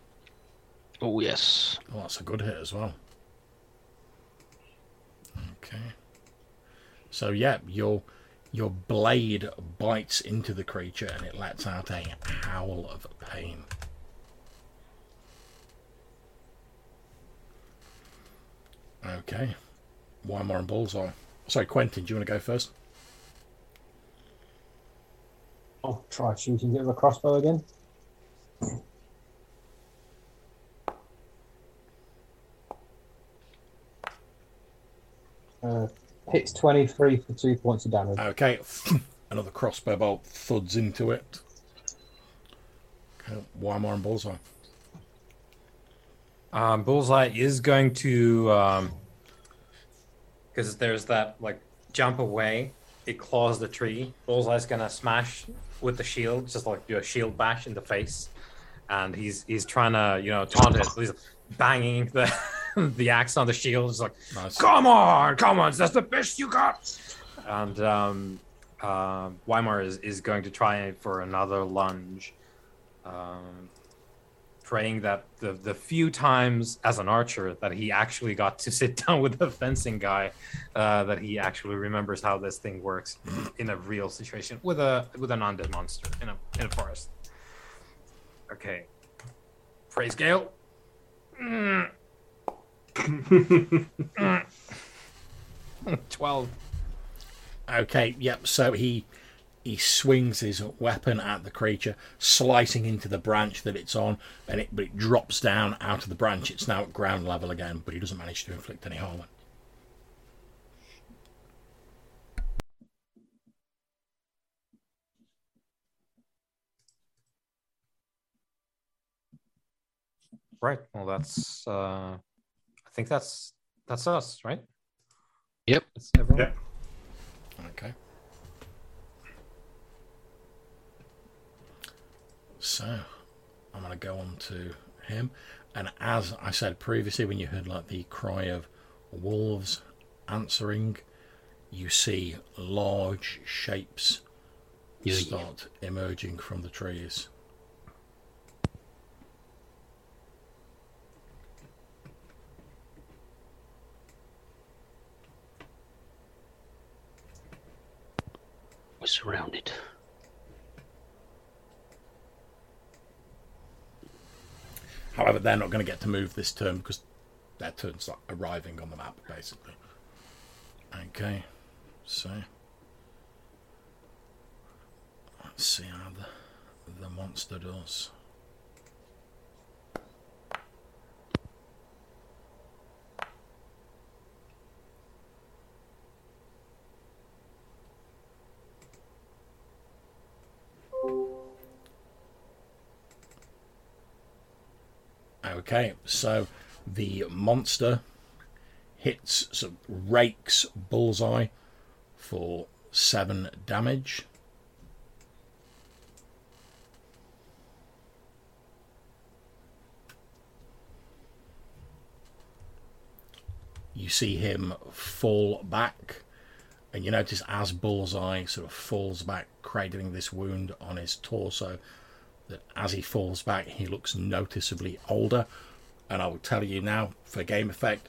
Oh yes. Well, that's a good hit as well. Okay. So yeah, your your blade bites into the creature and it lets out a howl of pain. Okay. Weimar and Bullseye. Sorry, Quentin, do you want to go first? I'll try shooting it with a crossbow again. Uh, hits 23 for two points of damage. Okay. [CLEARS THROAT] Another crossbow bolt thuds into it. Okay. Weimar and Bullseye. Um, Bullseye is going to, because there's that like jump away. It claws the tree. Bullseye's gonna smash with the shield, just like do a shield bash in the face, and he's he's trying to you know taunt it. He's banging the [LAUGHS] [LAUGHS] the axe on the shield. It's like, Nice. come on, come on, that's the best you got. And um, uh, Weimar is is going to try for another lunge. Um, praying that the the few times as an archer that he actually got to sit [LAUGHS] down with the fencing guy, uh, that he actually remembers how this thing works [CLEARS THROAT] in a real situation with a with an undead monster in a in a forest. Okay, praise Gale. Mm. [LAUGHS] Twelve. Okay, yep. So he he swings his weapon at the creature, slicing into the branch that it's on, and it but it drops down out of the branch. It's now at ground level again, but he doesn't manage to inflict any harm. Right. Well, that's. Uh, I think that's that's us, right? Yep. That's everyone? Yep. Okay. So I'm gonna go on to him, and as I said previously, when you heard like the cry of wolves answering, you see large shapes Yeah. start emerging from the trees. Surrounded. However, they're not going to get to move this turn because their turn's like arriving on the map, basically. Okay, so let's see how the the monster does. Okay, so the monster hits, so rakes bullseye for seven damage. You see him fall back, and you notice as bullseye sort of falls back, cradling this wound on his torso, that as he falls back, he looks noticeably older. And I will tell you now, for game effect,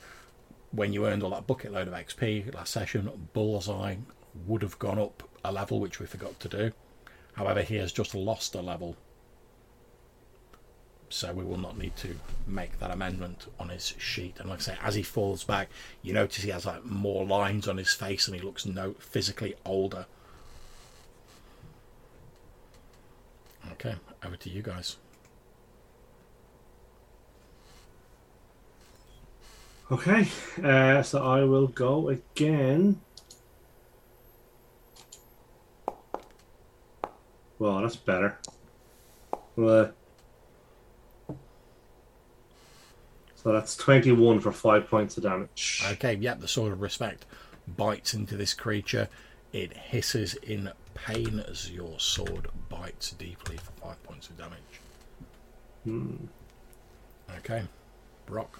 when you earned all that bucket load of XP last session, Bullseye would have gone up a level, which we forgot to do. However, he has just lost a level. So we will not need to make that amendment on his sheet. And like I say, as he falls back, you notice he has like more lines on his face and he looks no physically older. Okay, over to you guys. Okay, uh, so I will go again. Well, that's better. Well, so that's 21 for 5 points of damage. Okay, yep, the sword of respect bites into this creature. It hisses in pain as your sword bites deeply for five points of damage. Hmm. Okay, Brock.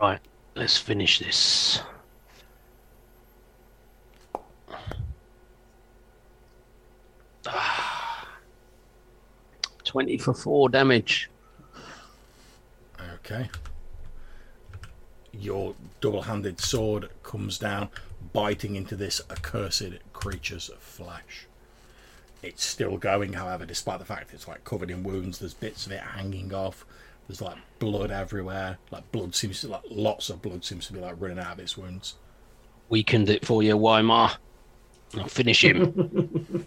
Right, let's finish this. Ah. [SIGHS] 20 for 4 damage. Okay. Your double handed sword comes down, biting into this accursed creature's of flesh. It's still going, however, despite the fact it's like covered in wounds, there's bits of it hanging off. There's like blood everywhere. Like blood seems to like lots of blood seems to be like running out of its wounds. Weakened it for you, Weimar. I'll finish him. [LAUGHS]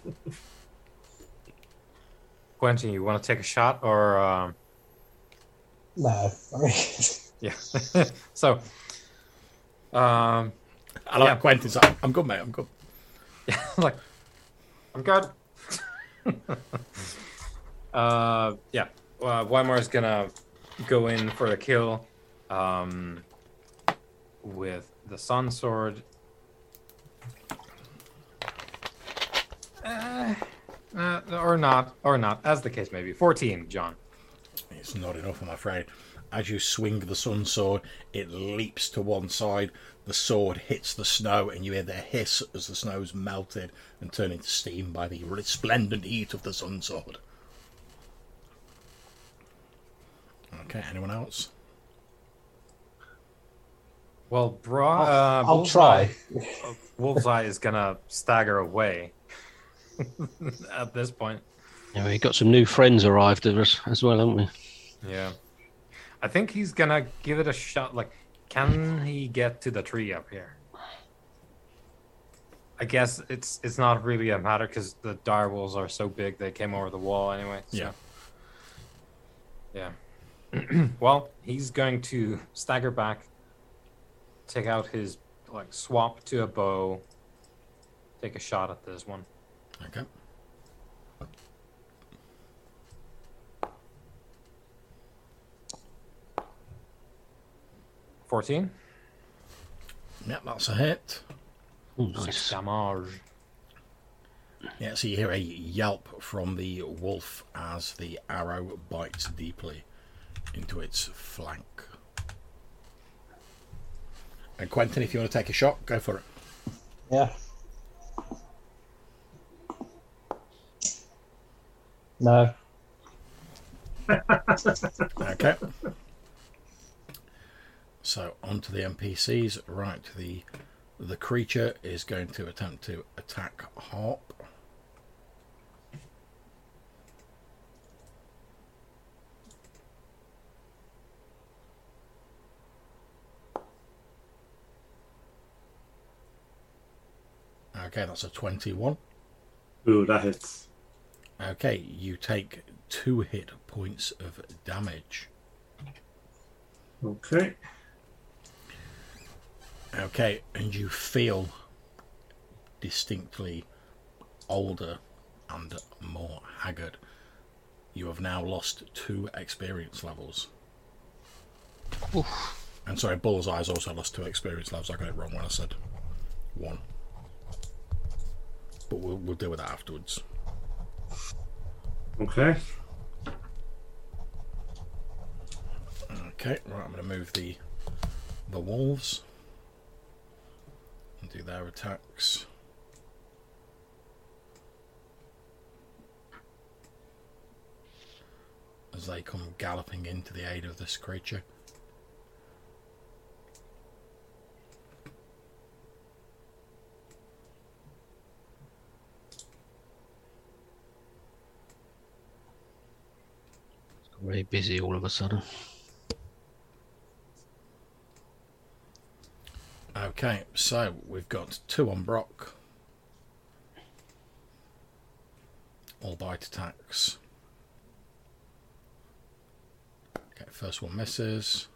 Quentin, you want to take a shot or? Um... No, I mean, [LAUGHS] Yeah. [LAUGHS] so, um, I like Yeah. Quentin's like, I'm good, mate, I'm good. [LAUGHS] like, I'm good. [LAUGHS] uh, yeah. Uh, Weimar's gonna go in for the kill, um, with the Sun Sword. Uh, uh, or not, or not, as the case may be. 14, John. It's not enough, I'm afraid. As you swing the sun sword, it leaps to one side. The sword hits the snow, and you hear the hiss as the snow's melted and turned into steam by the resplendent heat of the sun sword. Okay, anyone else? Well, bra- uh, I'll Bullseye- try. [LAUGHS] Wolf's Eye is gonna stagger away [LAUGHS] at this point. yeah, we got some new friends arrived at us as well, haven't we? Yeah. I think he's gonna give it a shot. Like, can he get to the tree up here? I guess it's it's not really a matter because the dire wolves are so big they came over the wall anyway. so- Yeah. Yeah. [CLEARS THROAT] well, he's going to stagger back, take out his like swap to a bow, take a shot at this one. Okay. Fourteen. Yep, that's a hit. Oh, Six nice. damage. Yeah, so you hear a yelp from the wolf as the arrow bites deeply into its flank. And Quentin, if you want to take a shot, go for it. Yeah. No. [LAUGHS] Okay. So onto the NPCs. Right, the the creature is going to attempt to attack Harp. Okay, that's a 21. Ooh, that hits. Okay, you take two hit points of damage. Okay. Okay, and you feel distinctly older and more haggard. You have now lost two experience levels. And sorry, Bullseye's also lost two experience levels. I got it wrong when I said one. But we'll, we'll deal with that afterwards. Okay. Okay, right, I'm going to move the the wolves and do their attacks. As they come galloping into the aid of this creature. It's very busy all of a sudden. Okay, so we've got two on Brock. All bite attacks. Okay, first one misses.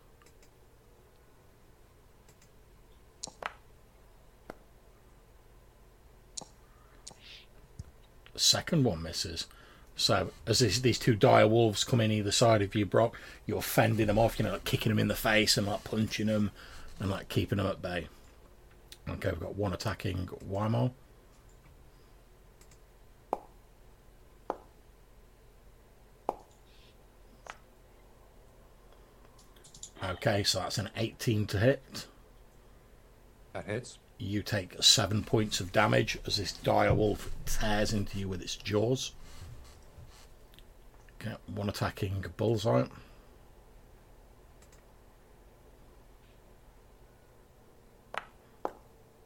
Second one misses. So as this, these two dire wolves come in either side of you, Brock, you're fending them off. You know, like kicking them in the face and like punching them and like keeping them at bay. Okay, we've got one attacking Weimar. Okay, so that's an 18 to hit. That hits. You take seven points of damage as this dire wolf tears into you with its jaws. Okay, one attacking Bullseye.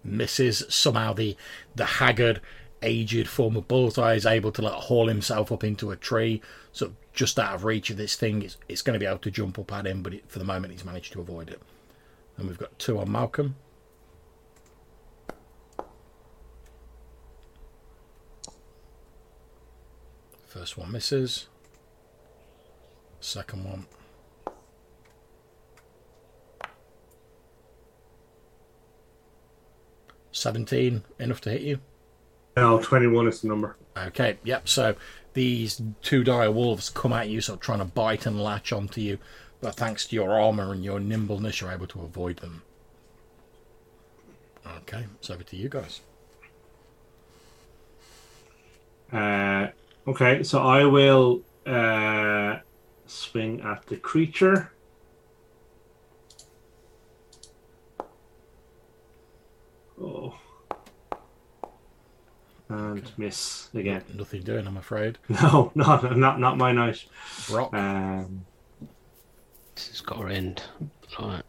Misses. Somehow the the haggard, aged form of Bullseye is able to like haul himself up into a tree, so just out of reach of this thing. It's, it's going to be able to jump up at him, but it, for the moment he's managed to avoid it. And we've got two on Malcolm. First one misses. Second one. Seventeen, enough to hit you. No, 21 is the number. Okay, yep. So these two dire wolves come at you, sort of trying to bite and latch onto you, but thanks to your armor and your nimbleness, you're able to avoid them. Okay, it's over to you guys. Uh, okay, so I will uh, swing at the creature. Oh. And Okay. miss again. Nothing doing, I'm afraid. [LAUGHS] No, no, not not my night. Brock, Um, This has got to end. Right.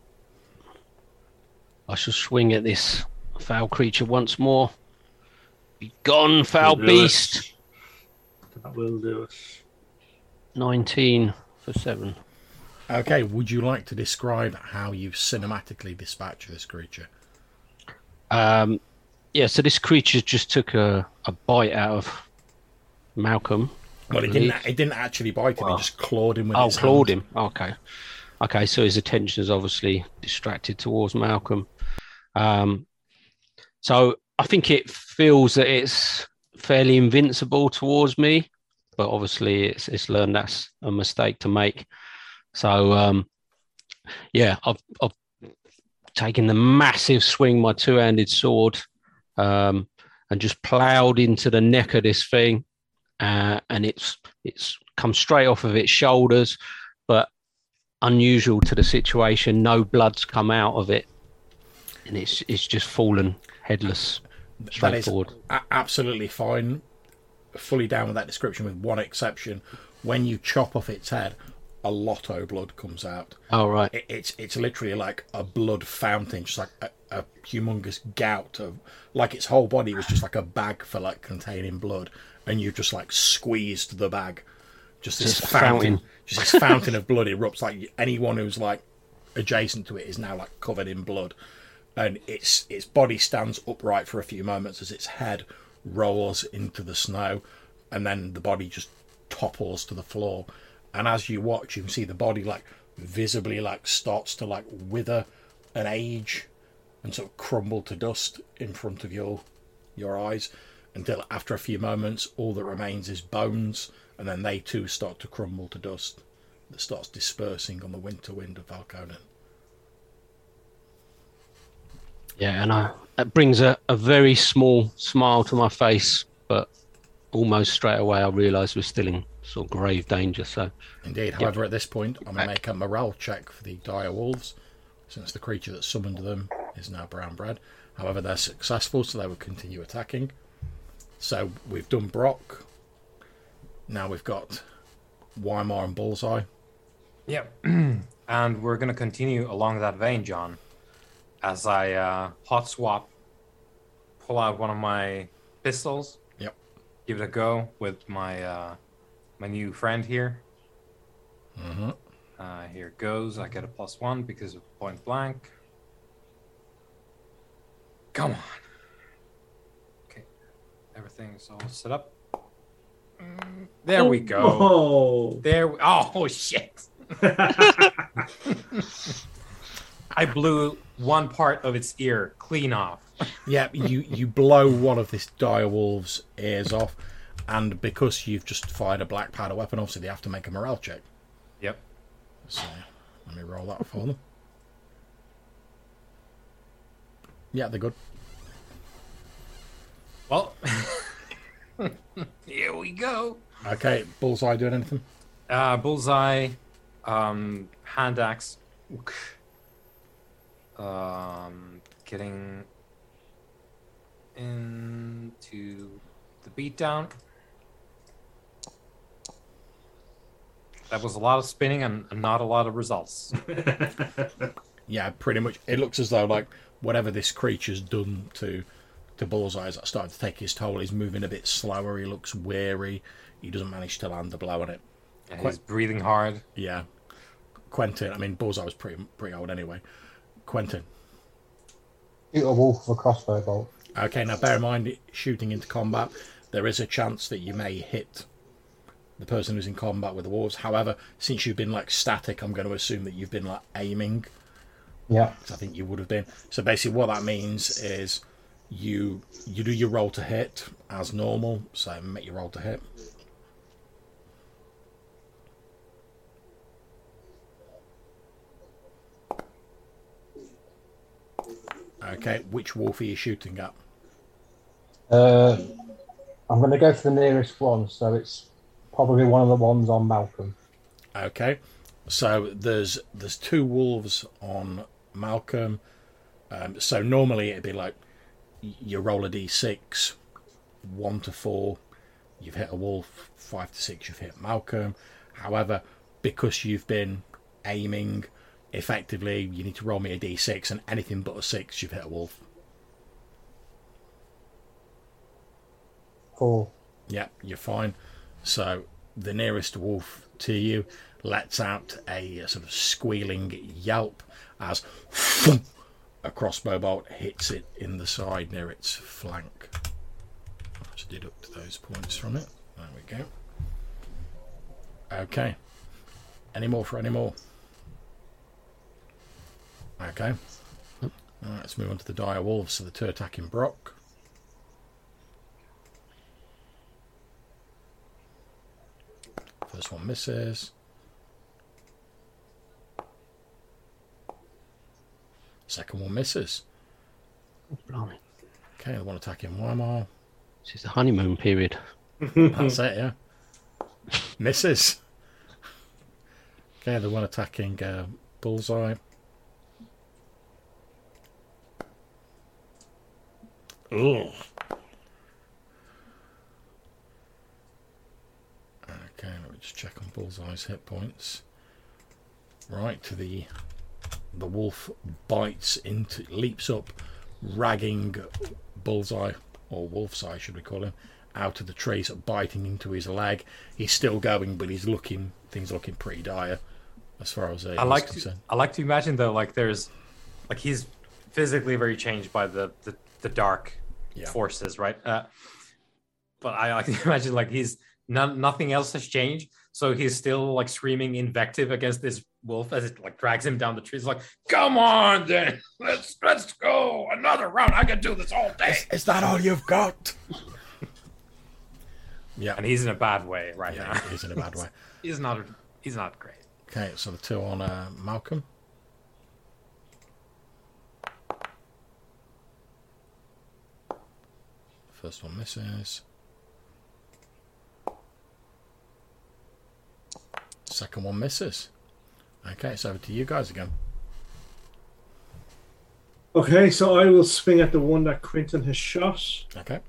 I shall swing at this foul creature once more. Be gone, foul will do it. beast. That will do us. 19 for 7. okay. Would you like to describe how you've cinematically dispatch this creature? Um, yeah, so this creature just took a, a bite out of Malcolm. Well, it didn't. It didn't actually bite him. It just clawed him with Oh, its clawed hand. him. Okay. Okay, so his attention is obviously distracted towards Malcolm. Um, so I think it feels that it's fairly invincible towards me, but obviously it's it's learned that's a mistake to make. So um, yeah, I've I've taken the massive swing, my two-handed sword, um, and just ploughed into the neck of this thing, uh, and it's it's come straight off of its shoulders, but unusual to the situation, no blood's come out of it, and it's it's just fallen headless straight That is forward. a- absolutely fine. Fully down with that description, with one exception. When you chop off its head, a lotto blood comes out. Oh right, It, it's it's literally like a blood fountain, just like a, a humongous gout of like its whole body was just like a bag for like containing blood, and you just like squeezed the bag. Just this Just fountain, fountain. just this fountain of blood erupts. Like anyone who's like adjacent to it is now like covered in blood, and its its body stands upright for a few moments as its head rolls into the snow, and then the body just topples to the floor. And as you watch, you can see the body like visibly like starts to like wither and age and sort of crumble to dust in front of your your eyes until after a few moments all that remains is bones and then they too start to crumble to dust that starts dispersing on the winter wind of Valconen. yeah, and I that brings a, a very small smile to my face, but almost straight away I realise we're still in sort of grave danger. So Indeed. However, at this point, I'm going to make a morale check for the dire wolves, since the creature that summoned them is now brown bread. However, they're successful, so they will continue attacking. So we've done Brock. Now we've got Weimar and Bullseye. Yep. [CLEARS THROAT] and we're going to continue along that vein, John, as I uh, hot swap, pull out one of my pistols, Yep. give it a go with my uh, my new friend here. Mm-hmm. Uh, here it goes. I get a plus one because of point blank. Come on. Okay. Everything's all set up. Mm, There we go. Oh. There. We, oh shit! [LAUGHS] I blew one part of its ear clean off. Yeah, you, you blow one of this dire wolf's ears off, and because you've just fired a black powder weapon, obviously they have to make a morale check. Yep. So let me roll that for them. Yeah, they're good. Well, [LAUGHS] here we go. Okay, Bullseye doing anything? Uh, bullseye, um, hand axe, um, getting into the beatdown. That was a lot of spinning and and not a lot of results. [LAUGHS] Yeah, pretty much. It looks as though like whatever this creature's done to to Bullseye is starting to take his toll. He's moving a bit slower. He looks weary. He doesn't manage to land the blow on it. And he's breathing hard. Yeah, Quentin. I mean, Bullseye was pretty pretty old anyway. Quentin. Shoot a wolf with a crossbow bolt. Okay, now bear in mind, shooting into combat, there is a chance that you may hit the person who's in combat with the wolves. However, since you've been like static, I'm going to assume that you've been like aiming. Yeah. I think you would have been. So basically, what that means is you you do your roll to hit as normal. So make your roll to hit. Okay, which wolf are you shooting at? Uh, I'm going to go for the nearest one, so it's probably one of the ones on Malcolm. Okay, so there's there's two wolves on Malcolm. Um, so normally it'd be like you roll a d6, one to four, you've hit a wolf. Five to six, you've hit Malcolm. However, because you've been aiming effectively, you need to roll me a d6, and anything but a six, you've hit a wolf. Four. Yeah, you're fine. So the nearest wolf to you lets out a sort of squealing yelp as a crossbow bolt hits it in the side near its flank. Let's deduct those points from it. There we go. Okay. Any more for any more? Okay. Let's move on to the dire wolves. So the two attacking Brock. First one misses. Second one misses. Blimey. Okay, the one attacking Weimar. This is the honeymoon period. [LAUGHS] That's it, yeah. Misses. Okay, the one attacking uh, Bullseye. Ugh. Okay, let me just check on Bullseye's hit points. Right to the the wolf bites into leaps up, ragging Bullseye or Wolf's Eye should we call him, out of the trees, biting into his leg. He's still going, but he's looking things looking pretty dire as far as uh, I like to. I like to imagine though, like there's, like he's physically very changed by the the, the dark Yeah. forces, right? Uh, but I like [LAUGHS] to imagine like he's none, nothing else has changed, so he's still like screaming invective against this wolf as it like drags him down the trees. Like, "Come on, then [LAUGHS] let's let's go another round. I can do this all day." Is, is that all you've got? [LAUGHS] yeah, And he's in a bad way right yeah, now. he's in a bad way. [LAUGHS] he's not. He's not great. Okay, so the two on uh, Malcolm. First one misses. Second one misses. Okay, it's over to you guys again. Okay, so I will swing at the one that Quentin has shot. Okay.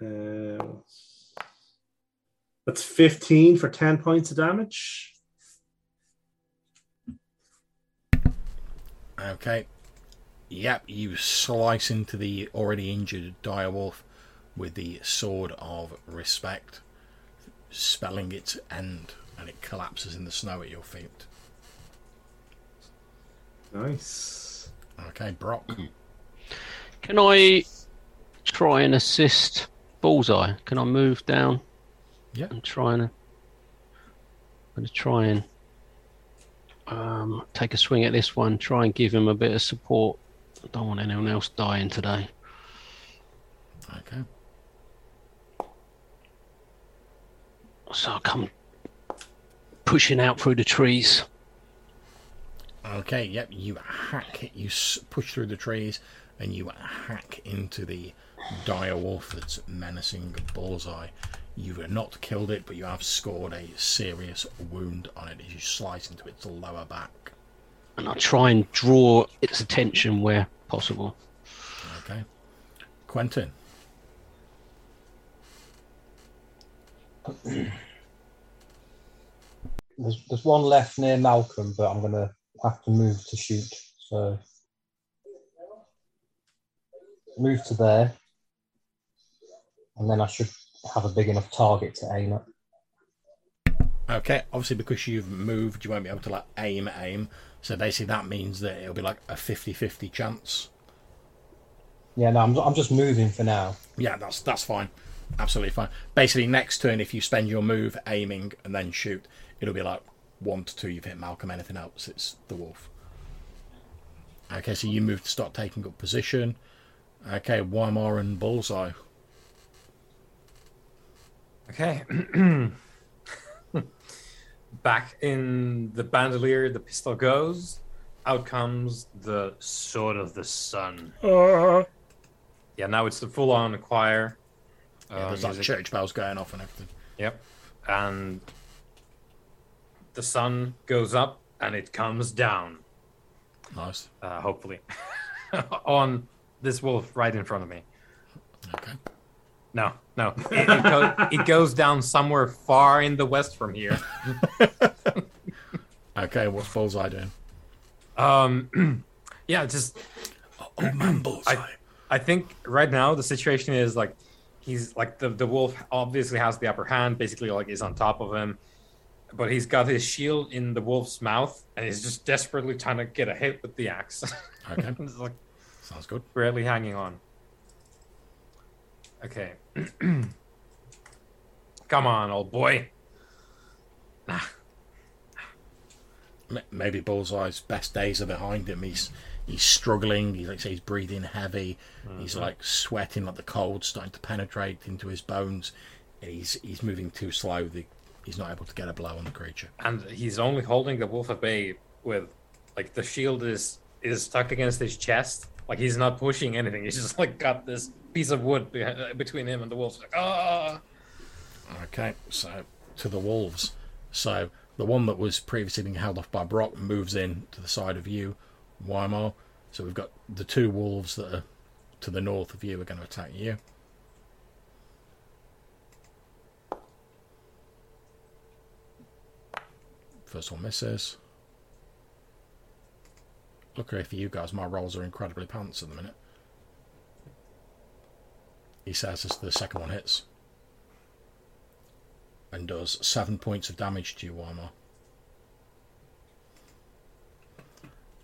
Uh, that's 15 for 10 points of damage. Okay. Yep, you slice into the already injured direwolf with the sword of respect, spelling its end, and it collapses in the snow at your feet. Nice. Okay, Brock. Can I try and assist Bullseye? Can I move down? Yeah. I'm trying to. I'm going to try and um, take a swing at this one. Try and give him a bit of support. I don't want anyone else dying today. Okay. So I come pushing out through the trees. Okay, yep, you hack you push through the trees, and you hack into the dire wolf that's menacing Bullseye. You've not killed it, but you have scored a serious wound on it as you slice into its lower back. And I try and draw its attention where possible. Okay. Quentin. [CLEARS THROAT] There's, there's one left near Malcolm, but I'm gonna have to move to shoot. So move to there, and then I should have a big enough target to aim at. Okay, obviously because you've moved, you won't be able to like aim aim. So basically that means that it'll be like a 50-50 chance. Yeah, no, I'm, I'm just moving for now. Yeah, that's that's fine. Absolutely fine. Basically next turn if you spend your move aiming and then shoot, it'll be like one to two you've hit Malcolm, anything else it's the wolf. Okay, so you move to start taking up position. Okay, Weimar and Bullseye. Okay. [CLEARS THROAT] Back in the bandolier, the pistol goes. Out comes the sword of the sun. Yeah, now it's the full-on choir. Yeah, uh, there's like music. church bells going off and everything. Yep. And the sun goes up and it comes down, Nice. uh, hopefully, [LAUGHS] on this wolf right in front of me. Okay. No, no. It, it, go, it goes down somewhere far in the west from here. [LAUGHS] Okay, what's I doing? Um, [CLEARS THROAT] yeah, just Oh man, Bullseye. I think right now the situation is like he's like the the wolf obviously has the upper hand, basically like is on top of him, but he's got his shield in the wolf's mouth and he's just desperately trying to get a hit with the axe. [LAUGHS] Okay, like sounds good. barely hanging on. Okay. [CLEARS THROAT] Come on, old boy. M- Maybe Bullseye's best days are behind him. He's he's struggling. He's like say he's breathing heavy. He's mm-hmm. like sweating, like the cold starting to penetrate into his bones. And he's he's moving too slow. The, he's not able to get a blow on the creature. and he's only holding the wolf at bay with like the shield is is stuck against his chest like he's not pushing anything he's just like got this piece of wood uh, between him and the wolf like ah Okay, so to the wolves. So the one that was previously being held off by Brock moves in to the side of you, Weimar. So we've got the two wolves that are to the north of you are going to attack you. First one misses. Luckily for you guys, my rolls are incredibly pants at the minute. He says as the second one hits and does seven points of damage to you, Weimar.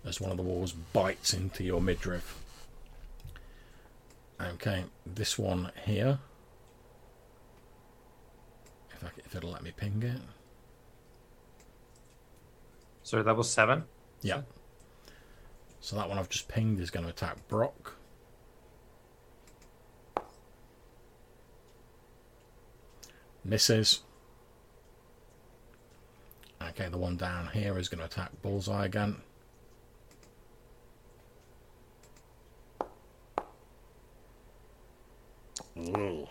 As one of the wolves bites into your midriff. Okay, this one here. If, I, if it'll let me ping it. Sorry that was seven Yeah. So that one I've just pinged is going to attack Brock. Misses. Okay, the one down here is going to attack Bullseye again. Ooh.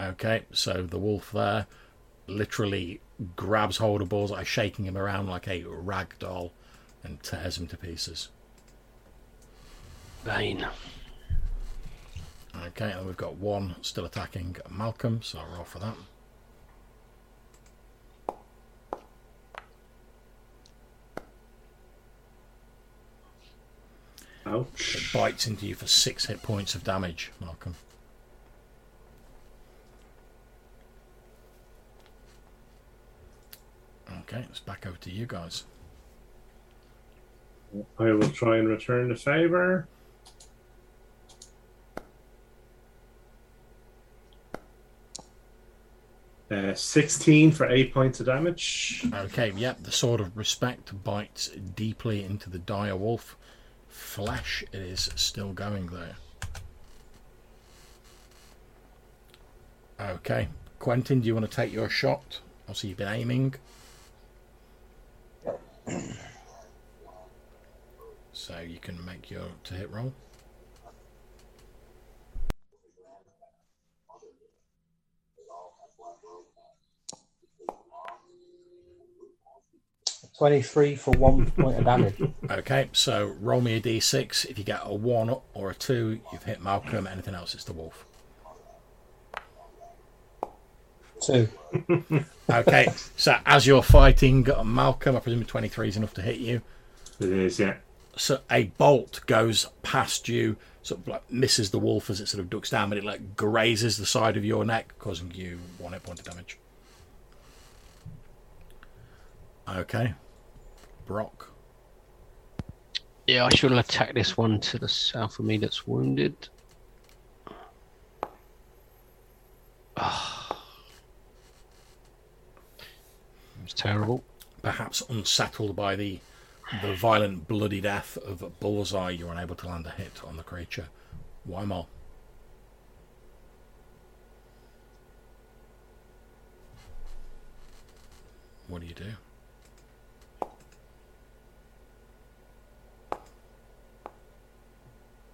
Okay, so the wolf there literally grabs hold of Bullseye, shaking him around like a rag doll, and tears him to pieces. Vain. Okay, and we've got one still attacking Malcolm, so I'll roll for that. It Ouch. bites into you for six hit points of damage, Malcolm. Okay, it's back over to you guys. I will try and return the favor. Uh, 16 for 8 points of damage. Okay, yep, the sword of respect bites deeply into the dire wolf. Flesh it is still going there. Okay, Quentin, do you want to take your shot? Obviously, you've been aiming. [CLEARS THROAT] So you can make your to hit roll. Twenty-three for one point of damage. [LAUGHS] Okay, so roll me a d6. If you get a 1 or a 2, you've hit Malcolm. Anything else, it's the wolf. Two. [LAUGHS] Okay, so as you're fighting Malcolm, I presume 23 is enough to hit you. It is, yeah. So a bolt goes past you, sort of like misses the wolf as it sort of ducks down, but it like grazes the side of your neck, causing you one hit point of damage. Okay, Brock. Yeah, I should have attacked this one to the south of me that's wounded. Ah. It was terrible. Perhaps unsettled by the the violent, bloody death of Bullseye, you're unable to land a hit on the creature. Weimar. What do you do?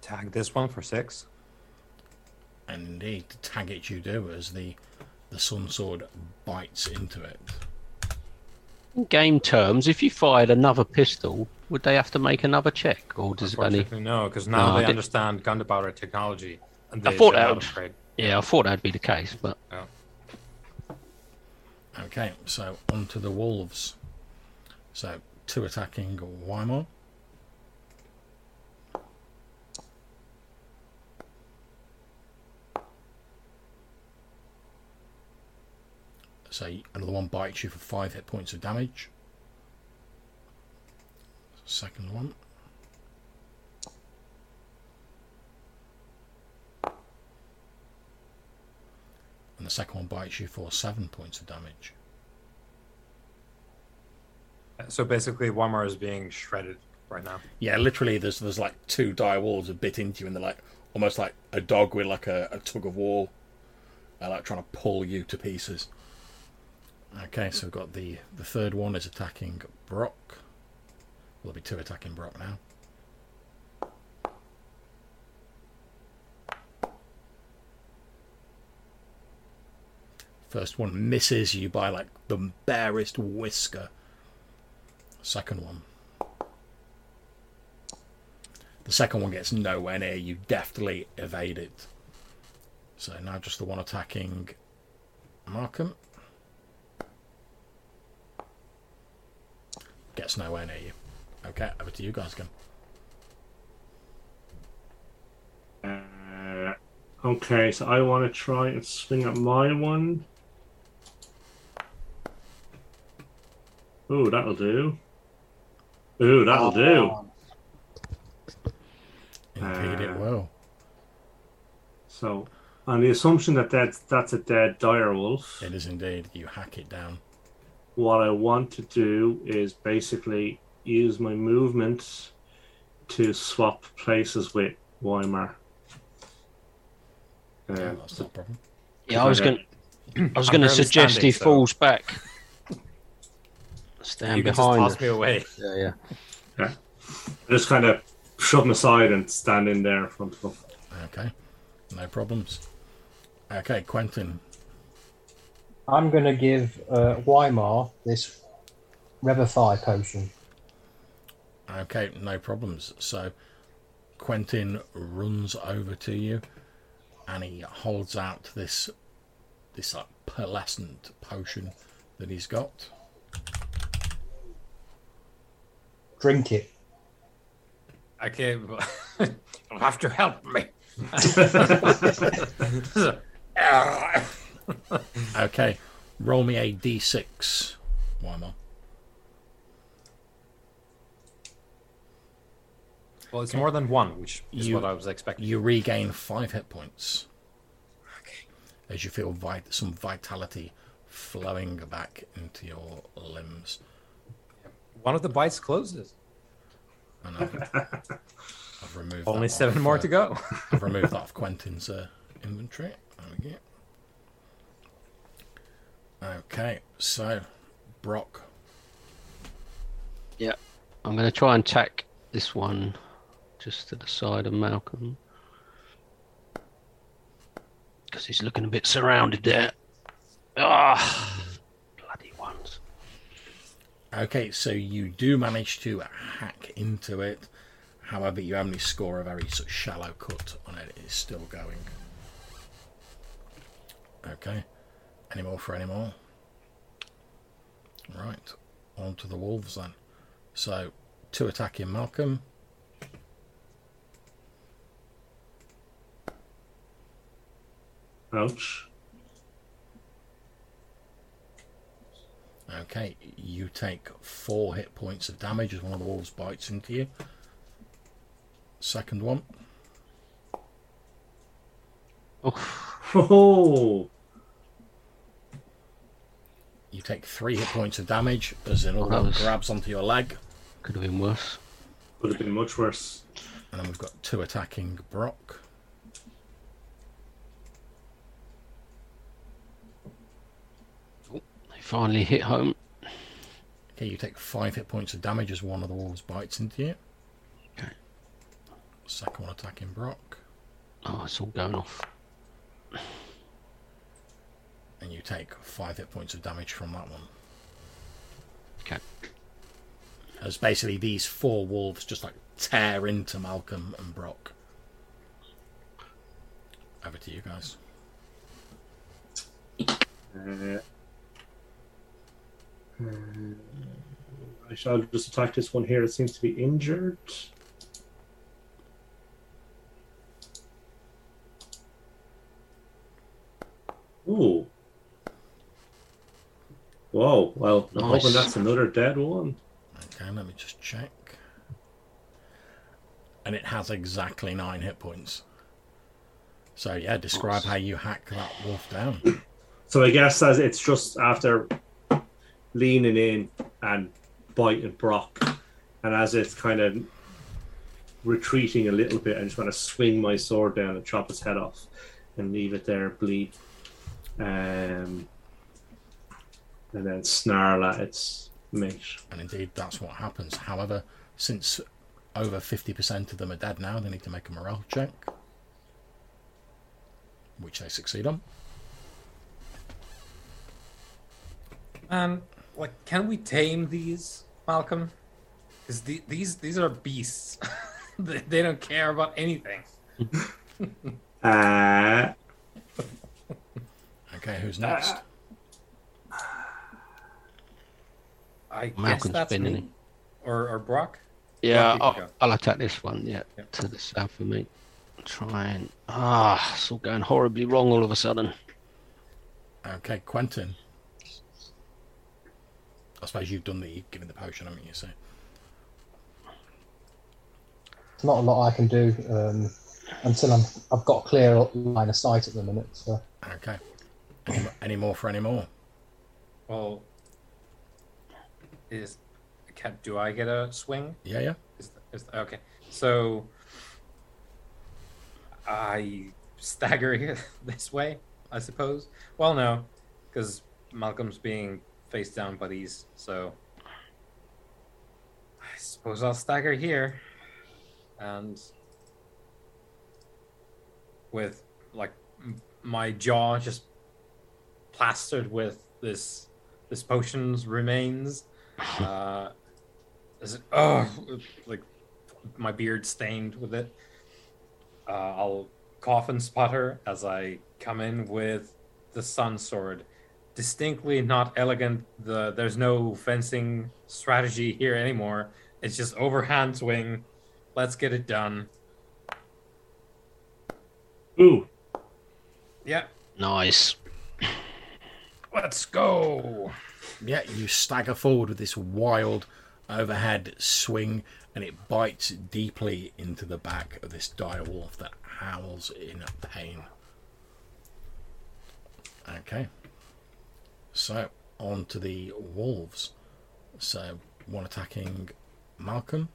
Tag this one for six. And indeed, tag it you do as the the sun sword bites into it. In game terms, if you fired another pistol, would they have to make another check, or does it only? No, because now No, they did- understand gunpowder technology. And I thought that would- upgrade. Yeah, I thought that'd be the case, but Yeah. Okay, so onto the wolves. So two attacking Weimar. So another one bites you for five hit points of damage. Second one. And the second one bites you for seven points of damage. So basically, Weimar is being shredded right now. Yeah, literally, there's there's like two dire wolves have bit into you, and they're like almost like a dog with like a, a tug of war, uh, like trying to pull you to pieces. Okay, so we've got the the third one is attacking Brock. There'll be two attacking Brock now. First one misses you by like the barest whisker. Second one. The second one gets nowhere near you, deftly evade it. So now just the one attacking Malcolm. Gets nowhere near you. Okay, over to you guys again. Uh, okay, so I want to try and swing at my one. Ooh, that'll do. Ooh, that'll do. Oh, Indeed, it Uh, will. So, on the assumption that that's, that's a dead dire wolf, It is indeed. You hack it down. What I want to do is basically use my movement to swap places with Weimar. Uh, Yeah, that's not a problem. yeah, I was going. I was going to suggest standing, he so- falls back. Stand you can just behind. toss me away. Yeah, yeah. just kind of shove him aside and stand in there in front of him. Okay, no problems. Okay, Quentin. I'm going to give uh, Weimar this Revivify potion. Okay, no problems. So Quentin runs over to you and he holds out this this like pearlescent potion that he's got. Drink it. Okay, [LAUGHS] you'll have to help me. [LAUGHS] [LAUGHS] [LAUGHS] Okay, roll me a d6, Weimar. well, it's more than one, which is You- what I was expecting. You regain five hit points as you feel vit- some vitality flowing back into your limbs. One of the bites closes. And [LAUGHS] I've, I've removed Only seven off, more uh, to go. I've removed that off Quentin's uh, inventory. There we go. Okay, so Brock. Yeah. I'm going to try and tack this one just to the side of Malcolm. Because he's looking a bit surrounded there. Ah, bloody ones. Okay, so you do manage to hack into it. However, you only score a very sort of shallow cut on it. It is still going. Okay. Any more for any more? Right, on to the wolves then. So, two attacking Malcolm. Ouch. Okay, you take four hit points of damage as one of the wolves bites into you. Second one, [LAUGHS] Oh, you take three hit points of damage as another that one was- grabs onto your leg. Could have been worse. Could have been much worse. And then we've got two attacking Brock. Oh, they finally hit home. Okay, you take five hit points of damage as one of the wolves bites into you. Okay. Second one attacking Brock. Oh, it's all going off. And you take five hit points of damage from that one. Okay. As basically these four wolves just like tear into Malcolm and Brock. Over to you guys. Uh, uh, I shall just attack this one here. It seems to be injured. Ooh. Whoa. Well, I'm Nice. hoping that's another dead one. Okay, let me just check. And it has exactly nine hit points. So yeah, describe Nice. how you hack that wolf down. So I guess as it's just after leaning in and biting Brock, and as it's kind of retreating a little bit, I just want to swing my sword down and chop its head off, and leave it there bleed, um, and then snarl at its mate. And indeed, that's what happens. However, since over 50% of them are dead now, they need to make a morale check. Which they succeed on. Um, like, can we tame these, Malcolm? Because the, these these are beasts. [LAUGHS] they, they don't care about anything. [LAUGHS] Uh, Okay, who's next? I guess Malcolm's that's been in me. it. Or or Brock. Yeah, Lucky I'll. I'll attack this one. Yeah, Yep. to the south of me. Try and ah, it's all going horribly wrong all of a sudden. Okay, Quentin. I suppose you've done the you've given the potion, haven't you? So it's not a lot I can do um, until I'm, I've got a clear line of sight at the minute. So okay. Any, any more for any more? Well, is can, do I get a swing? Yeah, yeah. Is, is okay? So I stagger [LAUGHS] this way, I suppose. Well, no, because Malcolm's being face down by these, so I suppose I'll stagger here, and with like my jaw just plastered with this this potion's remains. Uh, is it, oh, like my beard stained with it. Uh, I'll coffin spot her as I come in with the sun sword. Distinctly not elegant. The there's no fencing strategy here anymore. It's just overhand swing. Let's get it done. ooh, Yeah, Nice. let's go. Yeah, you stagger forward with this wild overhead swing, and it bites deeply into the back of this dire wolf that howls in pain. Okay. So, on to the wolves. So, one attacking Malcolm.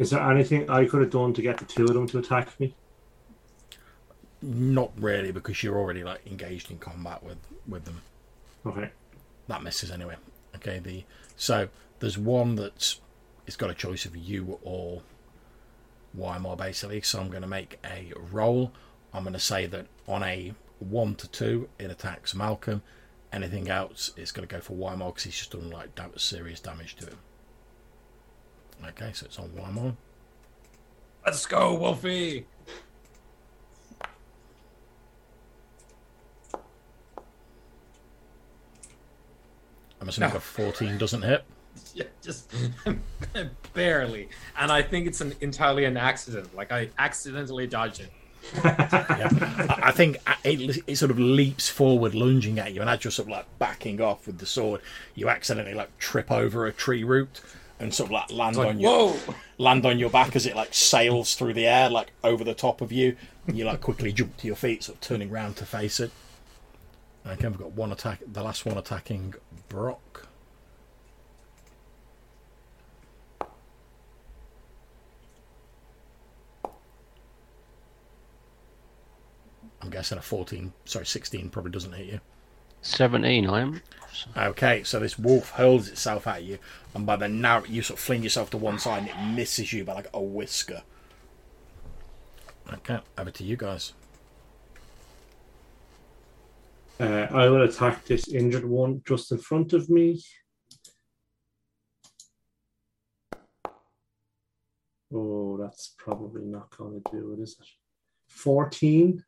is there anything I could have done to get the two of them to attack me? Not really, because you're already like engaged in combat with with them. Okay. that misses anyway. Okay, the so there's one that's it's got a choice of you or Weimar basically. So I'm going to make a roll. I'm going to say that on a one to two, it attacks Malcolm. Anything else, it's going to go for Weimar because he's just done like da- serious damage to him. Okay, so it's on Weimar. Let's go, Wolfie. Assuming No. a 14 doesn't hit. [LAUGHS] Yeah, just [LAUGHS] barely. And I think it's an entirely an accident. Like I accidentally dodged it. Yeah. I I think it, it sort of leaps forward, lunging at you, and as you're sort of like backing off with the sword, you accidentally like trip over a tree root and sort of like land like, on your whoa! land on your back as it like sails through the air, like over the top of you. And you like quickly jump to your feet, sort of turning round to face it. Okay, we've got one attack. The last one attacking Brock. I'm guessing a 14, sorry, 16 probably doesn't hit you. 17, I am. Okay, so this wolf hurls itself at you, and by the narrow, you sort of fling yourself to one side, and it misses you by like a whisker. Okay, over to you guys. Uh, I will attack this injured one just in front of me. Oh, that's probably not going to do it, is it? 14.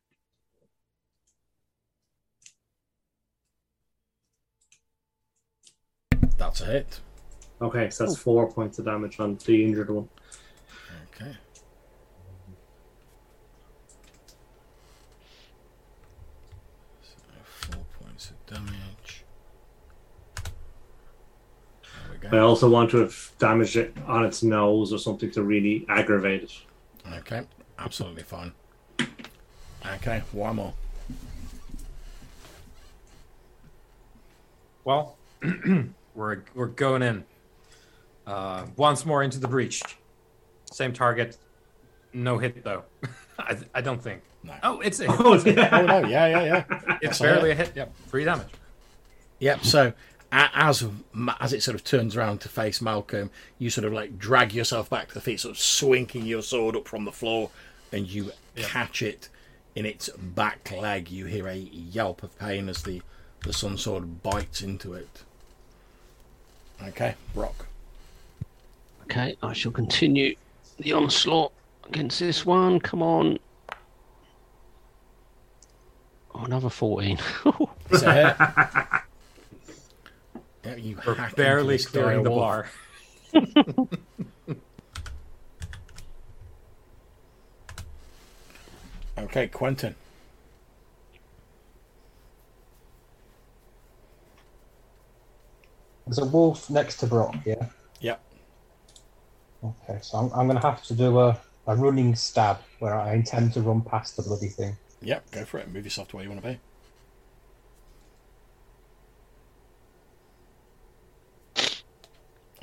That's a hit. Okay, so that's four points of damage on the injured one. Okay. So four points of damage. There we I also want to have damaged it on its nose or something to really aggravate it. Okay, absolutely fine. Okay, one more. Well, [CLEARS THROAT] we're we're going in. Uh, once more into the breach. Same target. No hit though. [LAUGHS] I, I don't think. No. Oh, it's a [LAUGHS] hit. Oh, Oh no, yeah, yeah, yeah. It's That's a barely hit. a hit. Yep, three damage. Yep. So a- as as it sort of turns around to face Malcolm, you sort of like drag yourself back to the feet, sort of swinging your sword up from the floor, and you catch it in its back leg. You hear a yelp of pain as the the sun sword bites into it. Okay, Brock. Okay, I shall continue the onslaught against this one. Come on. Oh, another 14. [LAUGHS] [LAUGHS] It's a hit. Yeah, you We're barely clearing the bar. [LAUGHS] Okay, Quentin. There's a wolf next to Brock, yeah? Yep. Okay, so I'm, I'm going to have to do a, a running stab where I intend to run past the bloody thing. Yep, go for it. Move yourself to where you want to be.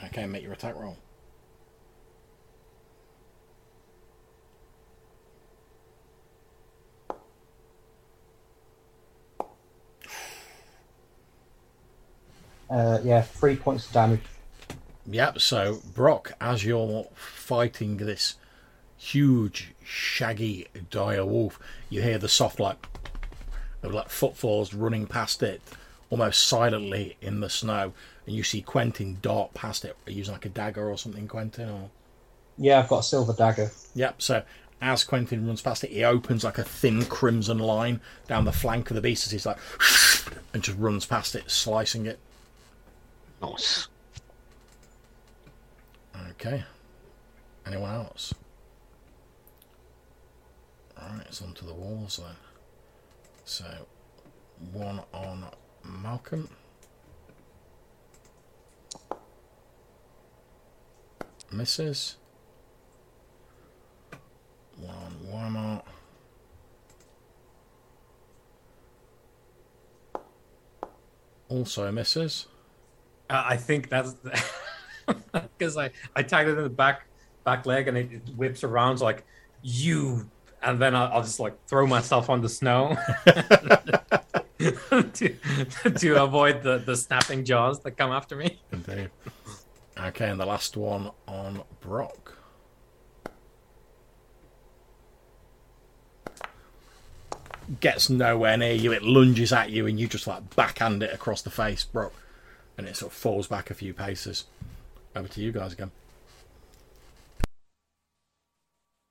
Okay, make your attack roll. Uh, yeah, three points of damage. Yep, so Brock, as you're fighting this huge, shaggy, dire wolf, you hear the soft like of like footfalls running past it, almost silently in the snow, and you see Quentin dart past it, using like a dagger or something, Quentin, or Yeah, I've got a silver dagger. Yep, so as Quentin runs past it, he opens like a thin crimson line down the flank of the beast as he's like [LAUGHS] and just runs past it, slicing it. nice. Okay. Anyone else? Alright, it's onto the walls then. So, one on Malcolm. Misses. One on Weimar. Also misses. Uh, I think that's [LAUGHS] because I I tagged it in the back back leg and it, it whips around so like you, and then I'll, I'll just like throw myself on the snow [LAUGHS] to to avoid the the snapping jaws that come after me. Indeed. Okay, and the last one on Brock. Gets nowhere near you. It lunges at you, and you just like backhand it across the face, Brock, and it sort of falls back a few paces. Over to you guys again.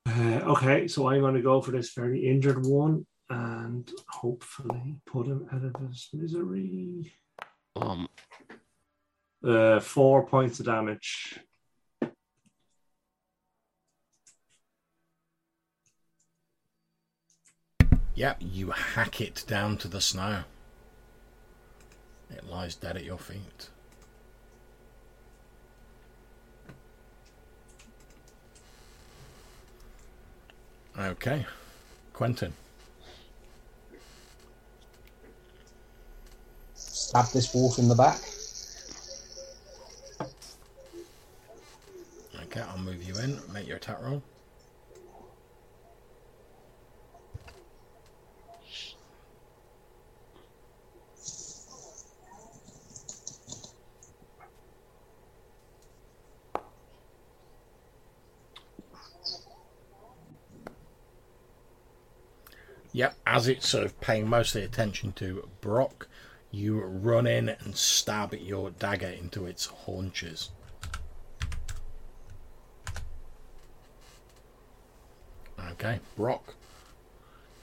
Uh, okay, so I'm going to go for this very injured one and hopefully put him out of his misery. Um, Uh, four points of damage. Yep, you hack it down to the snow. It lies dead at your feet. Okay, Quentin. Stab this wolf in the back. Okay, I'll move you in. Make your attack roll. Yep, as it's sort of paying mostly attention to Brock, you run in and stab your dagger into its haunches. Okay, Brock.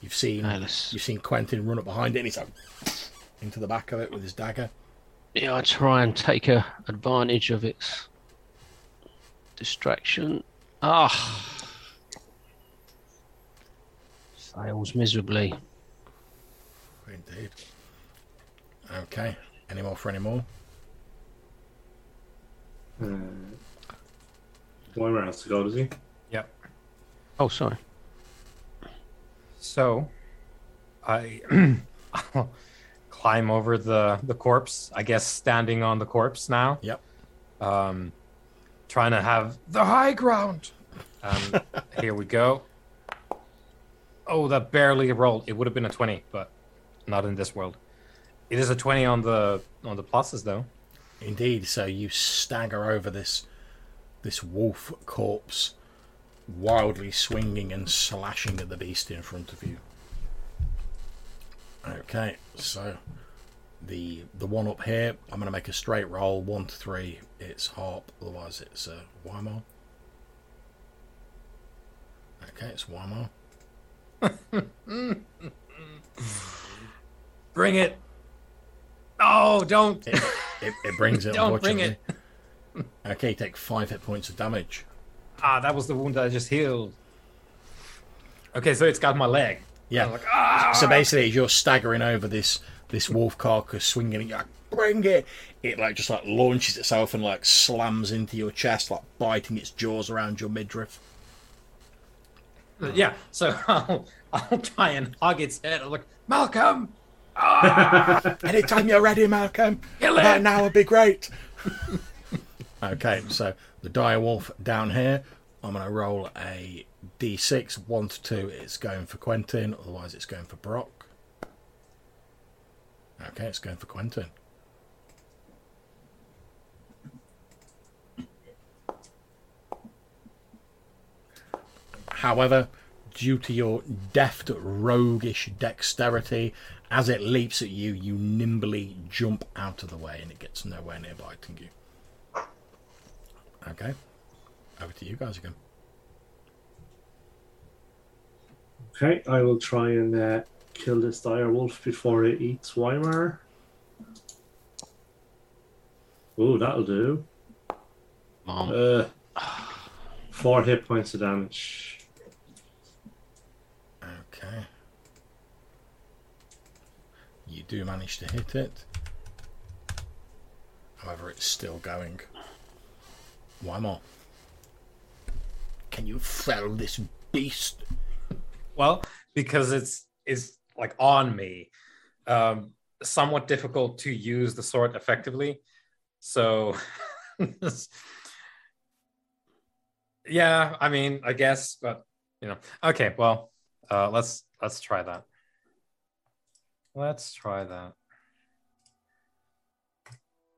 You've seen No, let's- you've seen Quentin run up behind it and he's like into the back of it with his dagger. Yeah, I try and take a advantage of its distraction. Ah, fails miserably. Indeed. Okay. Any more for any more? Uh, Weimar has to go, does he? Yep. Oh, sorry. So, I I'll [CLEARS THROAT] climb over the the corpse. I guess standing on the corpse now. Yep. Um, trying to have the high ground. Um, [LAUGHS] here we go. Oh, that barely rolled. It would have been a twenty, but not in this world. It is a twenty on the on the pluses though. Indeed. So you stagger over this this wolf corpse, wildly swinging and slashing at the beast in front of you. Okay, so the the one up here, I'm going to make a straight roll. One to three, it's harp. Otherwise, it's uh, Weimar. Okay, it's Weimar. [LAUGHS] Bring it. Oh, don't. It, it, it brings it. [LAUGHS] Don't bring unfortunately. Okay, take five hit points of damage. Ah, that was the wound that I just healed. Okay, so it's got my leg. Yeah. Like, ah. So basically, as you're staggering over this this wolf carcass, swinging it, you're like, bring it. It like just like launches itself and like slams into your chest, like biting its jaws around your midriff. Yeah, so [LAUGHS] I'll, I'll try and hug its head. I'm like, Malcolm, [LAUGHS] Anytime you're ready, Malcolm. Kill About it. now would be great. [LAUGHS] okay, so the dire wolf down here. I'm gonna roll a d6. One to two, it's going for Quentin. Otherwise, it's going for Brock. Okay, it's going for Quentin. However, due to your deft, roguish dexterity, as it leaps at you, you nimbly jump out of the way and it gets nowhere near biting you. Okay, over to you guys again. Okay, I will try and uh, kill this dire wolf before it eats Weimar. Oh, that'll do. Mom. Uh, four hit points of damage. Okay. You do manage to hit it. However, it's still going. Weimar? Can you fell this beast? Well, because it's is like on me, um, somewhat difficult to use the sword effectively. So, [LAUGHS] yeah, I mean, I guess, but you know, okay. Well, uh, let's let's try that. Let's try that.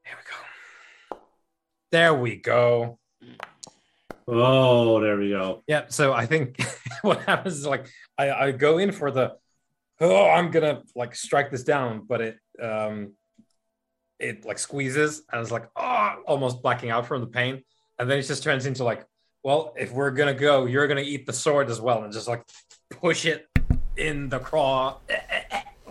Here we go. There we go. Oh, there we go. Yeah, so I think [LAUGHS] what happens is like I, I go in for the oh I'm gonna like strike this down, but it um it like squeezes and it's like oh almost blacking out from the pain, and then it just turns into like well if we're gonna go you're gonna eat the sword as well and just like push it in the craw [LAUGHS]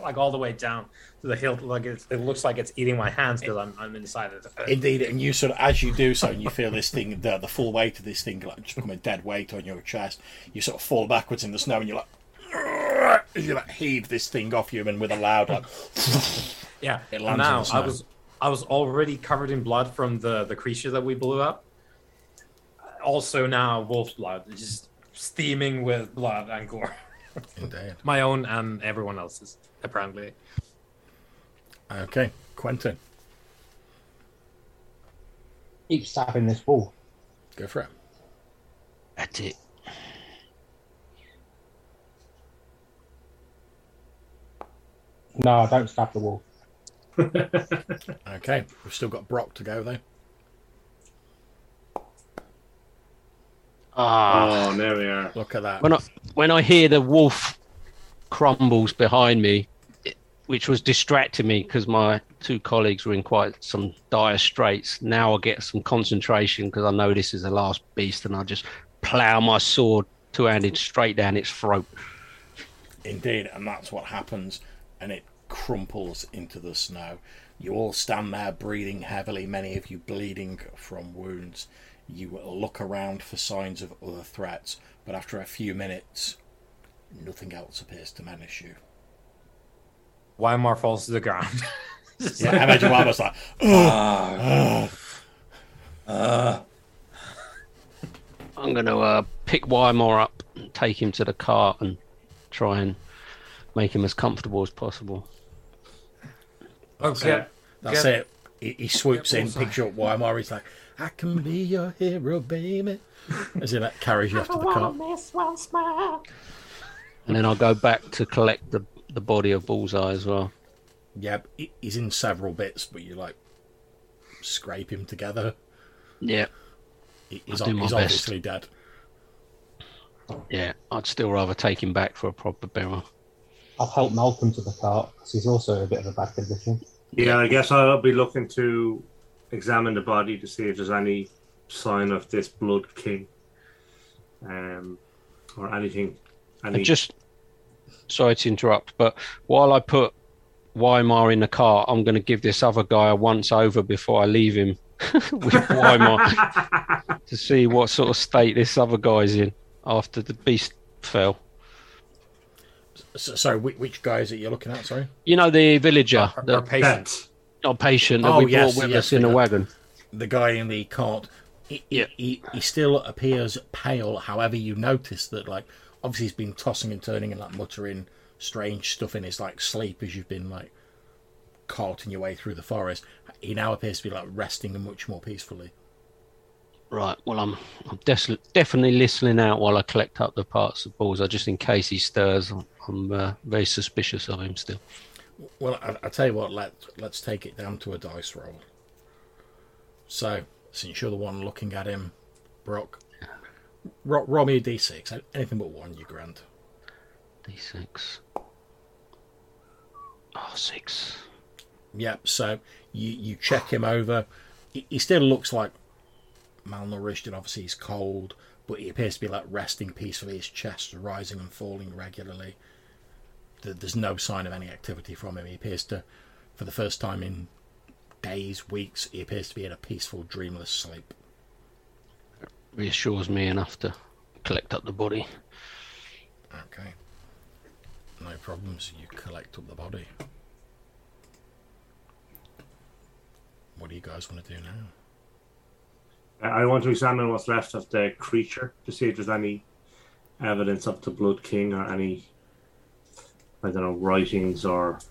like all the way down to the hilt. Like it's, it looks like it's eating my hands because I'm, I'm inside it. Indeed, and you sort of, as you do so, and you feel this thing, the, the full weight of this thing, like just become a dead weight on your chest. You sort of fall backwards in the snow, and you're like, [LAUGHS] you like heave this thing off you, and with a loud like, [LAUGHS] Yeah. It lands now in the snow. I was I was already covered in blood from the the creature that we blew up. Also now wolf blood, just steaming with blood and gore. Indeed. My own and everyone else's, apparently. Okay, Quentin, Keep stabbing this wall. go for it. That's it. No, don't stab the wall. [LAUGHS] Okay, we've still got Brock to go though. Ah, Oh, there we are. Look at that. when I when I hear the wolf crumbles behind me, it, which was distracting me because my two colleagues were in quite some dire straits. Now I get some concentration because I know this is the last beast, and I just plough my sword two-handed straight down its throat. Indeed, and that's what happens, and it crumples into the snow. You all stand there breathing heavily, many of you bleeding from wounds. You look around for signs of other threats, but after a few minutes, nothing else appears to menace you. Weimar falls to the ground. Just [LAUGHS] Yeah, like- I imagine one was like, [LAUGHS] [SIGHS] I'm going to uh, pick Weimar up, and take him to the cart, and try and make him as comfortable as possible. okay. that's Get- it. He, he swoops get in, picks you up Weimar. He's like, I can be your hero, baby. As he like, carries you after the cart. And then I'll go back to collect the, the body of Bullseye as well. Yeah, he's in several bits, but you like scrape him together. Yeah, He's, I'll do my he's best. obviously dead. yeah. I'd still rather take him back for a proper burial. I've helped Malcolm to the cart because he's also in a bit of a bad condition. Yeah, I guess I'll be looking to examine the body to see if there's any sign of this blood king, um, or anything. Any... And just sorry to interrupt, but while I put Weimar in the car, I'm going to give this other guy a once over before I leave him [LAUGHS] with Weimar [LAUGHS] to see what sort of state this other guy's in after the beast fell. So, sorry, which, which guy is it you're looking at? Sorry, You know the villager, Our, the our patient. Pet. our patient that Oh, we yes, brought with yes, us in the yeah. wagon. the guy in the cart. He, Yeah. he, he still appears pale. However, you notice that like obviously he's been tossing and turning and like muttering strange stuff in his like sleep as you've been like carting your way through the forest. He now appears to be like resting much more peacefully. Right. Well, I'm I'm des- definitely listening out while I collect up the parts of Bullseye, just in case he stirs. I'm, I'm uh, very suspicious of him still. Well, I, I tell you what. Let let's take it down to a dice roll. So, since you're the one looking at him, Brock, ro- roll me a d6. Anything but one, you grant. D6. Oh, six. Yep. So you you check him over. He, he still looks like malnourished, and obviously he's cold, but he appears to be like resting peacefully. His chest rising and falling regularly. There- There's no sign of any activity from him. He appears to, for the first time in days, weeks, he appears to be in a peaceful, dreamless sleep. Reassures me enough to collect up the body. Okay. No problems. You collect up the body. What do you guys want to do now? Uh, I want to examine what's left of the creature to see if there's any evidence of the Blood King or any, I don't know, writings or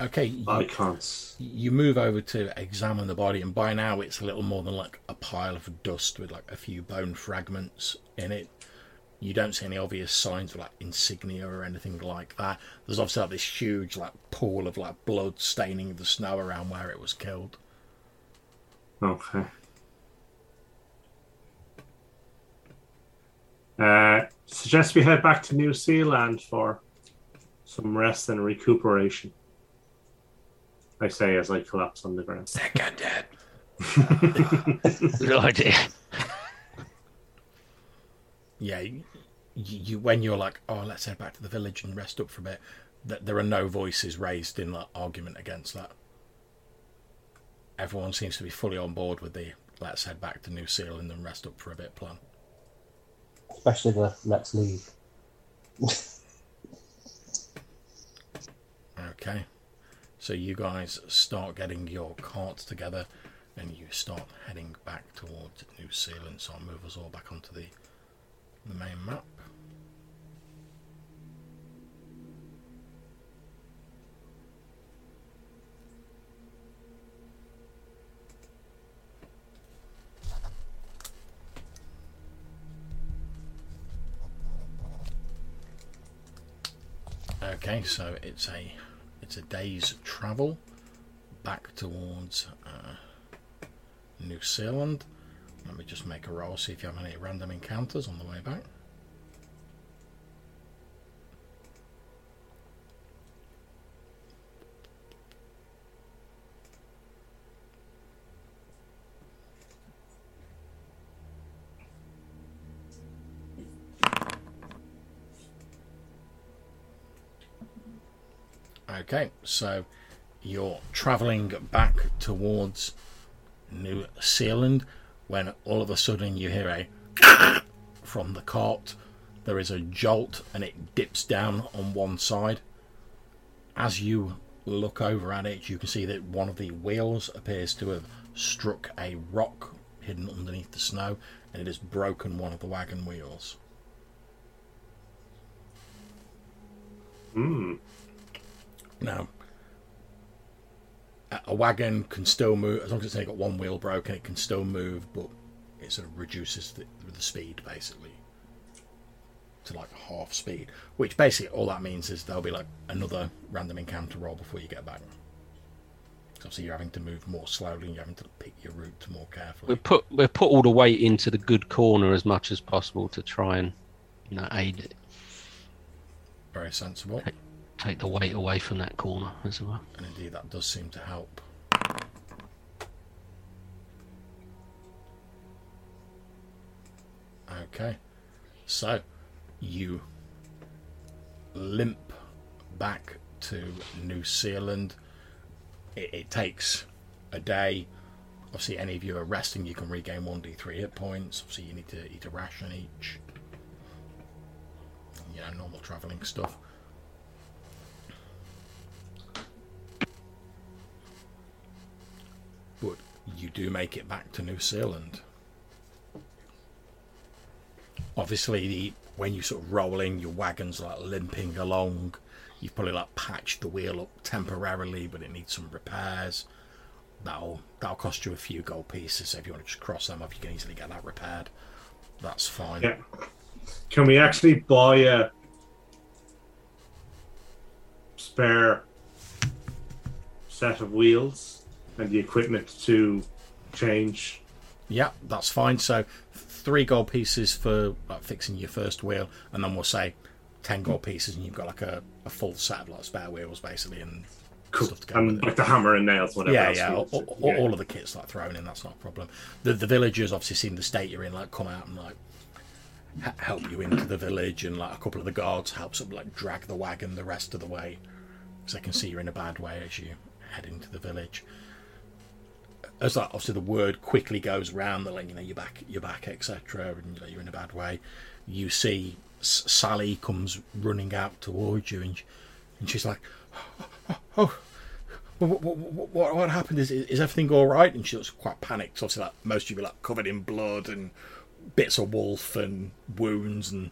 Okay. You, icons. you move over to examine the body, and by now it's a little more than like a pile of dust with like a few bone fragments in it. You don't see any obvious signs of like insignia or anything like that. There's obviously like this huge like pool of like blood staining the snow around where it was killed. Okay. Uh, suggest we head back to New Sealand for some rest and recuperation. I say as I collapse on the ground. Seconded. Good [LAUGHS] idea. Yeah, you, you when you're like, oh, let's head back to the village and rest up for a bit. that there are no voices raised in that argument against that. Everyone seems to be fully on board with the let's head back to New Sealand and rest up for a bit plan. Especially the let's leave. [LAUGHS] Okay. So you guys start getting your carts together and you start heading back towards New Sealand. So I'll move us all back onto the the main map. Okay, so it's a it's a day's travel back towards uh, New Sealand. Let me just make a roll, see if you have any random encounters on the way back. Okay, so you're traveling back towards New Sealand when all of a sudden you hear a [COUGHS] from the cart. There is a jolt and it dips down on one side. As you look over at it, you can see that one of the wheels appears to have struck a rock hidden underneath the snow and it has broken one of the wagon wheels. Hmm. Now, a- wagon can still move as long as it's only got one wheel broken. It can still move, but it sort of reduces the, the speed basically to like half speed. Which basically all that means is there'll be like another random encounter roll before you get back. 'Cause Obviously, you're having to move more slowly and you're having to pick your route more carefully. We put we put all the weight into the good corner as much as possible to try and you know aid it, Very sensible, take the weight away from that corner as well. and indeed that does seem to help. Okay, so you limp back to New Sealand. It, it takes a day. Obviously, any of you are resting, you can regain 1d3 hit points. Obviously, you need to eat a ration each. You know, normal travelling stuff. But you do make it back to New Sealand. Obviously, the when you're sort of rolling, your wagon's like limping along. You've probably like patched the wheel up temporarily, but it needs some repairs. That'll that'll cost you a few gold pieces. So if you want to just cross them off, you can easily get that repaired. That's fine. Yeah. Can we actually buy a spare set of wheels and the equipment to change? Yeah, that's fine. So three gold pieces for like fixing your first wheel, and then we'll say ten gold pieces, and you've got like a, a full set of like spare wheels basically, and Cool. stuff to go with And it. like the hammer and nails, whatever. Yeah, else yeah, all, all, yeah. all of the kits like thrown in. That's not a problem. The the villagers obviously seen the state you're in, like come out and like help you into the village, and like a couple of the guards help sort of like drag the wagon the rest of the way, because they can see you're in a bad way as you head into the village. As like obviously the word quickly goes around that like you know you're back, you're back, etc., and you know, you're in a bad way. You see S- Sally comes running out towards you, and sh- and she's like, "Oh, what, what, what, what happened? Is, is everything all right? And she looks quite panicked. Obviously, like most of you are like covered in blood and bits of wolf and wounds and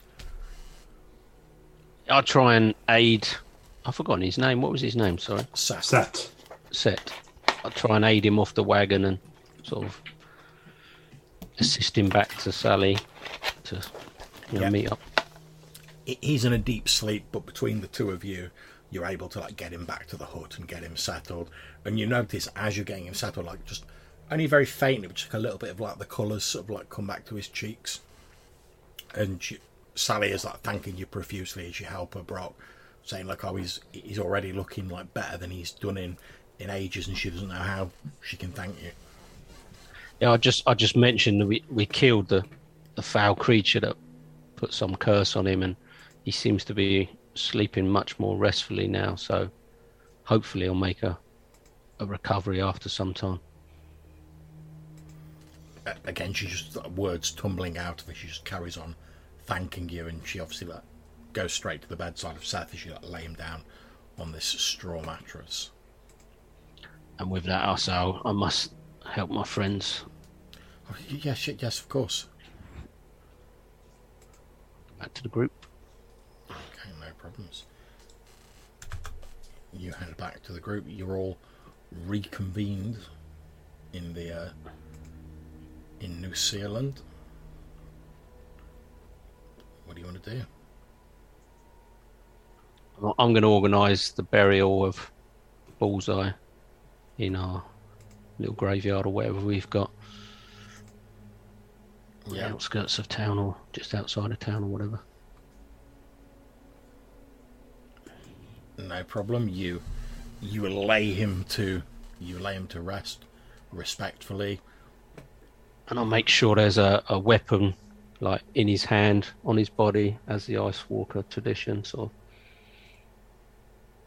I'll try and aid. I've forgotten his name. What was his name? Sorry, Seth. Set. Set. I'll try and aid him off the wagon and sort of assist him back to Sally to you know, Yeah. meet up. He's in a deep sleep, but between the two of you, you're able to like get him back to the hut and get him settled. And you notice as you're getting him settled, like just only very faintly, but just a little bit of like the colours sort of like come back to his cheeks. And she, Sally is like thanking you profusely as you help her, Brock, saying like, oh, he's he's already looking like better than he's done in in ages, and she doesn't know how she can thank you. Yeah, I just I just mentioned that we we killed the the foul creature that put some curse on him, and he seems to be sleeping much more restfully now. So hopefully, he'll make a a recovery after some time. Again, she just words tumbling out of her. She just carries on thanking you, and she obviously like goes straight to the bedside of Seth as she like lay him down on this straw mattress. And with that, "Oh, I must help my friends Oh, yes, yes, of course. back to the group. Okay, no problems. You head back to the group. You're all reconvened in the uh, in New Sealand. What do you want to do? I'm- I'm going to organise the burial of Bullseye in our little graveyard or whatever we've got. on the outskirts of town or just outside of town or whatever. No problem. You you lay him to you lay him to rest respectfully. And I'll make sure there's a, a weapon like in his hand on his body as the Ice Walker tradition. So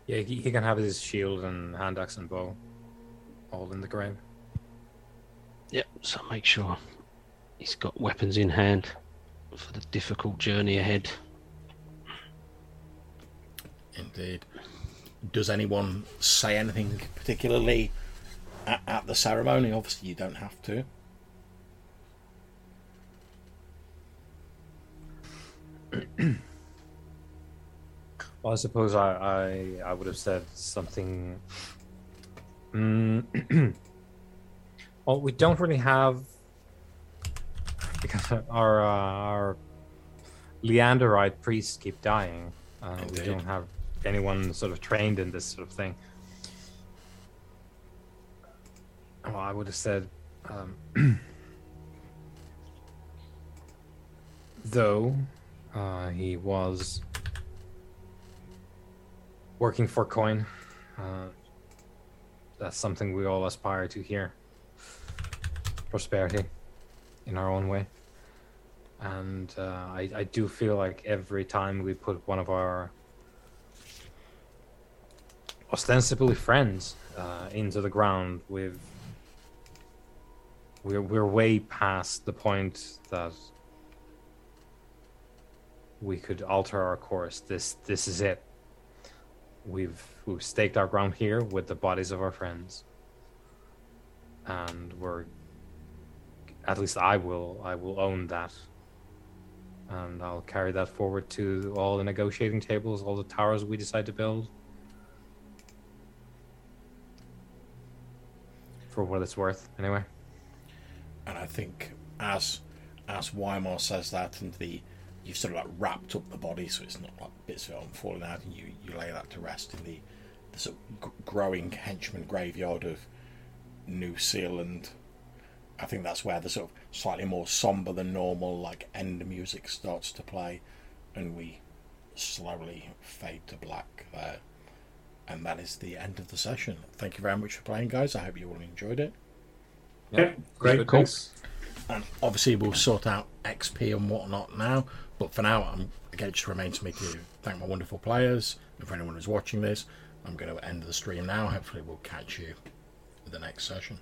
Yeah, he, he can have his shield and hand axe and bow all in the grave. Yep, so make sure he's got weapons in hand for the difficult journey ahead. Indeed. Does anyone say anything particularly at, at the ceremony? Obviously, you don't have to. Well, I suppose I I, I would have said something. Mm. [CLEARS THROAT] well, we don't really have because our uh, our Leanderite priests keep dying. Uh, we don't have anyone sort of trained in this sort of thing. Well, I would have said, um, [CLEARS THROAT] though uh, he was working for coin. Uh, that's something we all aspire to here. Prosperity in our own way. And uh, I, I do feel like every time we put one of our ostensibly friends uh, into the ground, we've we're we're way past the point that we could alter our course. This this is it we've we've staked our ground here with the bodies of our friends. And we're at least i will i will own that. And i'll carry that forward to all the negotiating tables all the towers we decide to build. For what it's worth anyway. And I think as as Weimar says that, and the you've sort of like wrapped up the body, so it's not like bits of it on falling out, and you you lay that to rest in the, the sort of g- growing henchman graveyard of New Sealand. I think that's where the sort of slightly more somber than normal like end music starts to play, and we slowly fade to black there. And that is the end of the session. Thank you very much for playing, guys. I hope you all enjoyed it. Okay, great. Cool. And obviously, we'll sort out XP and whatnot now. But for now, I'm, again, it just remains me to thank my wonderful players. And for anyone who's watching this, I'm going to end the stream now. Hopefully, we'll catch you in the next session.